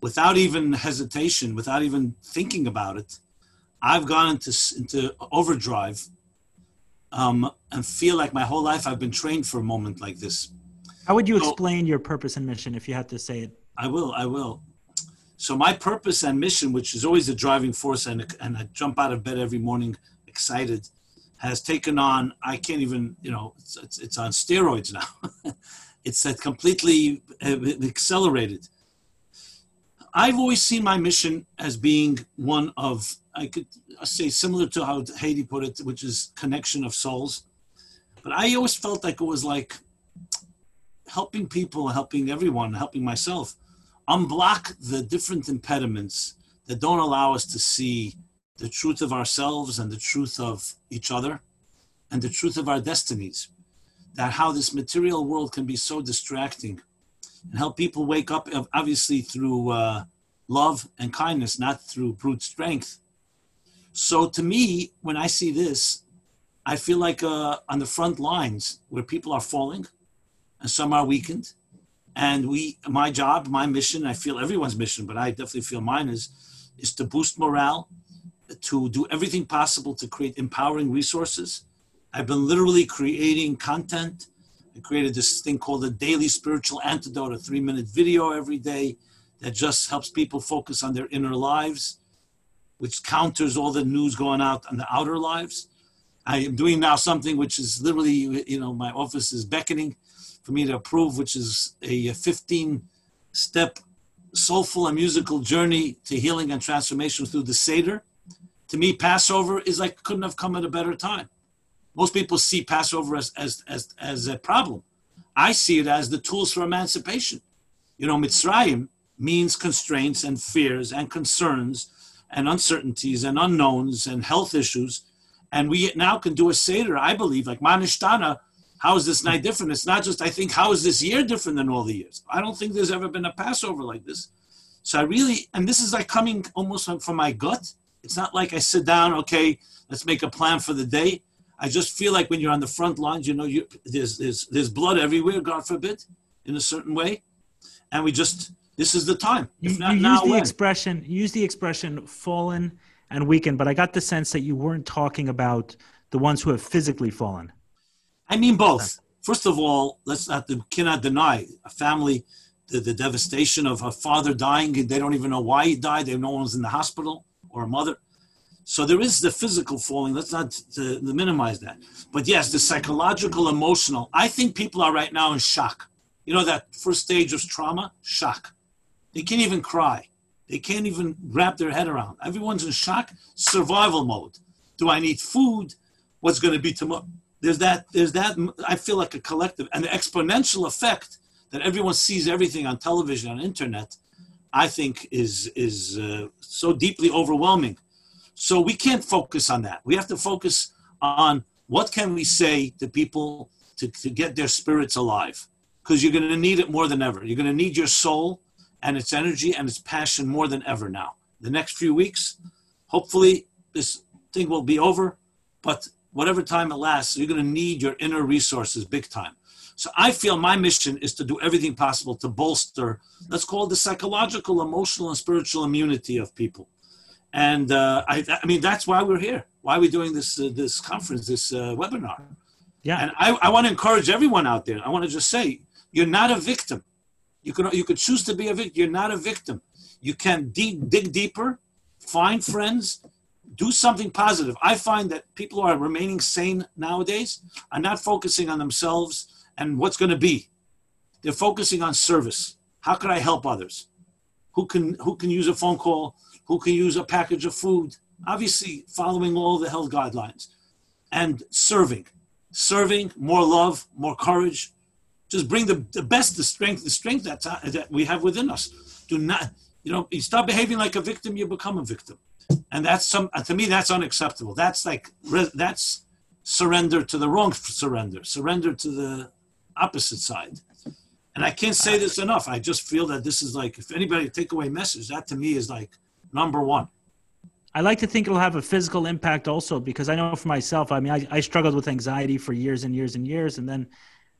without even hesitation, without even thinking about it, I've gone into into overdrive, um, and feel like my whole life I've been trained for a moment like this. How would you So- explain your purpose and mission if you had to say it? I will. I will. So my purpose and mission, which is always the driving force, and and I jump out of bed every morning excited, has taken on. I can't even. You know, it's it's, it's on steroids now. <laughs> it's uh, completely uh, accelerated. I've always seen my mission as being one of I could say similar to how Hedy put it, which is connection of souls. But I always felt like it was like helping people, helping everyone, helping myself unblock the different impediments that don't allow us to see the truth of ourselves and the truth of each other and the truth of our destinies. That how this material world can be so distracting and help people wake up, obviously, through uh, love and kindness, not through brute strength. So, to me, when I see this, I feel like uh, on the front lines where people are falling and some are weakened and we my job my mission i feel everyone's mission but i definitely feel mine is is to boost morale to do everything possible to create empowering resources i've been literally creating content i created this thing called a daily spiritual antidote a three minute video every day that just helps people focus on their inner lives which counters all the news going out on the outer lives i am doing now something which is literally you know my office is beckoning for me to approve, which is a 15 step soulful and musical journey to healing and transformation through the Seder. To me, Passover is like couldn't have come at a better time. Most people see Passover as, as, as, as a problem. I see it as the tools for emancipation. You know, Mitzrayim means constraints and fears and concerns and uncertainties and unknowns and health issues. And we now can do a Seder, I believe, like Manishtana, how is this night different? It's not just, I think, how is this year different than all the years? I don't think there's ever been a Passover like this. So I really, and this is like coming almost from my gut. It's not like I sit down, okay, let's make a plan for the day. I just feel like when you're on the front lines, you know, you, there's, there's, there's blood everywhere, God forbid, in a certain way. And we just, this is the time. You, not you use the when? expression use the expression fallen and weakened, but I got the sense that you weren't talking about the ones who have physically fallen. I mean both. First of all, let's not cannot deny a family the, the devastation of a father dying. They don't even know why he died. They no one's in the hospital or a mother. So there is the physical falling. Let's not to, to minimize that. But yes, the psychological, emotional. I think people are right now in shock. You know that first stage of trauma, shock. They can't even cry. They can't even wrap their head around. Everyone's in shock, survival mode. Do I need food? What's going to be tomorrow? There's that. There's that. I feel like a collective and the exponential effect that everyone sees everything on television on internet. I think is is uh, so deeply overwhelming. So we can't focus on that. We have to focus on what can we say to people to, to get their spirits alive because you're going to need it more than ever. You're going to need your soul and its energy and its passion more than ever now. The next few weeks, hopefully, this thing will be over, but whatever time it lasts, you're going to need your inner resources big time. So I feel my mission is to do everything possible to bolster, let's call it the psychological, emotional, and spiritual immunity of people. And uh, I, I mean, that's why we're here. Why are we doing this uh, this conference, this uh, webinar? Yeah. And I, I want to encourage everyone out there. I want to just say, you're not a victim. You can you could choose to be a victim. You're not a victim. You can deep, dig deeper, find friends, do something positive. I find that people who are remaining sane nowadays are not focusing on themselves and what's going to be. They're focusing on service. How can I help others? Who can who can use a phone call? Who can use a package of food? Obviously, following all the health guidelines and serving, serving more love, more courage. Just bring the, the best, the strength, the strength that that we have within us. Do not, you know, you start behaving like a victim, you become a victim, and that's some uh, to me that's unacceptable. That's like that's surrender to the wrong surrender, surrender to the opposite side. And I can't say this enough. I just feel that this is like, if anybody take away message, that to me is like number one. I like to think it'll have a physical impact also because I know for myself, I mean, I, I struggled with anxiety for years and years and years. And then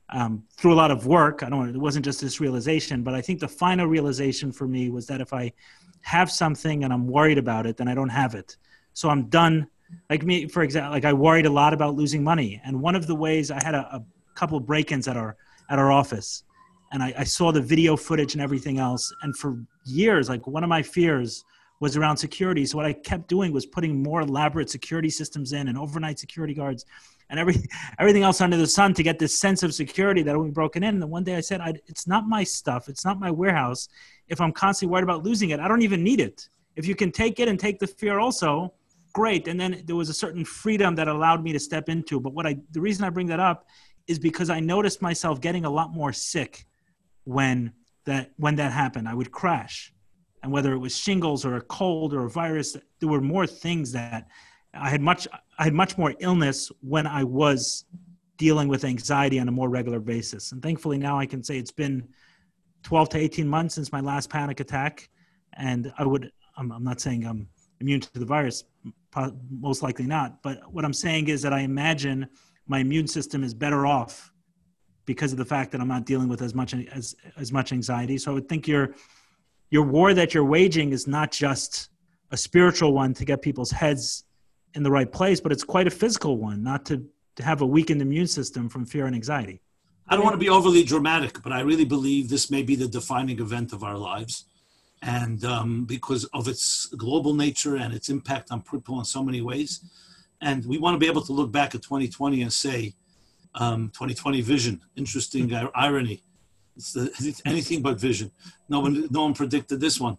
um, through a lot of work, I don't, it wasn't just this realization, but I think the final realization for me was that if I have something and I'm worried about it, then I don't have it. So I'm done. Like me, for example, like I worried a lot about losing money. And one of the ways I had a, a couple break-ins at our, at our office and I, I saw the video footage and everything else. And for years, like one of my fears was around security. So what I kept doing was putting more elaborate security systems in and overnight security guards and every, <laughs> everything else under the sun to get this sense of security that won't be broken in. And then one day I said, I, it's not my stuff. It's not my warehouse. If I'm constantly worried about losing it, I don't even need it. If you can take it and take the fear also, great. And then there was a certain freedom that allowed me to step into. But what I, the reason I bring that up is because I noticed myself getting a lot more sick when that when that happened. I would crash, and whether it was shingles or a cold or a virus, there were more things that I had much I had much more illness when I was dealing with anxiety on a more regular basis. And thankfully now I can say it's been 12 to 18 months since my last panic attack, and I would I'm, I'm not saying I'm immune to the virus, most likely not. But what I'm saying is that I imagine my immune system is better off because of the fact that I'm not dealing with as much as as much anxiety. So I would think your your war that you're waging is not just a spiritual one to get people's heads in the right place, but it's quite a physical one, not to, to have a weakened immune system from fear and anxiety. I don't want to be overly dramatic, but I really believe this may be the defining event of our lives. And um, because of its global nature and its impact on people in so many ways. And we want to be able to look back at 2020 and say, um, 2020 vision, interesting irony. It's, the, it's, anything but vision. No one, no one predicted this one.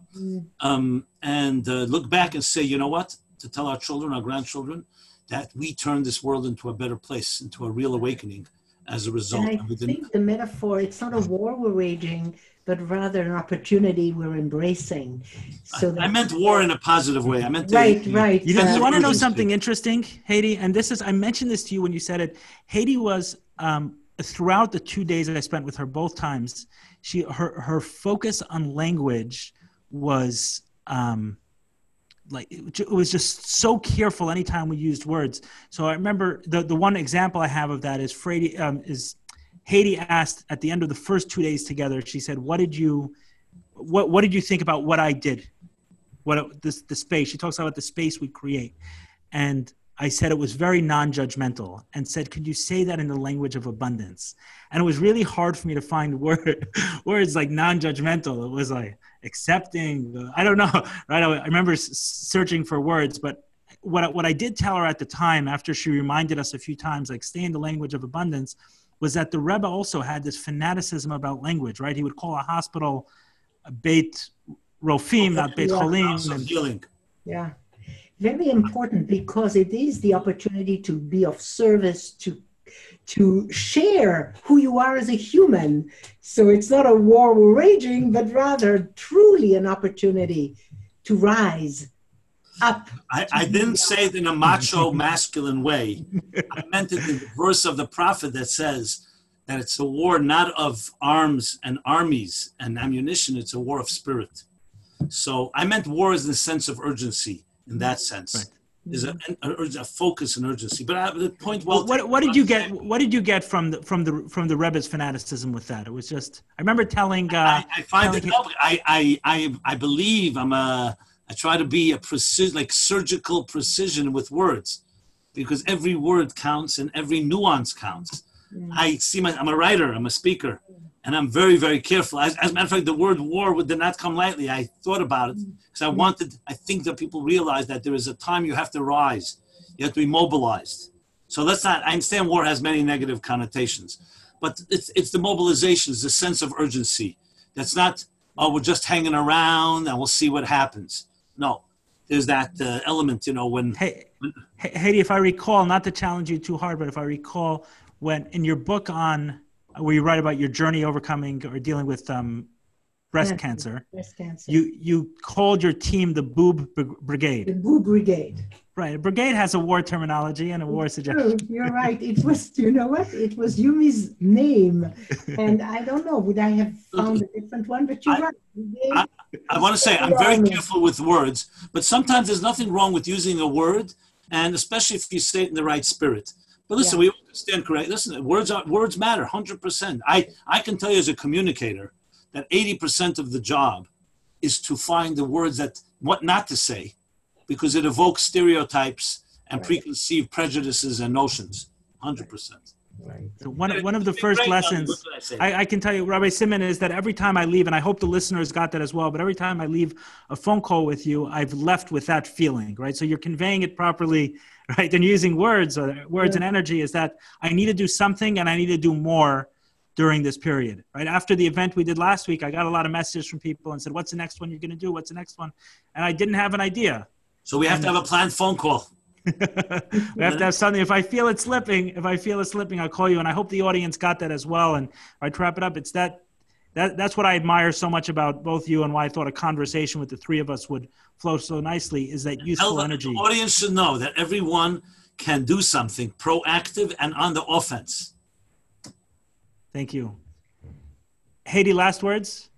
Um, and uh, look back and say, you know what? To tell our children, our grandchildren, that we turned this world into a better place, into a real awakening as a result. And I think the metaphor, it's not a war we're waging, but rather an opportunity we're embracing. So I, I meant war in a positive way. I meant to, right, right. You, uh, want to know something interesting, Hedy? And this is I mentioned this to you when you said it. Hedy was um, throughout the two days I spent with her both times. She her her focus on language was um, like it was just so careful anytime we used words. So I remember the the one example I have of that is Frady um, is Hedy asked at the end of the first two days together. She said, "What did you what what did you think about what I did? What this the space?" She talks about the space we create, and I said it was very non-judgmental and said, "Could you say that in the language of abundance?" And it was really hard for me to find <laughs> word, words like non-judgmental. It was like accepting. I don't know, <laughs> right? I remember searching for words, but what what I did tell her at the time, after she reminded us a few times, like stay in the language of abundance, was that the Rebbe also had this fanaticism about language, right? He would call a hospital a Beit Rofim, not Beit Cholim. Yeah very important because it is the opportunity to be of service to to share who you are as a human. So it's not a war we're raging but rather truly an opportunity to rise up. I, I didn't say it in a macho masculine way. I meant it in the verse of the prophet that says that it's a war not of arms and armies and ammunition it's a war of spirit. So i meant war in the sense of urgency in that sense. Right. Is a, a, a, focus and urgency, but I, the point. Well, what, what did you get? What did you get from the from the from the Rebbe's fanaticism with that? It was just. I remember telling. Uh, I, I find telling it. I, I I I believe I'm a. I try to be a precision, like surgical precision with words, because every word counts and every nuance counts. Mm. I see my. I'm a writer. I'm a speaker and I'm very, very careful. As, as a matter of fact, the word war did not come lightly. I thought about it because I wanted, I think that people realize that there is a time you have to rise, you have to be mobilized. So let's not, I understand war has many negative connotations, but it's, it's the mobilization, it's the sense of urgency. That's not, oh, we're just hanging around and we'll see what happens. No, there's that uh, element, you know, when. Hey, Hedy, if I recall, not to challenge you too hard, but if I recall, when in your book on where you write about your journey overcoming or dealing with um, breast cancer. Breast cancer. You you called your team the Boob Brigade. The Boob Brigade. Right. Brigade has a war terminology and a war suggestion. True. You're right. It was. <laughs> You know what? It was Yumi's name, and I don't know. Would I have found a different one? But you're I, right. I, I want to say I'm very careful with words, but sometimes there's nothing wrong with using a word, and especially if you say it in the right spirit. But listen, yeah. we understand correct. Listen, words are words matter, hundred percent. I I can tell you as a communicator that eighty percent of the job is to find the words that what not to say, because it evokes stereotypes and right. preconceived prejudices and notions. Hundred percent. Right. So one, one of the first lessons I, I, can tell you, Rabbi Simon, is that every time I leave, and I hope the listeners got that as well, but every time I leave a phone call with you, I've left with that feeling, right? So you're conveying it properly <laughs> right? And using words or words yeah. and energy is that I need to do something and I need to do more during this period, right? After the event we did last week, I got a lot of messages from people and said, "What's the next one you're going to do? What's the next one?" And I didn't have an idea. So we have and to have a planned phone call. <laughs> we have to have something. If I feel it slipping, if I feel it slipping, I'll call you. And I hope the audience got that as well. And I wrap it up. It's that that that's what I admire so much about both you and why I thought a conversation with the three of us would flow so nicely is that useful energy. The audience should know that everyone can do something proactive and on the offense. Thank you. Hedy, last words?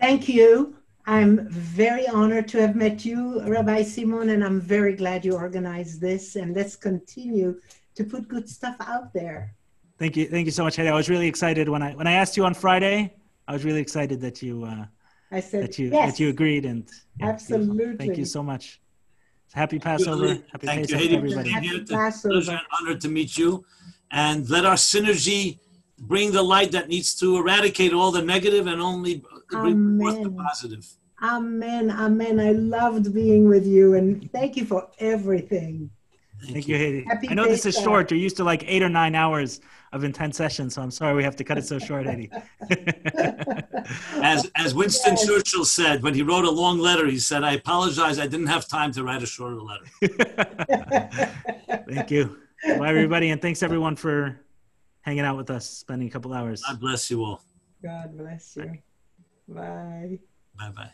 Thank you. I'm very honored to have met you, Rabbi Simon, and I'm very glad you organized this. And let's continue to put good stuff out there. Thank you, thank you so much, Hedy. I was really excited when I when I asked you on Friday. I was really excited that you uh, I said that you yes. that you agreed and yeah, absolutely. Thank you so much. Happy Passover. Happy Thank Passover, you, everybody. Happy Passover. Pleasure and honor to meet you, and let our synergy bring the light that needs to eradicate all the negative and only bring forth the positive. Amen. Amen. I loved being with you, and thank you for everything. Thank, Thank you, Hedy. Happy I know this is short. You're used to like eight or nine hours of intense sessions, so I'm sorry we have to cut it so short, Eddie. as as Winston yes. Churchill said when he wrote a long letter, he said, "I apologize, I didn't have time to write a shorter letter." <laughs> Thank you. Bye, everybody, and thanks everyone for hanging out with us, spending a couple hours. God bless you all. God bless you. Bye. Bye bye.